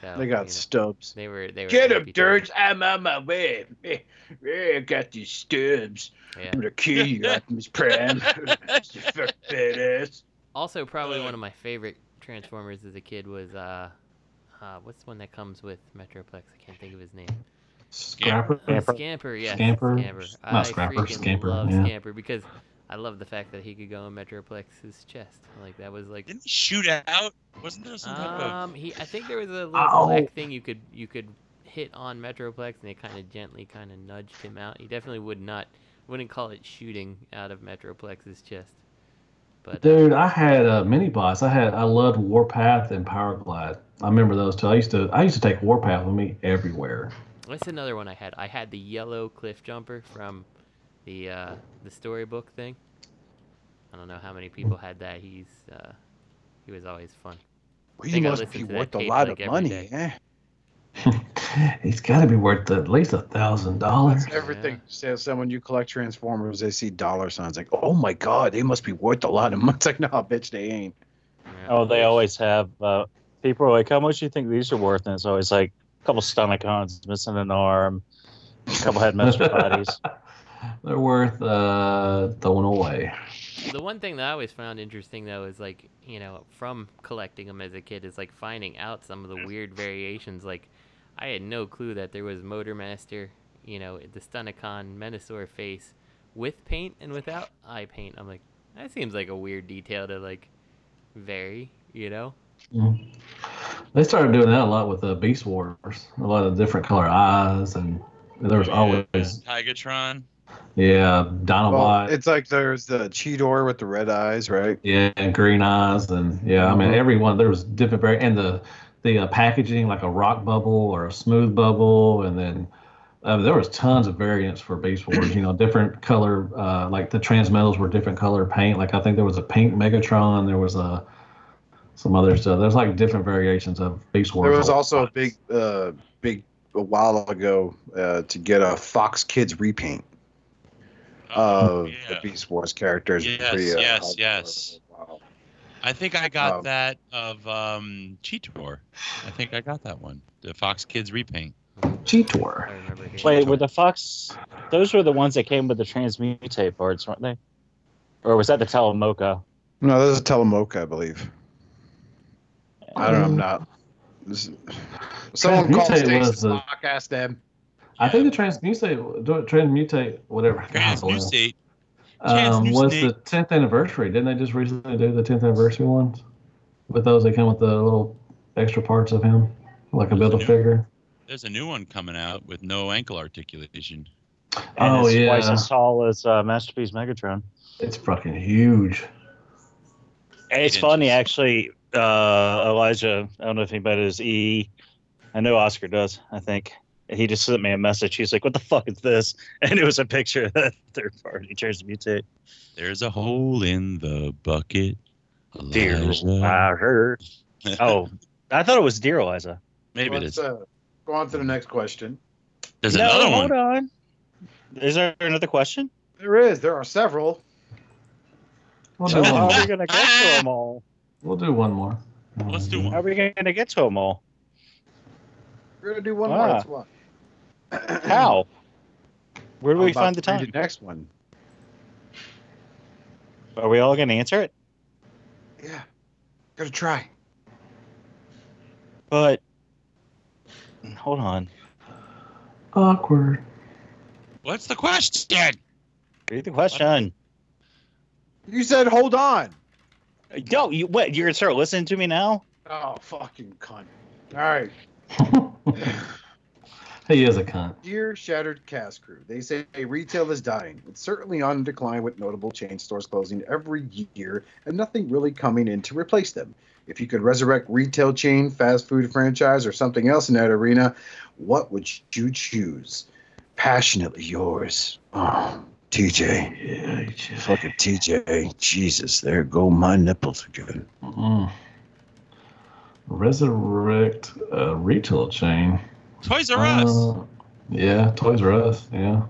So They you got know, stubs. They were they were Get him, happy Dirge. I'm on my way. <laughs> I got these stubs. Yeah. I'm gonna kill you, Optimus Prime. you fuck badass. Also, probably one of my favorite Transformers as a kid was uh, uh, what's the one that comes with Metroplex? I can't think of his name. Scamper? Scamper, Scamper yeah. Scamper? Scamper. Not I Scrapper, freaking Scamper, love yeah. Scamper because I love the fact that he could go in Metroplex's chest. Like that was like. Didn't he shoot out? Wasn't there some type of? Um, he. I think there was a little Ow. black thing you could you could hit on Metroplex, and they kind of gently kind of nudged him out. He definitely would not wouldn't call it shooting out of Metroplex's chest. But uh, Dude, I had a mini boss. I had I loved Warpath and Power Glide. I remember those two. I used to I used to take Warpath with me everywhere. That's another one I had? I had the yellow cliff jumper from the uh, the storybook thing. I don't know how many people had that. He's uh, he was always fun. I he must be worth a lot like of money. Eh? He's got to be worth at least a thousand dollars. Everything. So, so when you collect Transformers, they see dollar signs like, "Oh my God, they must be worth a lot of money." <laughs> It's like, no, bitch, they ain't. Oh, they always have. Uh, people are like, "How much do you think these are worth?" And it's always like a couple Stunticons missing an arm, a couple headmaster <laughs> bodies. They're worth uh, throwing away. The one thing that I always found interesting though is like you know from collecting them as a kid is like finding out some of the weird variations. Like I had no clue that there was Motormaster, you know, the Stunticon Menasor face with paint and without eye paint. I'm like, that seems like a weird detail to like vary, you know? Mm. They started doing that a lot with the Beast Wars. A lot of different color eyes, and there was always Tigatron. Yeah Well, Dinobot. it's like there's the Cheetor with the red eyes, right? Yeah, and green eyes, and yeah, I mean Mhm. everyone. There was different very and the the uh, packaging like a rock bubble or a smooth bubble, and then uh, there was tons of variants for Beast Wars. You know, different color, uh, like the transmetals were different color paint. Like I think there was a pink Megatron. There was a some other stuff. There's like different variations of Beast Wars. There was also a big, uh, big a while ago uh, to get a Fox Kids repaint of <laughs> the Beast Wars characters. Yes, Pretty, uh, yes, hard- yes. I think I got Um, that of um, Cheetor. I think I got that one. The Fox Kids repaint. Cheetor. Wait, were the Fox? Those were the ones that came with the transmutate parts, weren't they? Or was that the Telemocha? No, this is Telemocha, I believe. I don't know. I'm not. This, <laughs> someone call Transmutate Stacy was the- Locke, ask them. I think the transmutate, transmutate, whatever. Transmutate. Um, was the tenth anniversary? Didn't they just recently do the tenth anniversary ones? With those, they come with the little extra parts of him, like a build a figure. There's a new one coming out with no ankle articulation. And Oh, it's yeah. twice as tall as uh, Masterpiece Megatron. It's fucking huge. It's funny, actually. Uh, Elijah, I don't know if anybody does E. I know Oscar does. I think he just sent me a message. He's like, "What the fuck is this?" <laughs> And it was a picture of that third party transmutate. There's a hole in the bucket. Dear Elijah. I heard. <laughs> Oh, I thought it was Dear Eliza. Maybe it Let's is. uh, go on to the next question. There's no, another hold one. on. Is there another question? There is. There are several. We'll so how are we gonna get to them all? We'll do one more. Let's do How are one. we gonna get to them all? We're gonna do one Ah. more. That's one. How? <clears throat> Where do I'm we find the time? The next one. Are we all gonna answer it? Yeah. Gotta try. But hold on. Awkward. What's the question? Read the question. You said hold on. No, you what? You're gonna start listening to me now? Oh, fucking cunt. All right. <laughs> He is a cunt. Dear Shattered Cast Crew, they say retail is dying. It's certainly on decline with notable chain stores closing every year and nothing really coming in to replace them. If you could resurrect retail chain, fast food franchise, or something else in that arena, what would you choose? Passionately yours. Oh, TJ. Yeah, Fucking TJ. Jesus, there go my nipples again. Mm. Resurrect a retail chain. Toys R Us. Uh, yeah, Toys R Us. Yeah.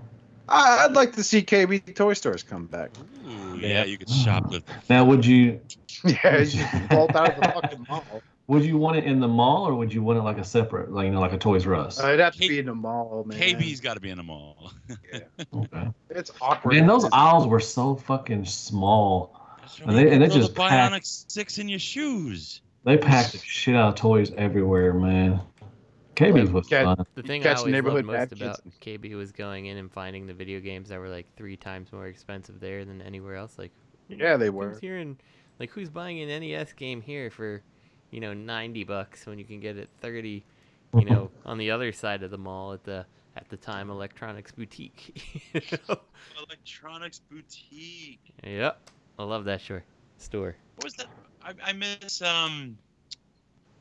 I- I'd like to see KB Toy Stores come back. Ooh, yeah, you could shoplift. <sighs> Now, would you <laughs> Yeah, you just bolt out of the <laughs> fucking mall. would you want it in the mall or would you want it like a separate, like you know, like a Toys R Us? Uh, it'd have to be in the mall, man. KB's got to be in the mall. <laughs> Okay. It's awkward. Man, those aisles were so fucking small, and they and they just the packed, Bionic Six in your shoes. they packed the shit out of toys everywhere, man. KB's was Cat- fun. The thing I Catch always neighborhood loved most bad about KB was going in and finding the video games that were like three times more expensive there than anywhere else. Like, Yeah, they were. here in, like, who's buying an NES game here for, you know, ninety bucks when you can get it thirty, you know, <laughs> on the other side of the mall at the at the time electronics boutique. <laughs> you know? Electronics boutique. Yep, I love that store. Store. What was that? I, I miss um.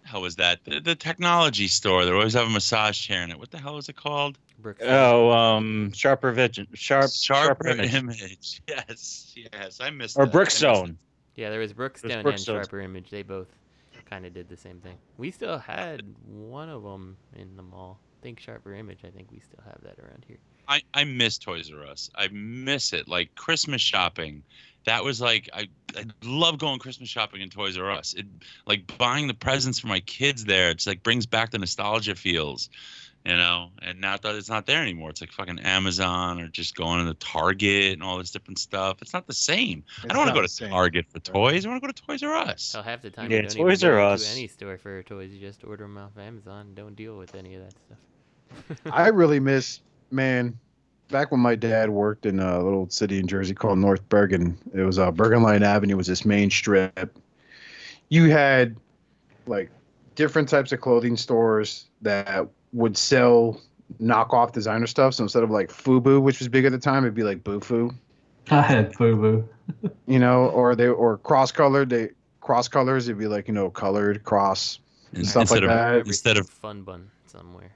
How was that? The, the technology store. They always have a massage chair in it. What the hell is it called? Oh, um, sharper vision, sharp, Sharper, sharper image. image. <laughs> Yes, yes. I missed. or that. I missed Brookstone. Yeah, there was Brookstone and Brookstones. Sharper Image. They both kind of did the same thing. We still had one of them in the mall. I think Sharper Image. I think we still have that around here. I, I miss Toys R Us. I miss it. Like Christmas shopping. That was like I I love going Christmas shopping in Toys R Us. It like buying the presents for my kids there. It's like brings back the nostalgia feels, you know. And now that it's not there anymore, it's like fucking Amazon or just going to the Target and all this different stuff. It's not the same. I don't want to go to same. Target for toys. I want to go to Toys R Us. So half the time Yeah, you don't Toys even R go Us. to any store for toys. You just order them off Amazon. Don't deal with any of that stuff. <laughs> I really miss, man. Back when my dad worked in a little city in Jersey called North Bergen, it was uh, Bergen Line Avenue was this main strip. You had like different types of clothing stores that would sell knockoff designer stuff. So instead of like FUBU, which was big at the time, it'd be like Bufu, I had FUBU. <laughs> you know, or they or cross colored. They cross colors. It'd be like you know colored cross and stuff like of that. instead of Fun bun somewhere.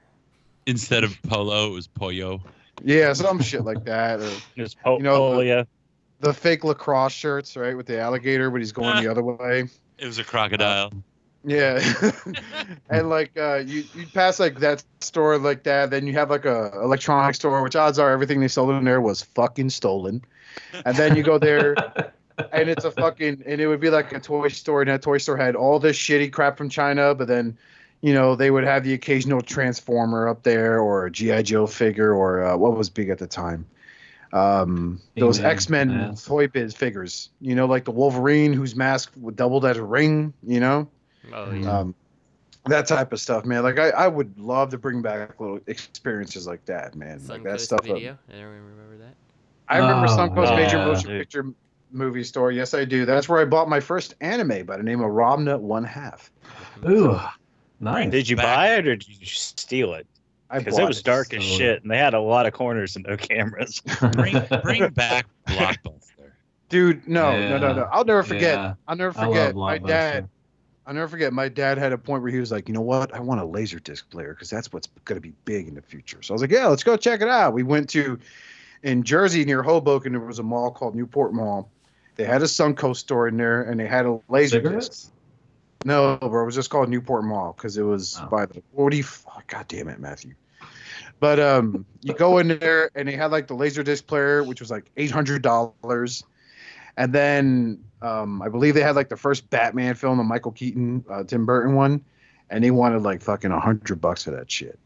Instead of polo, it was pollo. Yeah, some shit like that. Or, It's po- You know, the- polio. the fake lacrosse shirts, right, with the alligator, but he's going the other way. It was a crocodile. Yeah, <laughs> and like uh, you you pass like that store like that, then you have like a electronics store, which odds are everything they sold in there was fucking stolen. And then you go there, <laughs> and it's a fucking and it would be like a toy store, and that toy store had all this shitty crap from China, but then. You know, they would have the occasional Transformer up there, or a GI Joe figure, or uh, what was big at the time. Um, those X Men mask. Toy Biz figures. You know, like the Wolverine whose mask would doubled as a ring. You know, Oh yeah. um, that type of stuff, man. Like I, I would love to bring back little experiences like that, man. like that Suncoast stuff. video. I don't remember that. I remember Oh, Suncoast Major Motion dude. Picture movie store. Yes, I do. That's where I bought my first anime by the name of Ranma One Half. Ooh, nice. Did you Back- buy it or did you steal it? I Because bought it was dark as So- shit, and they had a lot of corners and no cameras. <laughs> Bring bring back Blockbuster. Dude, no, no, no, no. I'll never forget. Yeah. I'll never forget. My dad. I'll never forget. My dad had a point where he was like, you know what? I want a laser disc player because that's what's going to be big in the future. So I was like, yeah, let's go check it out. We went to in Jersey near Hoboken. There was a mall called Newport Mall. They had a Suncoast store in there, and they had a laser disc. No, bro, it was just called Newport Mall because it was Oh. by the what do you? Oh, God damn it, Matthew. But um, you go in there and they had like the laser disc player, which was like eight hundred dollars, and then um, I believe they had like the first Batman film, the Michael Keaton, uh, Tim Burton one, and they wanted like fucking a hundred bucks for that shit.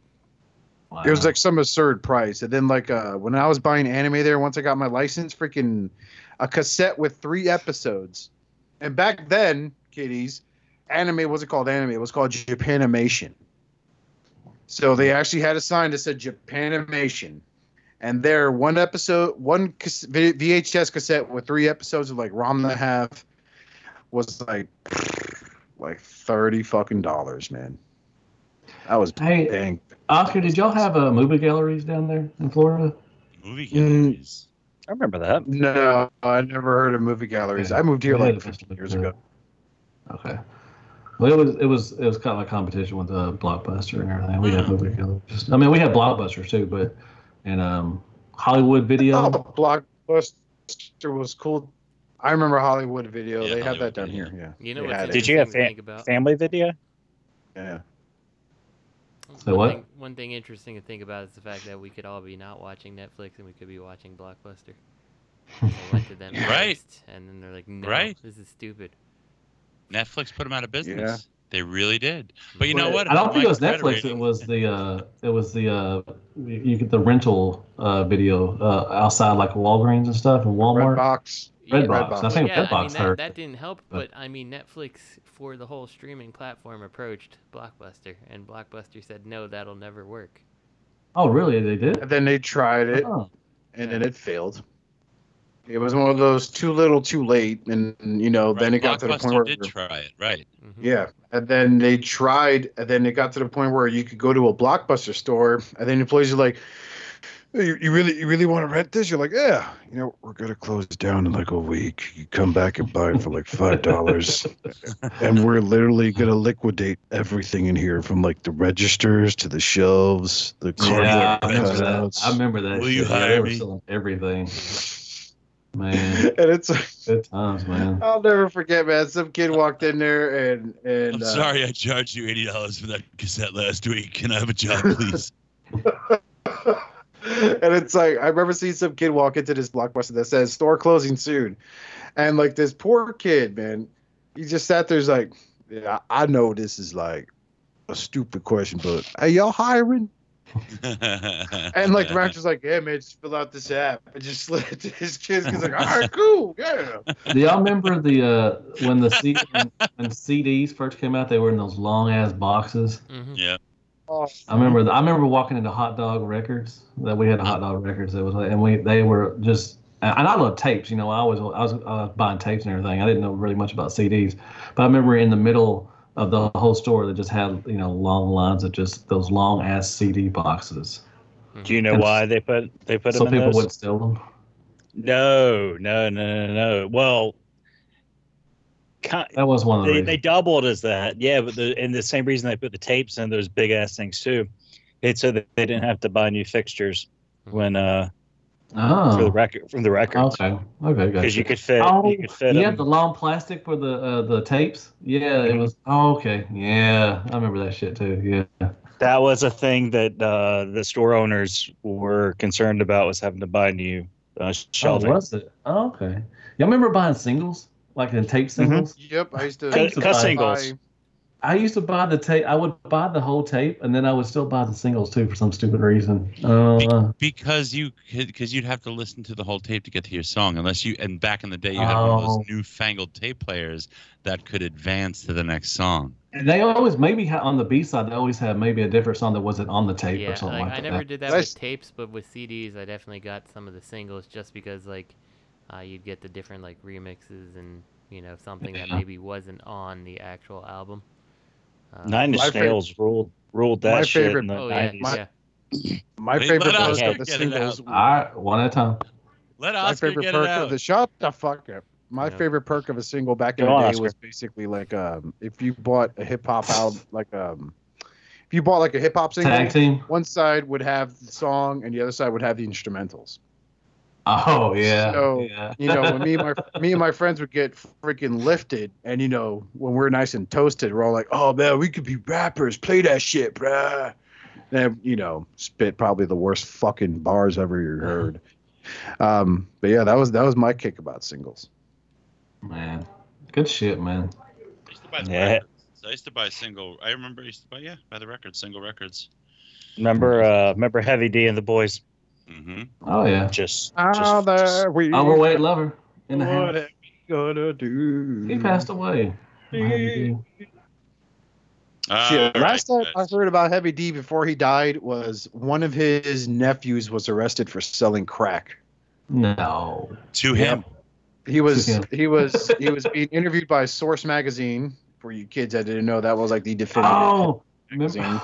It was like some absurd price. And then like uh, when I was buying anime there, once I got my license, freaking a cassette with three episodes. And back then, kiddies, anime wasn't called anime; it was called Japanimation. So they actually had a sign that said Japanimation, and there one episode, one VHS cassette with three episodes of like Rom and a half was like like thirty fucking dollars, man. That was Hey, dang. Oscar, did y'all have uh, movie galleries down there in Florida? Movie galleries. I remember that. No, I never heard of movie galleries. I moved here We like a 15 years ago. Okay. Well, it was it was it was kind of a competition with uh, Blockbuster and everything. We had movie galleries. I mean, we had Blockbuster too, but and um, Hollywood Video. Oh, Blockbuster was cool. I remember Hollywood Video. they have that down here. Yeah. You know They what's had it. Did you have interesting fa- think about? family video? Yeah. So one what? Thing, one thing interesting to think about is the fact that we could all be not watching Netflix and we could be watching Blockbuster. <laughs> So I went to them Right. first, and then they're like, "No, Right. this is stupid." Netflix put them out of business. Yeah. They really did. But you know what? I don't think it was Netflix. rating- It was the uh, it was the uh, you you get the rental uh, video uh, outside like Walgreens and stuff and Walmart. Redbox. Redbox. I think yeah, I Redbox mean, that, hurt. that didn't help, but- but I mean, Netflix for the whole streaming platform approached Blockbuster, and Blockbuster said, "No, that'll never work." Oh, really? They did? And then they tried it, Oh. and then it failed. It was one of those too little, too late, and you know, then it got to the point where did try it, right? Mm-hmm. Yeah, and then they tried, and then it got to the point where you could go to a blockbuster store, and then employees are like, "You, you really, you really want to rent this?" You're like, "Yeah, you know, we're gonna close down in like a week. You come back and buy it for like five dollars, <laughs> and we're literally gonna liquidate everything in here, from like the registers to the shelves, the cardboard Yeah, I remember that. I remember that. Will you shit. Yeah, hire they were me? everything. Man, <laughs> and it's good times, man. I'll never forget, man. Some kid walked in there, and and I'm uh, sorry I charged you eighty dollars for that cassette last week. Can I have a job, please? <laughs> <laughs> and it's like I remember seeing some kid walk into this blockbuster that says store closing soon, and like this poor kid, man, he just sat there. He's like, "Yeah, I know this is like a stupid question, but hey, y'all hiring?" <laughs> And like the manager's like, "Yeah, man, just fill out this app." And just slid it <laughs> to his kids. He's like, "All right, cool, yeah." Do y'all remember the uh, when the C- when, when CDs first came out? They were in those long ass boxes. Mm-hmm. Yeah. Oh, I remember. I remember walking into Hot Dog Records. That we had Hot Dog Records. That was like, and we they were just. And I love tapes. You know, I always I was, I was buying tapes and everything. I didn't know really much about CDs, but I remember in the middle of the whole store that just had you know long lines of just those long ass CD boxes. Do you know And why they put they put so them in people those? wouldn't steal them. No, no, no, no, no. Well, That was one of the they, reasons. they doubled as that. Yeah, but the and the same reason they put the tapes in those big ass things too. It's so that they didn't have to buy new fixtures when uh Oh. for the record from the records. Okay. Okay. Because you could fit Oh, you could fit you had the long plastic for the uh, the tapes. Yeah, it was. Oh, okay. Yeah, I remember that shit too. Yeah. That was a thing that uh, the store owners were concerned about was having to buy new uh, Oh, was it? Oh, okay. Y'all remember buying singles, like in tape singles? Yep, I used to. I used to Cut buy- singles. I used to buy the tape. I would buy the whole tape, and then I would still buy the singles too for some stupid reason. Uh, because you because you'd have to listen to the whole tape to get to your song unless you and back in the day you had one of Oh. those newfangled tape players that could advance to the next song and they always maybe ha- on the B side they always had maybe a different song that wasn't on the tape Yeah, or something like, like, I that. never did that Nice. with tapes, but with CDs, I definitely got some of the singles just because like uh, you'd get the different like remixes and you know something that maybe wasn't on the actual album. Uh, Nine Inch My fav- Nails ruled ruled that my shit favorite- in the Oh yeah, 90s. <laughs> My- yeah. My Hey, favorite let perk of the get singles. All right, one at a time. let My Oscar favorite get perk it out of the shut the fuck up. My Yeah. favorite perk of a single back in Go the on, day Oscar. was basically like um if you bought a hip hop album <laughs> like um if you bought like a hip hop single, Tag team. one side would have the song and the other side would have the instrumentals. Oh yeah. So yeah. you know when me and my <laughs> me and my friends would get freaking lifted, and you know when we're nice and toasted, we're all like, "Oh man, we could be rappers. Play that shit, bruh." And you know, spit probably the worst fucking bars ever you heard. Um, but yeah, that was that was my kick about singles. man, good shit, man. I used to buy Yeah. records. I used to buy single I remember I used to buy yeah buy the records single records Remember uh remember Heavy D and the boys? Mm-hmm. Oh yeah. Just, Ah, just, there we Overweight lover in the What house. are we gonna do? He passed away. Shit, Ah, last time I heard about Heavy D before he died was one of his nephews was arrested for selling crack. No. to him He was Yeah. <laughs> he was he was being interviewed by Source magazine. For you kids that didn't know, that was like the definitive Oh, magazine. remember?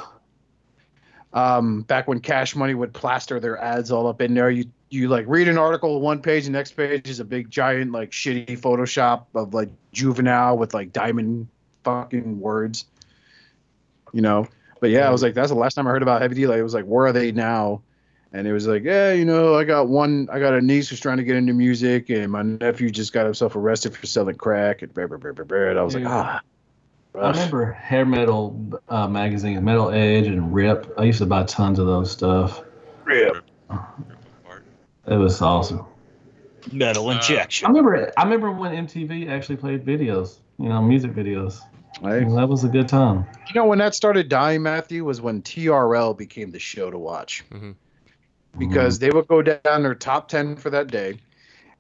Um, back when Cash Money would plaster their ads all up in there, you you like read an article one page, the next page is a big giant like shitty Photoshop of like juvenile with like diamond fucking words. You know, but yeah, I was like, that's the last time I heard about Heavy D. Like, it was like, where are they now? And it was like, yeah, you know, I got one, I got a niece who's trying to get into music, and my nephew just got himself arrested for selling crack, and blah, blah, blah, blah, blah. And I was like, ah. I remember hair metal uh, magazines, Metal Edge and Rip. I used to buy tons of those stuff. Rip. It was awesome. Metal uh, injection. I remember. I remember when MTV actually played videos. You know, music videos. Right. That was a good time. You know, when that started dying, Matthew, was when TRL became the show to watch. Mm-hmm. Because mm-hmm. they would go down their top 10 for that day,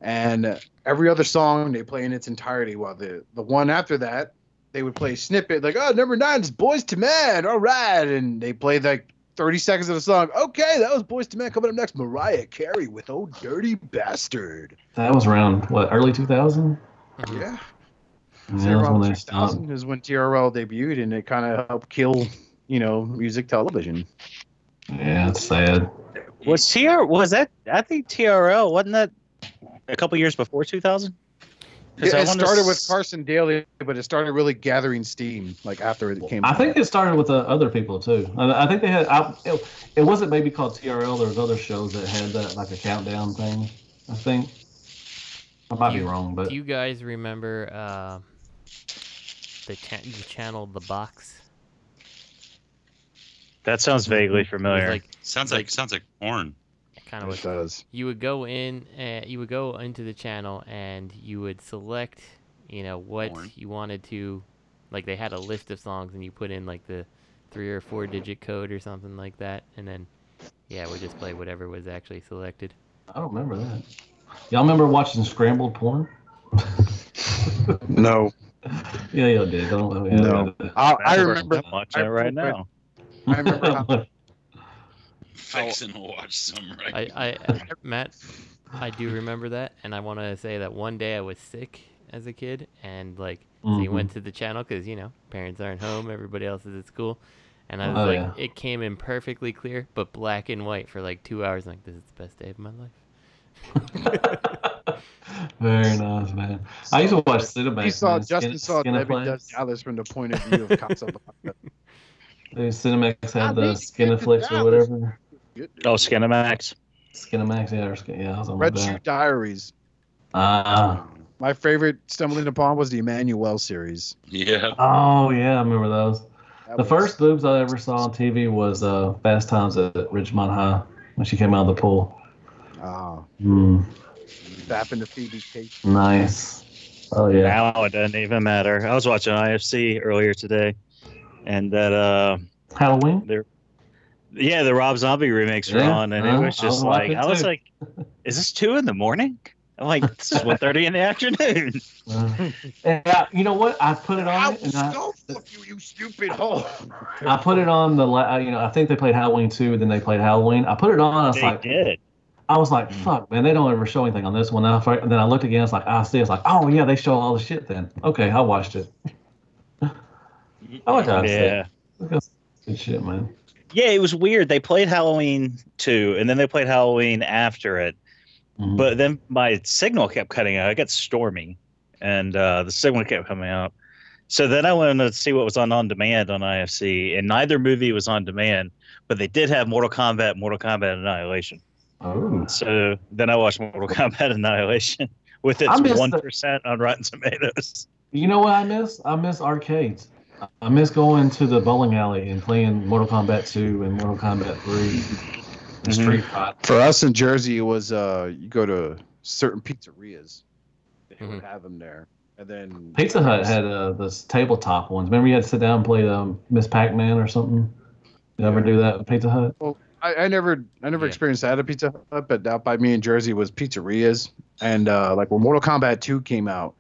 and every other song they play in its entirety, while the, the one after that, they would play a snippet, like, oh, number nine is Boyz II Men. All right. And they played like 30 seconds of the song. Okay, that was Boyz II Men. Coming up next, Mariah Carey with Oh Dirty Bastard. That was around what early 2000. Mm-hmm. Yeah. Yeah, So that was around when they stopped. 2000 is when TRL debuted, and it kind of helped kill, you know, music television. Yeah, it's sad. Was TR was that? I think TRL wasn't that a couple years before 2000. Yeah, it started with Carson Daly, but it started really gathering steam like after it came. I out. think it started with uh, other people too. I, I think they had. I, it, it wasn't maybe called TRL. There was other shows that had that like a countdown thing. I think. I might be wrong, but Do you guys remember uh, the, cha- the channel The Box? That sounds vaguely familiar. like Sounds like sounds like porn. Kind of It does. you would go in uh, you would go into the channel and you would select you know what you wanted to like they had a list of songs and you put in like the three or four digit code or something like that and then yeah we just play whatever was actually selected I don't remember that. Y'all remember watching scrambled porn? No. Yeah, y'all did. Don't, yeah, No. I, I Never remember. watching it right now. I remember how <laughs> Fixing to watch some right. I, I Matt I do remember that and I want to say that one day I was sick as a kid and like so you went mm-hmm. to the channel because you know parents aren't home everybody else is at school and I oh, was Oh, like yeah. it came in perfectly clear but black and white for like two hours like this is the best day of my life <laughs> <laughs> Very nice, man. I used to watch Cinemax. he saw man. Justin Skin- saw Debbie Skinaplex. Does Dallas from the point of view of <laughs> Casablanca. The Cinemax had the need to Skinaflix or Dallas. Whatever. Oh, Skinamax. Skinamax, yeah, or Skin, yeah, something Red like Shoe that. Diaries. Ah, My favorite stumbling upon was the Emmanuelle series. Yeah. oh yeah, I remember those. That The was- first boobs I ever saw on TV was uh, Fast Times at Ridgemont High when she came out of the pool. Ah, Mm, bapping the Phoebe Cates. nice. Oh yeah. Now it doesn't even matter. I was watching IFC earlier today, and that uh, Halloween. there, yeah, the Rob Zombie remakes were Yeah, on, and uh, it was I was just like I was too. like, "Is this two in the morning?" I'm like, "This is 1.30 in the afternoon." <laughs> Uh, and I- you know what? I put it on, and I, fuck you, you stupid hoe. I put it on the. la- You know, I think they played Halloween two, then they played Halloween. I put it on. I was They like, did. I was like, fuck, man, they don't ever show anything on this one. Then I, fi- then I looked again. It's like, I see. It's like, oh yeah, they show all the shit. Then okay, I watched it. <laughs> I like that. Yeah. Good shit, man. Yeah, it was weird. They played Halloween 2, and then they played Halloween after it. Mhm. But then my signal kept cutting out. It got stormy, and uh, the signal kept coming out. So then I went to see what was on on demand on IFC, and neither movie was on demand, but they did have Mortal Kombat, Mortal Kombat Annihilation. Oh, So then I watched Mortal Kombat Annihilation <laughs> with its one on Rotten Tomatoes. you know what I miss? I miss arcades. I miss going to the bowling alley and playing Mortal Kombat two and Mortal Kombat 3 and Street Fighter. For us in Jersey, it was uh, you go to certain pizzerias, they would have them there, and then Pizza Hut had uh, those tabletop ones. Remember, you had to sit down and play um, Miss Pac Man or something. You ever do that at Pizza Hut? Well, I, I never, I never experienced that at Pizza Hut, but out by me in Jersey was pizzerias, and uh, like when Mortal Kombat Two came out,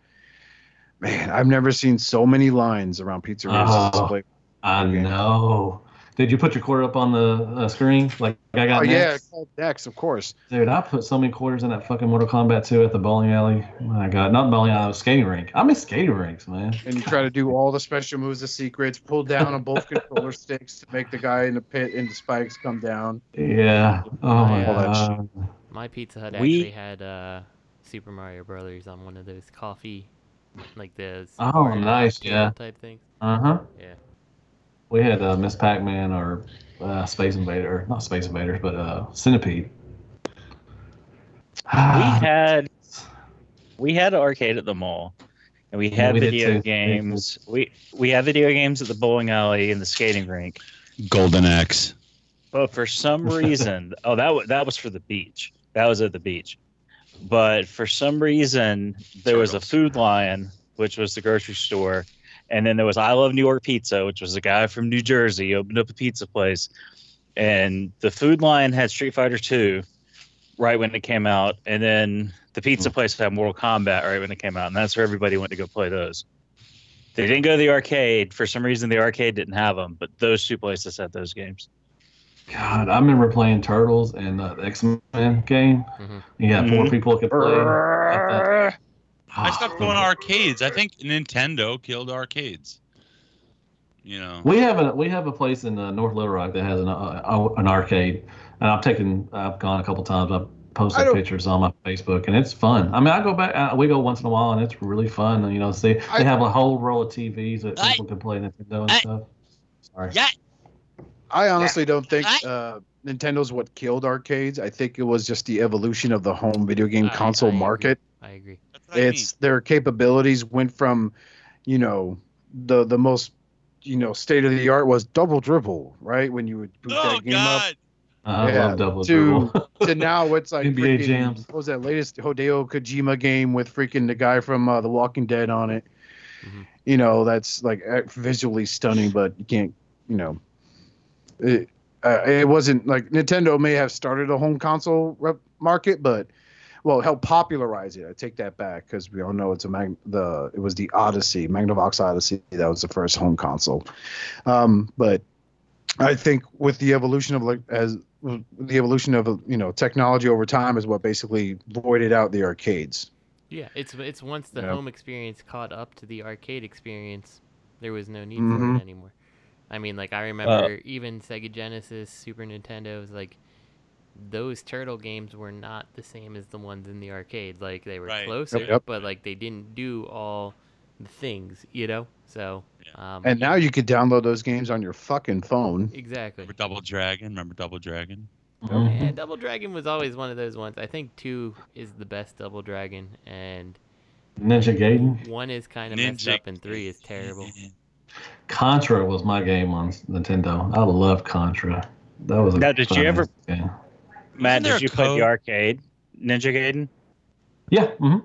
man, I've never seen so many lines around pizzerias. Oh, I know. Did you put your quarter up on the uh, screen like I got Oh yeah, next? called Dex, of course. Dude, I put so many quarters in that fucking Mortal Kombat 2 at the bowling alley. My God, not bowling alley, skating rink. I miss skating rinks, man. And you try to do all the special moves, the secrets, pull down on both controller <laughs> sticks to make the guy in the pit in the spikes come down. Yeah. Oh my All that. God. My Pizza Hut We- actually had uh, Super Mario Brothers on one of those coffee, like the Oh, nice, yeah. type thing. Uh huh. Yeah. We had uh, Miss Pac Man or uh, Space Invader, not Space Invaders, but uh, Centipede. we had we had an arcade at the mall and we had we video games we we had video games at the bowling alley and the skating rink Golden Axe. but for some <laughs> reason oh that was that was for the beach that was at the beach but for some reason there was a food lion which was the grocery store and then there was i love new york pizza which was a guy from new jersey opened up a pizza place and the food lion had street fighter 2 right when it came out and then the pizza hmm. place had mortal kombat right when it came out and that's where everybody went to go play those. They didn't go to the arcade. For some reason the arcade didn't have them but those two places had those games God, I remember playing Turtles and uh, the X Men game. Mhm. You had four Mhm. people could play. at. I stopped going to arcades. I think Nintendo killed arcades. You know. We have a we have a place in uh, North Little Rock that has an uh, an arcade, and I've taken I've gone a couple times. I've posted pictures on my Facebook, and it's fun. I mean, I go back. Uh, we go once in a while, and it's really fun. And, you know, see, I- they have a whole row of TVs that I- people can play Nintendo and I- stuff. Sorry. Yeah. I honestly don't think uh, Nintendo's what killed arcades. I think it was just the evolution of the home video game I- console I agree. market. I agree. That's what I it's their capabilities went from, you know, the the most, you know, state of the art was double dribble, right? When you would boot. Oh that game up. God. Uh, I Yeah, love Double to- Dribble. to now it's like <laughs> NBA freaking- jams. What was that latest Hideo Kojima game with freaking the guy from uh, The Walking Dead on it? Mhm. You know, that's like visually stunning, but you can't, you know, it, uh, it wasn't like Nintendo may have started a home console rep market, but well, helped popularize it. I take that back because we all know it's a mag- the it was the Odyssey, Magnavox Odyssey, that was the first home console. Um, but I think with the evolution of like as the evolution of you know technology over time is what basically voided out the arcades. Yeah, it's it's once the Yeah. home experience caught up to the arcade experience, there was no need for Mhm. it anymore. I mean, like I remember even Sega Genesis, Super Nintendo was like those turtle games were not the same as the ones in the arcade. Like they were Right. closer, Yep. but like they didn't do all the things, you know. So, um, And now you could download those games on your fucking phone. exactly. Remember Double Dragon? Remember Double Dragon? Mhm. Yeah, Double Dragon was always one of those ones. I think two is the best Double Dragon, and Ninja Gaiden. one is kind of messed up, and three is terrible. Contra was my game on Nintendo. I love Contra. That was a Now, did you ever- fun-ass game. matt did a you play the arcade ninja gaiden Yeah. hmm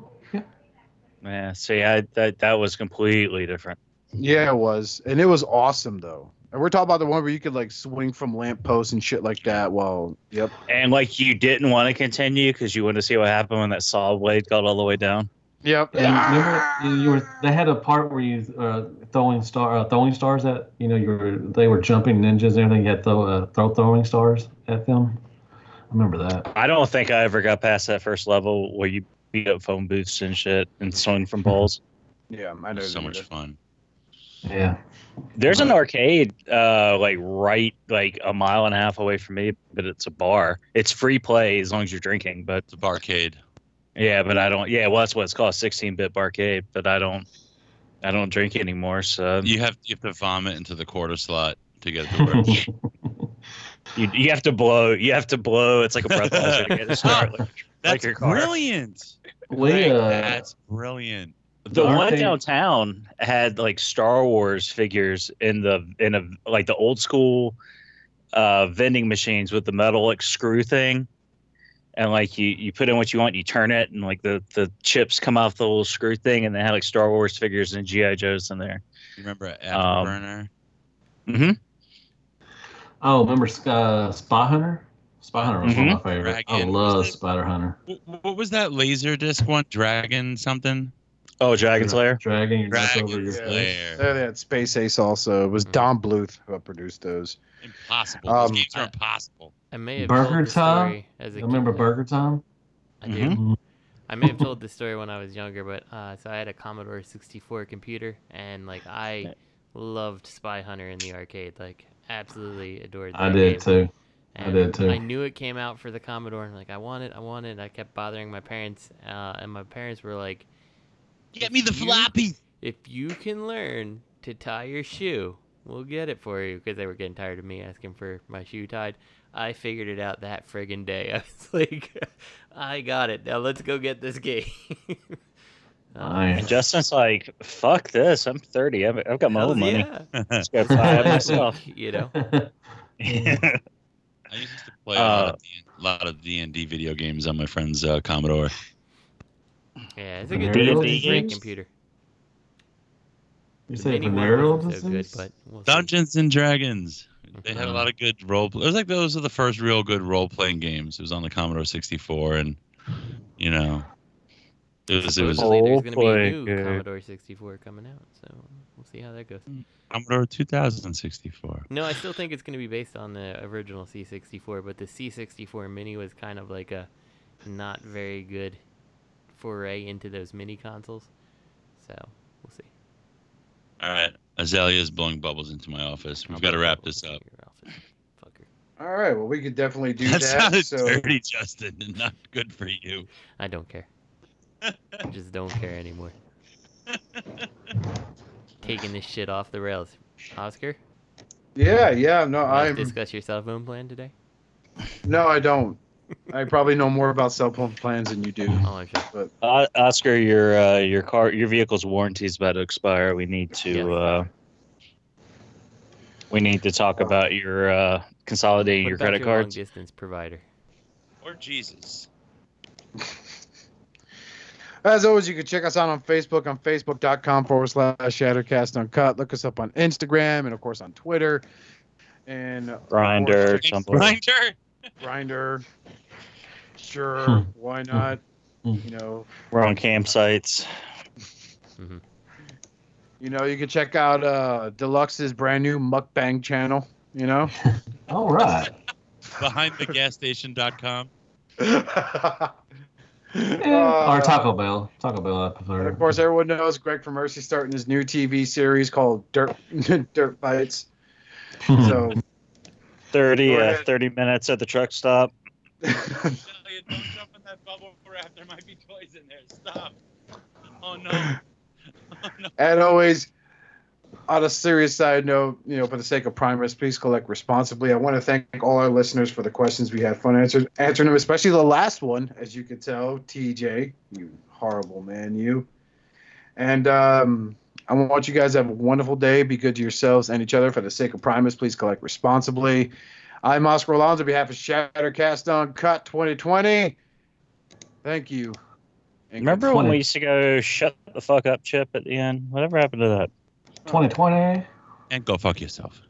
yeah see i that, that was completely different Yeah, it was, and it was awesome though. And we're talking about the one where you could like swing from lampposts and shit like that. Well, yep. and like you didn't want to continue because you wanted to see what happened when that saw blade got all the way down Yep. And remember, you, you were they had a part where you uh, throwing star uh, throwing stars at you know you were they were jumping ninjas and everything. You had to throw, uh, throw throwing stars at them. I remember that. i don't think i ever got past that first level where you beat up phone booths and shit and swing from <laughs> balls Yeah, I know. so much did. fun. Yeah. there's an arcade uh like right like a mile and a half away from me but it's a bar it's free play as long as you're drinking but It's a barcade. Yeah but i don't yeah well that's what it's called 16-bit barcade but i don't i don't drink anymore so You have you have to vomit into the quarter slot to get it to work. <laughs> You, you have to blow. You have to blow. It's like a breathalyzer <laughs> to get it started. Like, <laughs> That's like your car. brilliant. we Right, uh, That's brilliant. The one arcade- downtown had like Star Wars figures in the in a like the old school uh, vending machines with the metal like screw thing, and like you you put in what you want, you turn it, and like the the chips come off the little screw thing, and they had like Star Wars figures and GI Joes in there. You remember Um, Afterburner? Mm-hmm. oh remember uh, Spy Hunter? Spy Hunter was one of my favorites. I love Was Spider Hunter. What was that laser disc one? Dragon something? Oh, Dragon's Lair. Dragging your nuts over Dragon your Slayer. There they had Space Ace also. It was Don Bluth who produced those. Impossible. Um, Those games are impossible. I may have Burger told the Time. story as a You remember kid. Burger Time? I do. I may have told this story when I was younger, but uh, so I had a Commodore 64 computer, and like I loved Spy Hunter in the arcade. Like absolutely adored. That I did game. too. I did too. I knew it came out for the Commodore, and like I want it, I want it. I kept bothering my parents, uh, and my parents were like, Get me the "If you- floppy. If you can learn to tie your shoe, we'll get it for you." Because they were getting tired of me asking for my shoe tied. I figured it out that friggin' day. <laughs> I was like, <laughs> I got it. Now let's go get this game. <laughs> And Justin's like, "Fuck this! I'm 30. I've, I've got my Hells own money. yeah. Let's go buy it myself." you know. I used to play a lot of lot of D and D video games on my friend's uh, Commodore. Yeah, it's a good, Venereal it's a great computer. You The say mini one venereal so good, but we'll see. Dungeons and Dragons. They had a Mhm. lot of good role. It was like those are the first real good role playing games. It was on the Commodore 64, and you know, it was it was Supposedly there's going to be a new game. Commodore 64 coming out, so we'll see how that goes. Commodore 2064. No, I still think it's going to be based on the original C64, but the C64 Mini was kind of like a not very good foray into those mini consoles. So we'll see. All right, Azalea is blowing bubbles into my office. We've got to wrap this up. All right. Well, we could definitely do That that. sounded so dirty, Justin, and not good for you. I don't care. I just don't care anymore. <laughs> Taking this shit off the rails. Oscar, yeah, yeah. No, you wanna I'm. discuss your cell phone plan today. No, I don't. I probably know more about cell phone plans than you do. Oh, I'm sure. But Uh, Oscar, your uh, your car, your vehicle's warranty is about to expire. We need to Yeah. uh, we need to talk about your uh, consolidating What your about credit your long cards. distance provider? Or Jesus. <laughs> As always, you can check us out on Facebook on facebook.com forward slash Shattered Cast Uncut. Look us up on Instagram and, of course, on Twitter. And of Grindr, course, Tumblr. Grindr. Grindr. Sure. Hmm. Why not? You know, We're on campsites. hmm you know, you can check out uh, Deluxe's brand new mukbang channel. You know, <laughs> All right. BehindTheGasStation.com. Yeah, or Taco Bell. Taco Bell, I And prefer. of course, everyone knows Greg For Mercy starting his new TV series called Dirt <laughs> Dirt Bites. So 30, uh, 30 minutes at the truck stop. Don't jump in that bubble wrap. There might be toys in there. Stop. Oh no. <laughs> Oh no. And always, on a serious side note, you know, for the sake of Primus, please collect responsibly. I want to thank all our listeners for the questions we had fun answer, answering them, especially the last one, as you could tell, TJ, you horrible man, you. And um, I want you guys to have a wonderful day. Be good to yourselves and each other. For the sake of Primus, please collect responsibly. I'm Oscar Alonso on behalf of Shattered Cast Uncut 2020. Thank you. And Remember when we used to go shut the fuck up chip at the end? Whatever happened to that? 2020. And go fuck yourself.